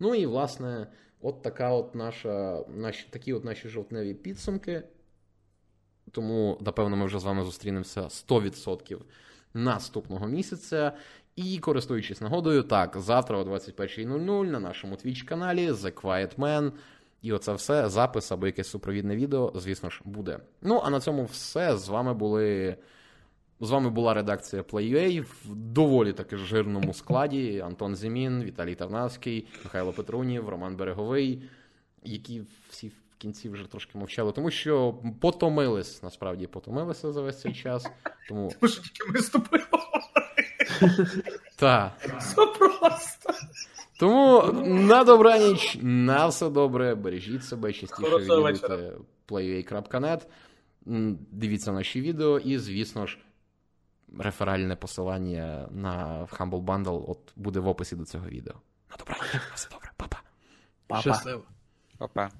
Ну і власне, от така от наша, наші, такі от наші жовтневі підсумки. Тому, напевно, ми вже з вами зустрінемося 100% наступного місяця. І користуючись нагодою, так, завтра о 21.00 на нашому Twitch каналі The Quiet Man. І оце все, запис або якесь супровідне відео, звісно ж, буде. Ну, а на цьому все. З вами були. З вами була редакція Play.ua в доволі таки жирному складі. Антон Зімін, Віталій Тарнавський, Михайло Петрунів, Роман Береговий, які всі в кінці вже трошки мовчали, тому що потомились, насправді потомилися за весь цей час. Тому що тільки ми з тобою та. все просто. Тому на добраніч, на все добре, бережіть себе, частіше відвідуйте play.ua.net, дивіться наші відео і, звісно ж, реферальне посилання на Humble Bundle от буде в описі до цього відео. На добра, на все добре, па-па. Папа. Щасливо. Опа.